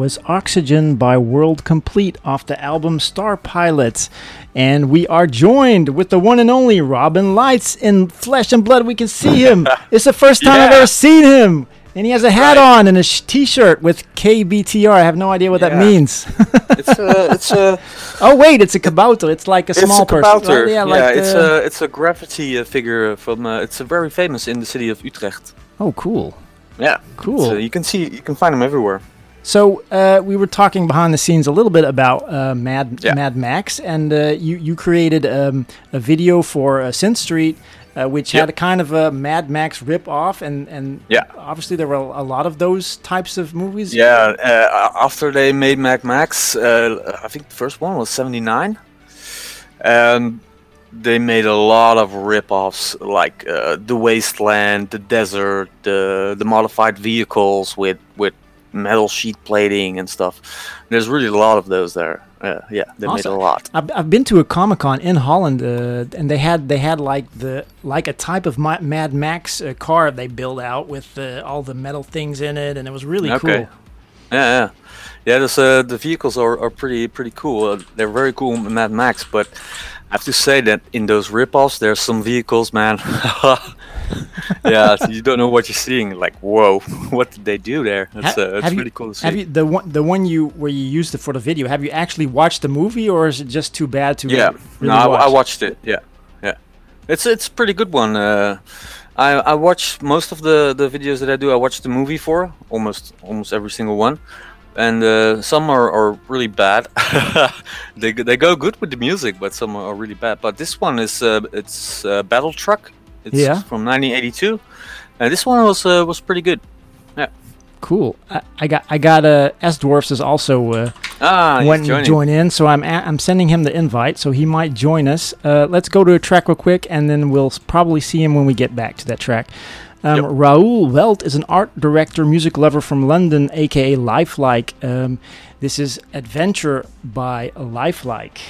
Was Oxygen by World Complete off the album Star Pilots. And we are joined with the one and only Robin Lights in flesh and blood. We can see him. *laughs* it's the first time I've ever seen him. And he has a hat on and a sh- t-shirt with KBTR. I have no idea what that means. *laughs* It's a, it's a, *laughs* oh wait, it's a kabouter. It's like a small it's a person. kabouter. right? Yeah, like it's a, it's a graffiti uh, figure from. Uh, it's a very famous in the city of Utrecht. Oh, cool. Yeah, Cool. So you can see, you can find them everywhere. So uh, we were talking behind the scenes a little bit about uh, Mad Yeah. Mad Max, and uh, you you created um, a video for uh, Synth Street, uh, which Yep. had a kind of a Mad Max rip off, and and Yeah. obviously there were a lot of those types of movies. Yeah, uh, after they made Mad Max, uh, I think the first one was '79. and they made a lot of rip-offs, like uh, the wasteland, the desert, the the modified vehicles with with metal sheet plating and stuff. There's really a lot of those there. Uh, yeah, they made a lot. I've, I've been to a Comic Con in Holland, uh, and they had they had like the like a type of Ma- Mad Max uh, car they built out with uh, all the metal things in it, and it was really Okay. cool. Yeah, yeah, yeah. This, uh, the vehicles are, are pretty pretty cool. Uh, they're very cool Mad Max, but I have to say that in those rip-offs, there's some vehicles, man. *laughs* *laughs* yeah, so you don't know what you're seeing. Like, whoa, *laughs* what did they do there? It's, Ha- uh, really you, cool to see. Have you the one the one you where you used it for the video? Have you actually watched the movie, or is it just too bad to? yeah, really no, I, I watched it. Yeah, yeah. It's it's a pretty good one. Uh, I I watch most of the the videos that I do. I watch the movie for almost almost every single one, and uh, some are, are really bad. *laughs* they go- they go good with the music, but some are really bad. But this one is uh, it's uh, Battle Truck. It's Yeah. from 1982, and this one was uh, was pretty good. Yeah. Cool. I, I got I got uh, S Dwarfs is also uh, Ah, wanting to join in, so I'm a- I'm sending him the invite, so he might join us. Uh, let's go to a track real quick, and then we'll probably see him when we get back to that track. Um, Raoul Welt is an art director, music lover from London, aka Lifelike. Um, this is Adventure by Lifelike.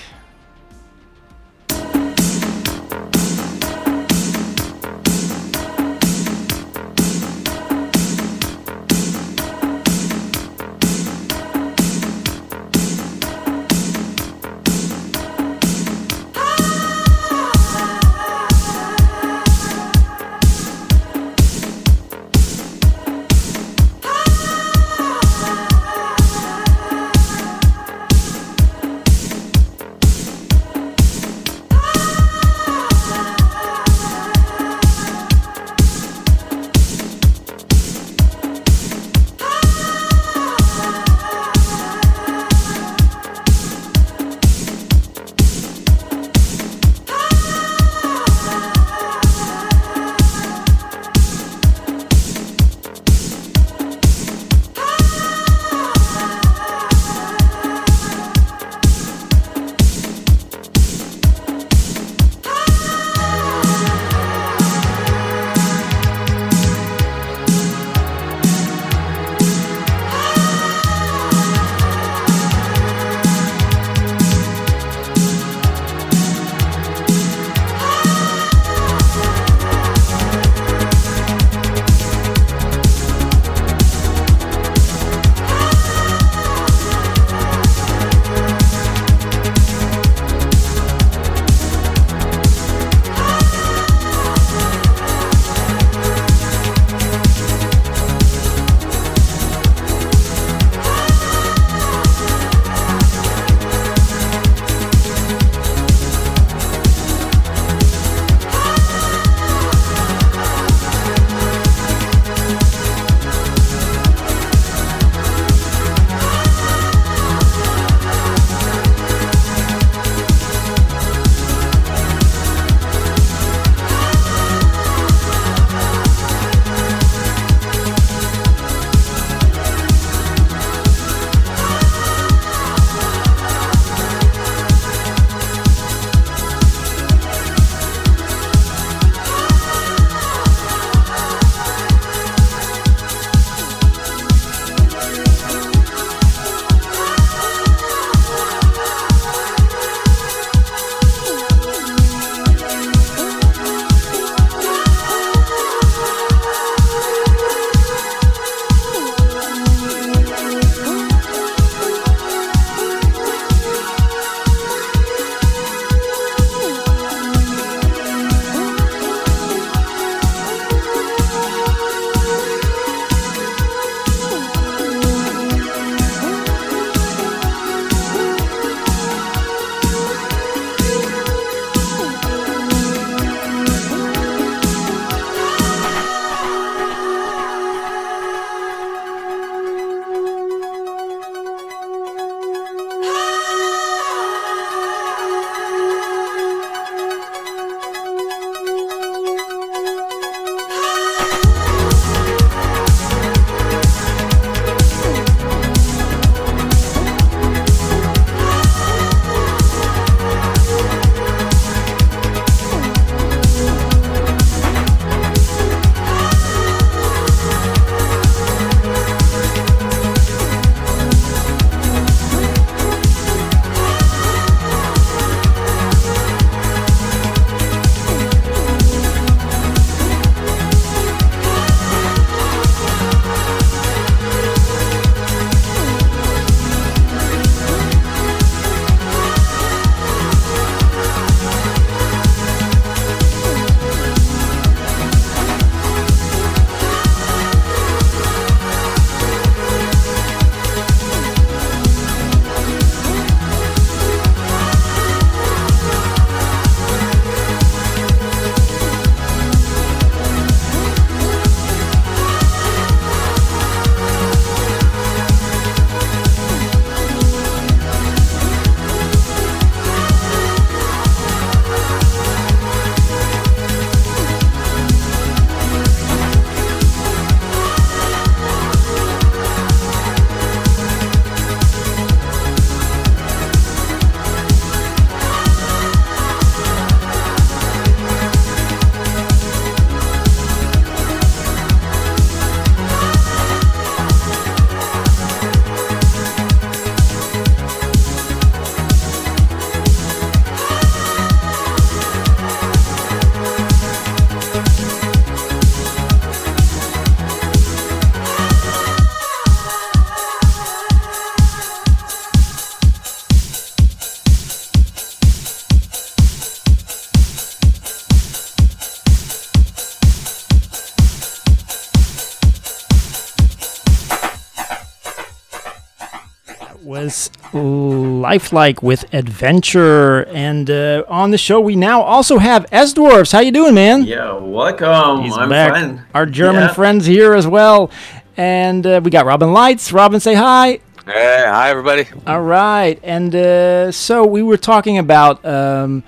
Lifelike with adventure, and uh, on the show we now also have S Dwarfs. How you doing, man? Yeah, welcome. He's I'm back. fine. Our German Yeah. friends here as well, and uh, we got Robin Lights. Robin, say hi. Hey, hi everybody. All right, and uh, so we were talking about um,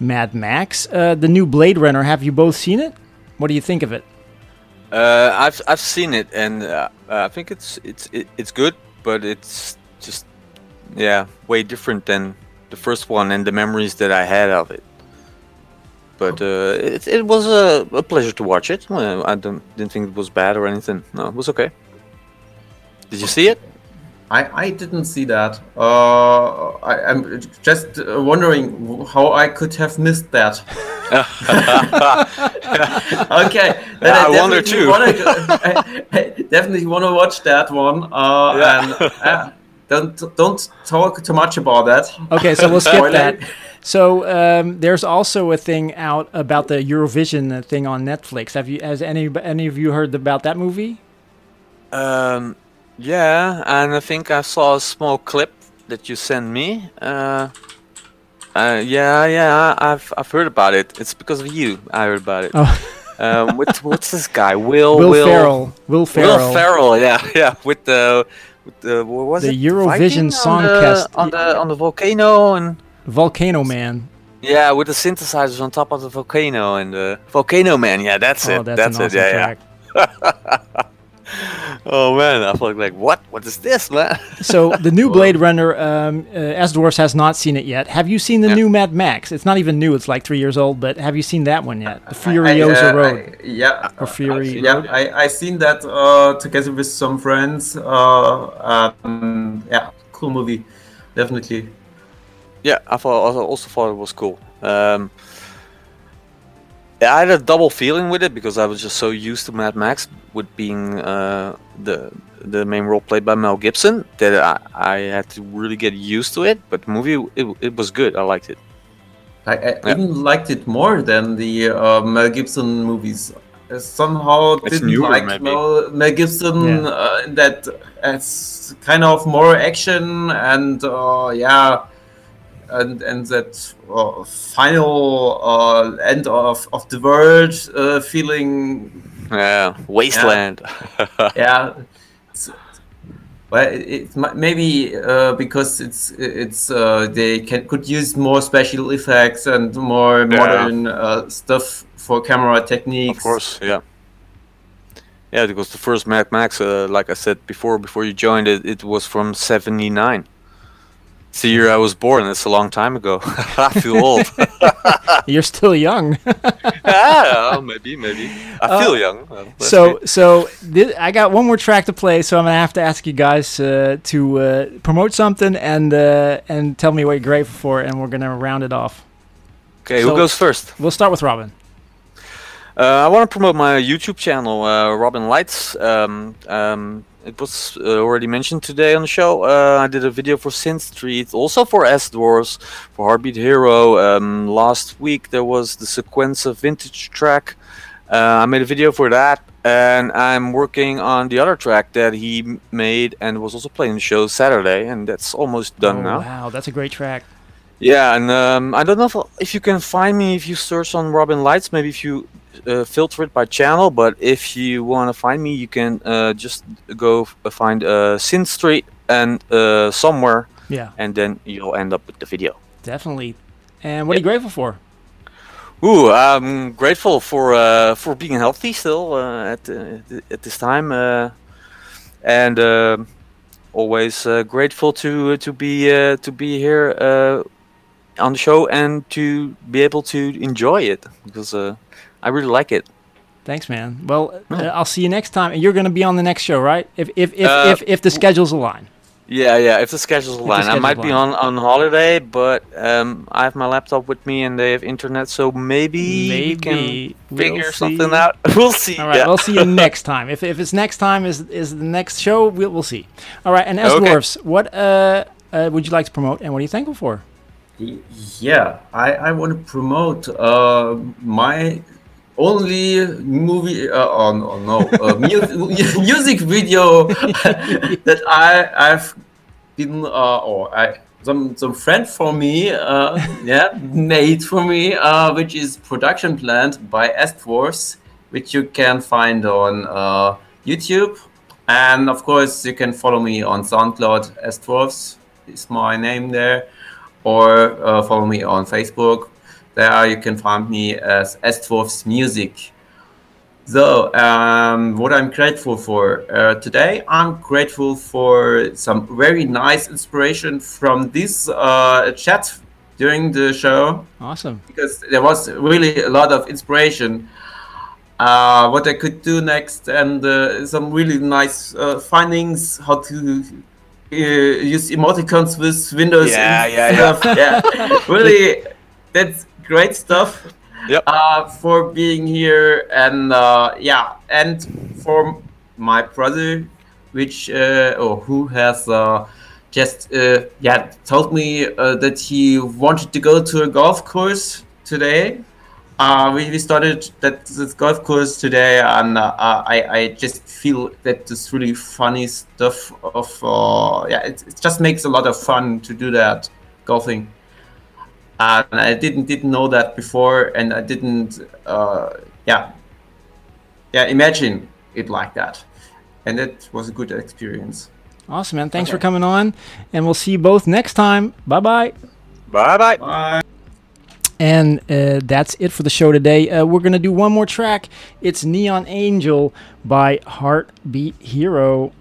Mad Max, uh, the new Blade Runner. Have you both seen it? What do you think of it? Uh, I've I've seen it and uh, I think it's it's it, it's good, but it's just yeah way different than the first one and the memories that I had of it. But uh, it it was a, a pleasure to watch it. I don't didn't think it was bad or anything. No, it was okay. Did you see it? I, I didn't see that. Uh, I, I'm just wondering how I could have missed that. *laughs* *laughs* okay, Yeah, I wonder too. Wanna, *laughs* I, I definitely want to watch that one. Uh, Yeah. and uh, don't don't talk too much about that. Okay, so we'll *laughs* skip that. So um, there's also a thing out about the Eurovision uh, thing on Netflix. Have you? Has any any of you heard about that movie? Um, yeah, and I think I saw a small clip that you sent me. Uh, uh, yeah, yeah, I've I've heard about it. It's because of you. I heard about it. Oh. um, with, what's this guy? *laughs* Will Will Will Ferrell. Will Ferrell. Will Ferrell. Yeah, *laughs* yeah. With the with the what was The it? Eurovision Song on on the on the volcano and Volcano Man. yeah, with the synthesizers on top of the volcano and the volcano man. Yeah, that's Oh, it. that's That's, an it. awesome Yeah, yeah. *laughs* oh man, I felt like what? What is this, man? *laughs* So the new *laughs* Blade Runner, um, uh, S Dwarfs has not seen it yet. Have you seen the new Mad Max? It's not even new; it's like three years old. But have you seen that one yet? The Furiosa I, uh, Road I- yeah, or Fury? yeah, I I seen that uh, together with some friends. Uh, um, yeah, cool movie, definitely. Yeah, I thought also, also thought it was cool. Um, yeah, I had a double feeling with it because I was just so used to Mad Max with being uh, the the main role played by Mel Gibson that I, I had to really get used to it. But the movie it, it was good. I liked it. I, I even liked it more than the uh, Mel Gibson movies. I somehow It's didn't newer, like maybe. Mel, Mel Gibson Yeah. uh, that as kind of more action and uh, yeah, and and that uh, final uh, end of, of the world uh, feeling. Yeah, Wasteland. yeah. It's, well, it, it maybe uh, because it's it's uh, they can could use more special effects and more Yeah. modern uh, stuff for camera techniques. Of course, yeah. Yeah, because the first Mad Max, uh, like I said before, before you joined it, it was from '79. It's the year I was born. It's a long time ago. *laughs* I feel old. *laughs* You're still young. *laughs* yeah, maybe, maybe. I feel Uh, young. Well, So, see. so thi- I got one more track to play, so I'm gonna have to ask you guys uh, to uh, promote something and uh, and tell me what you're grateful for, and we're gonna round it off. Okay, who goes first? We'll start with Robin. Uh, I want to promote my YouTube channel, uh, Robin Lights. Um, um, it was uh, already mentioned today on the show. Uh, I did a video for Synth Street, also for S Dwarfs, for Heartbeat Hero. Um, last week there was the sequence of vintage track. Uh, I made a video for that, and I'm working on the other track that he made and was also playing the show Saturday, and that's almost done Oh, now. Wow, that's a great track. Yeah, and um, I don't know if, if you can find me if you search on Robin Lights, maybe if you uh, filter it by channel. But if you want to find me, you can uh, just go f- find uh, Synth Street and uh, somewhere, Yeah. and then you'll end up with the video. Definitely. And what are you grateful for? Ooh, I'm grateful for uh, for being healthy still uh, at uh, at this time, uh, and uh, always uh, grateful to to be uh, to be here uh, on the show and to be able to enjoy it because uh, I really like it. Thanks, man. Well, uh, I'll see you next time, and you're gonna be on the next show, right? If if if Uh, if, if the schedules align. Yeah, yeah. If the schedules the align, I schedules might be on on holiday, but um, I have my laptop with me and they have internet, so maybe, we can Maybe we'll figure something out. *laughs* we'll see. All right, yeah. we'll see you *laughs* next time. If, if it's next time is is the next show, we'll, we'll see. All right, and as Okay. dwarfs, what uh, uh, would you like to promote, and what are you thankful for? Yeah, I, I want to promote uh, my only movie uh, oh no, no uh, *laughs* mu- music video *laughs* that I I've been uh, or I some some friend for me, uh, yeah, made for me, uh, which is production plant by Estforce, which you can find on uh, YouTube, and of course you can follow me on SoundCloud. Estforce is my name there, or uh, follow me on Facebook. There you can find me as Estforce Music. So, um, what I'm grateful for uh, today, I'm grateful for some very nice inspiration from this uh, chat during the show Awesome. because there was really a lot of inspiration. Uh, what I could do next, and uh, some really nice uh, findings how to uh, use emoticons with Windows. Yeah, and yeah, stuff. yeah. yeah. *laughs* really, that's great stuff Yep. uh, for being here and uh, yeah and for my brother which uh, or who has uh, just uh, yeah told me uh, that he wanted to go to a golf course today uh, we, we started that this golf course today and uh, I, I just feel that this really funny stuff of uh, yeah it, it just makes a lot of fun to do that golfing and I didn't didn't know that before, and I didn't, uh, yeah, yeah, imagine it like that, and it was a good experience. Awesome, man. Thanks for coming on, and we'll see you both next time. Bye bye. Bye bye. Bye. And uh, that's it for the show today. Uh, we're going to do one more track. It's Neon Angel by Heartbeat Hero.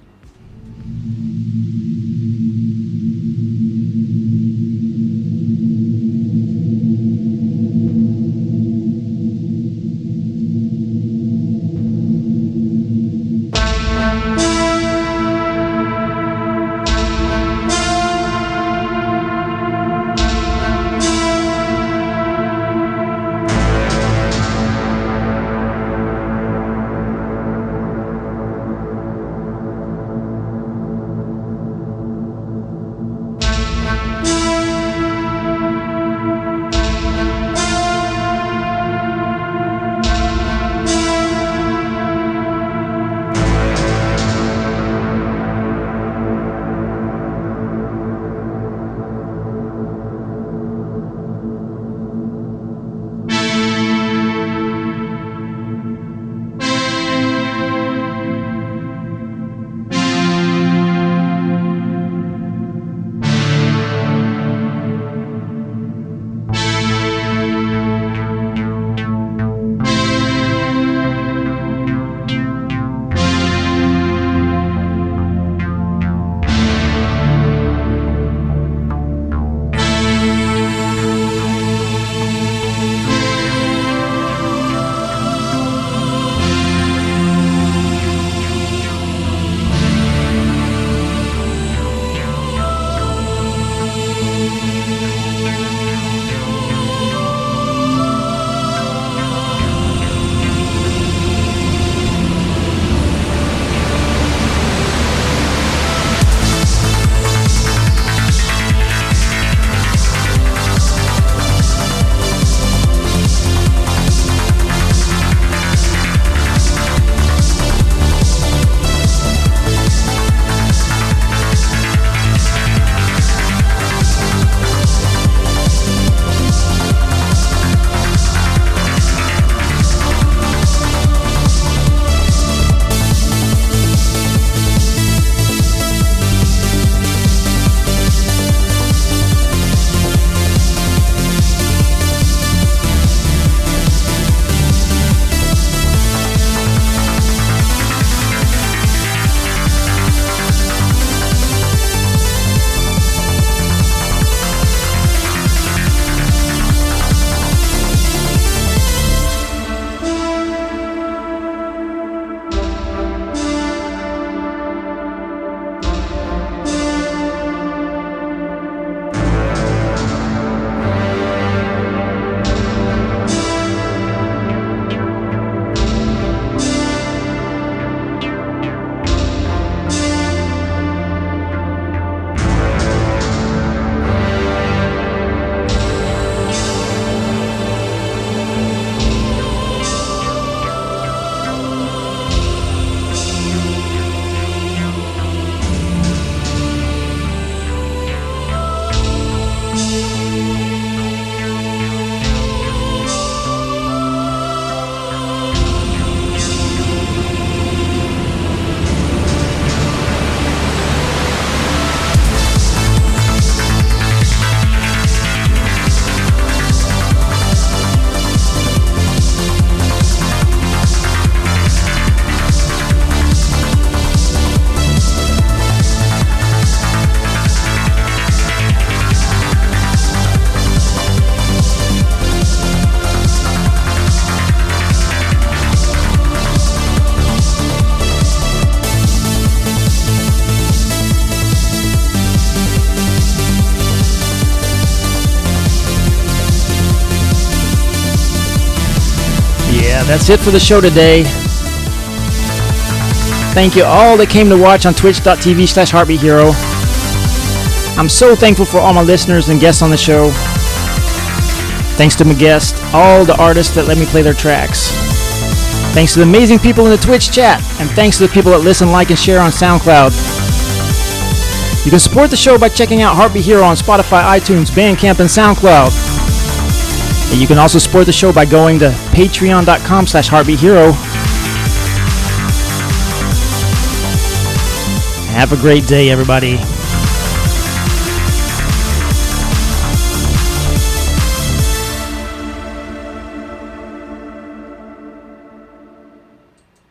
That's it for the show today. Thank you all that came to watch on twitch.tv slash heartbeat hero. I'm so thankful for all my listeners and guests on the show. Thanks to my guests, all the artists that let me play their tracks. Thanks to the amazing people in the Twitch chat, and thanks to the people that listen, like, and share on SoundCloud. You can support the show by checking out Heartbeat Hero on Spotify, iTunes, Bandcamp, and SoundCloud. And you can also support the show by going to patreon.com slash heartbeathero. Have a great day, everybody.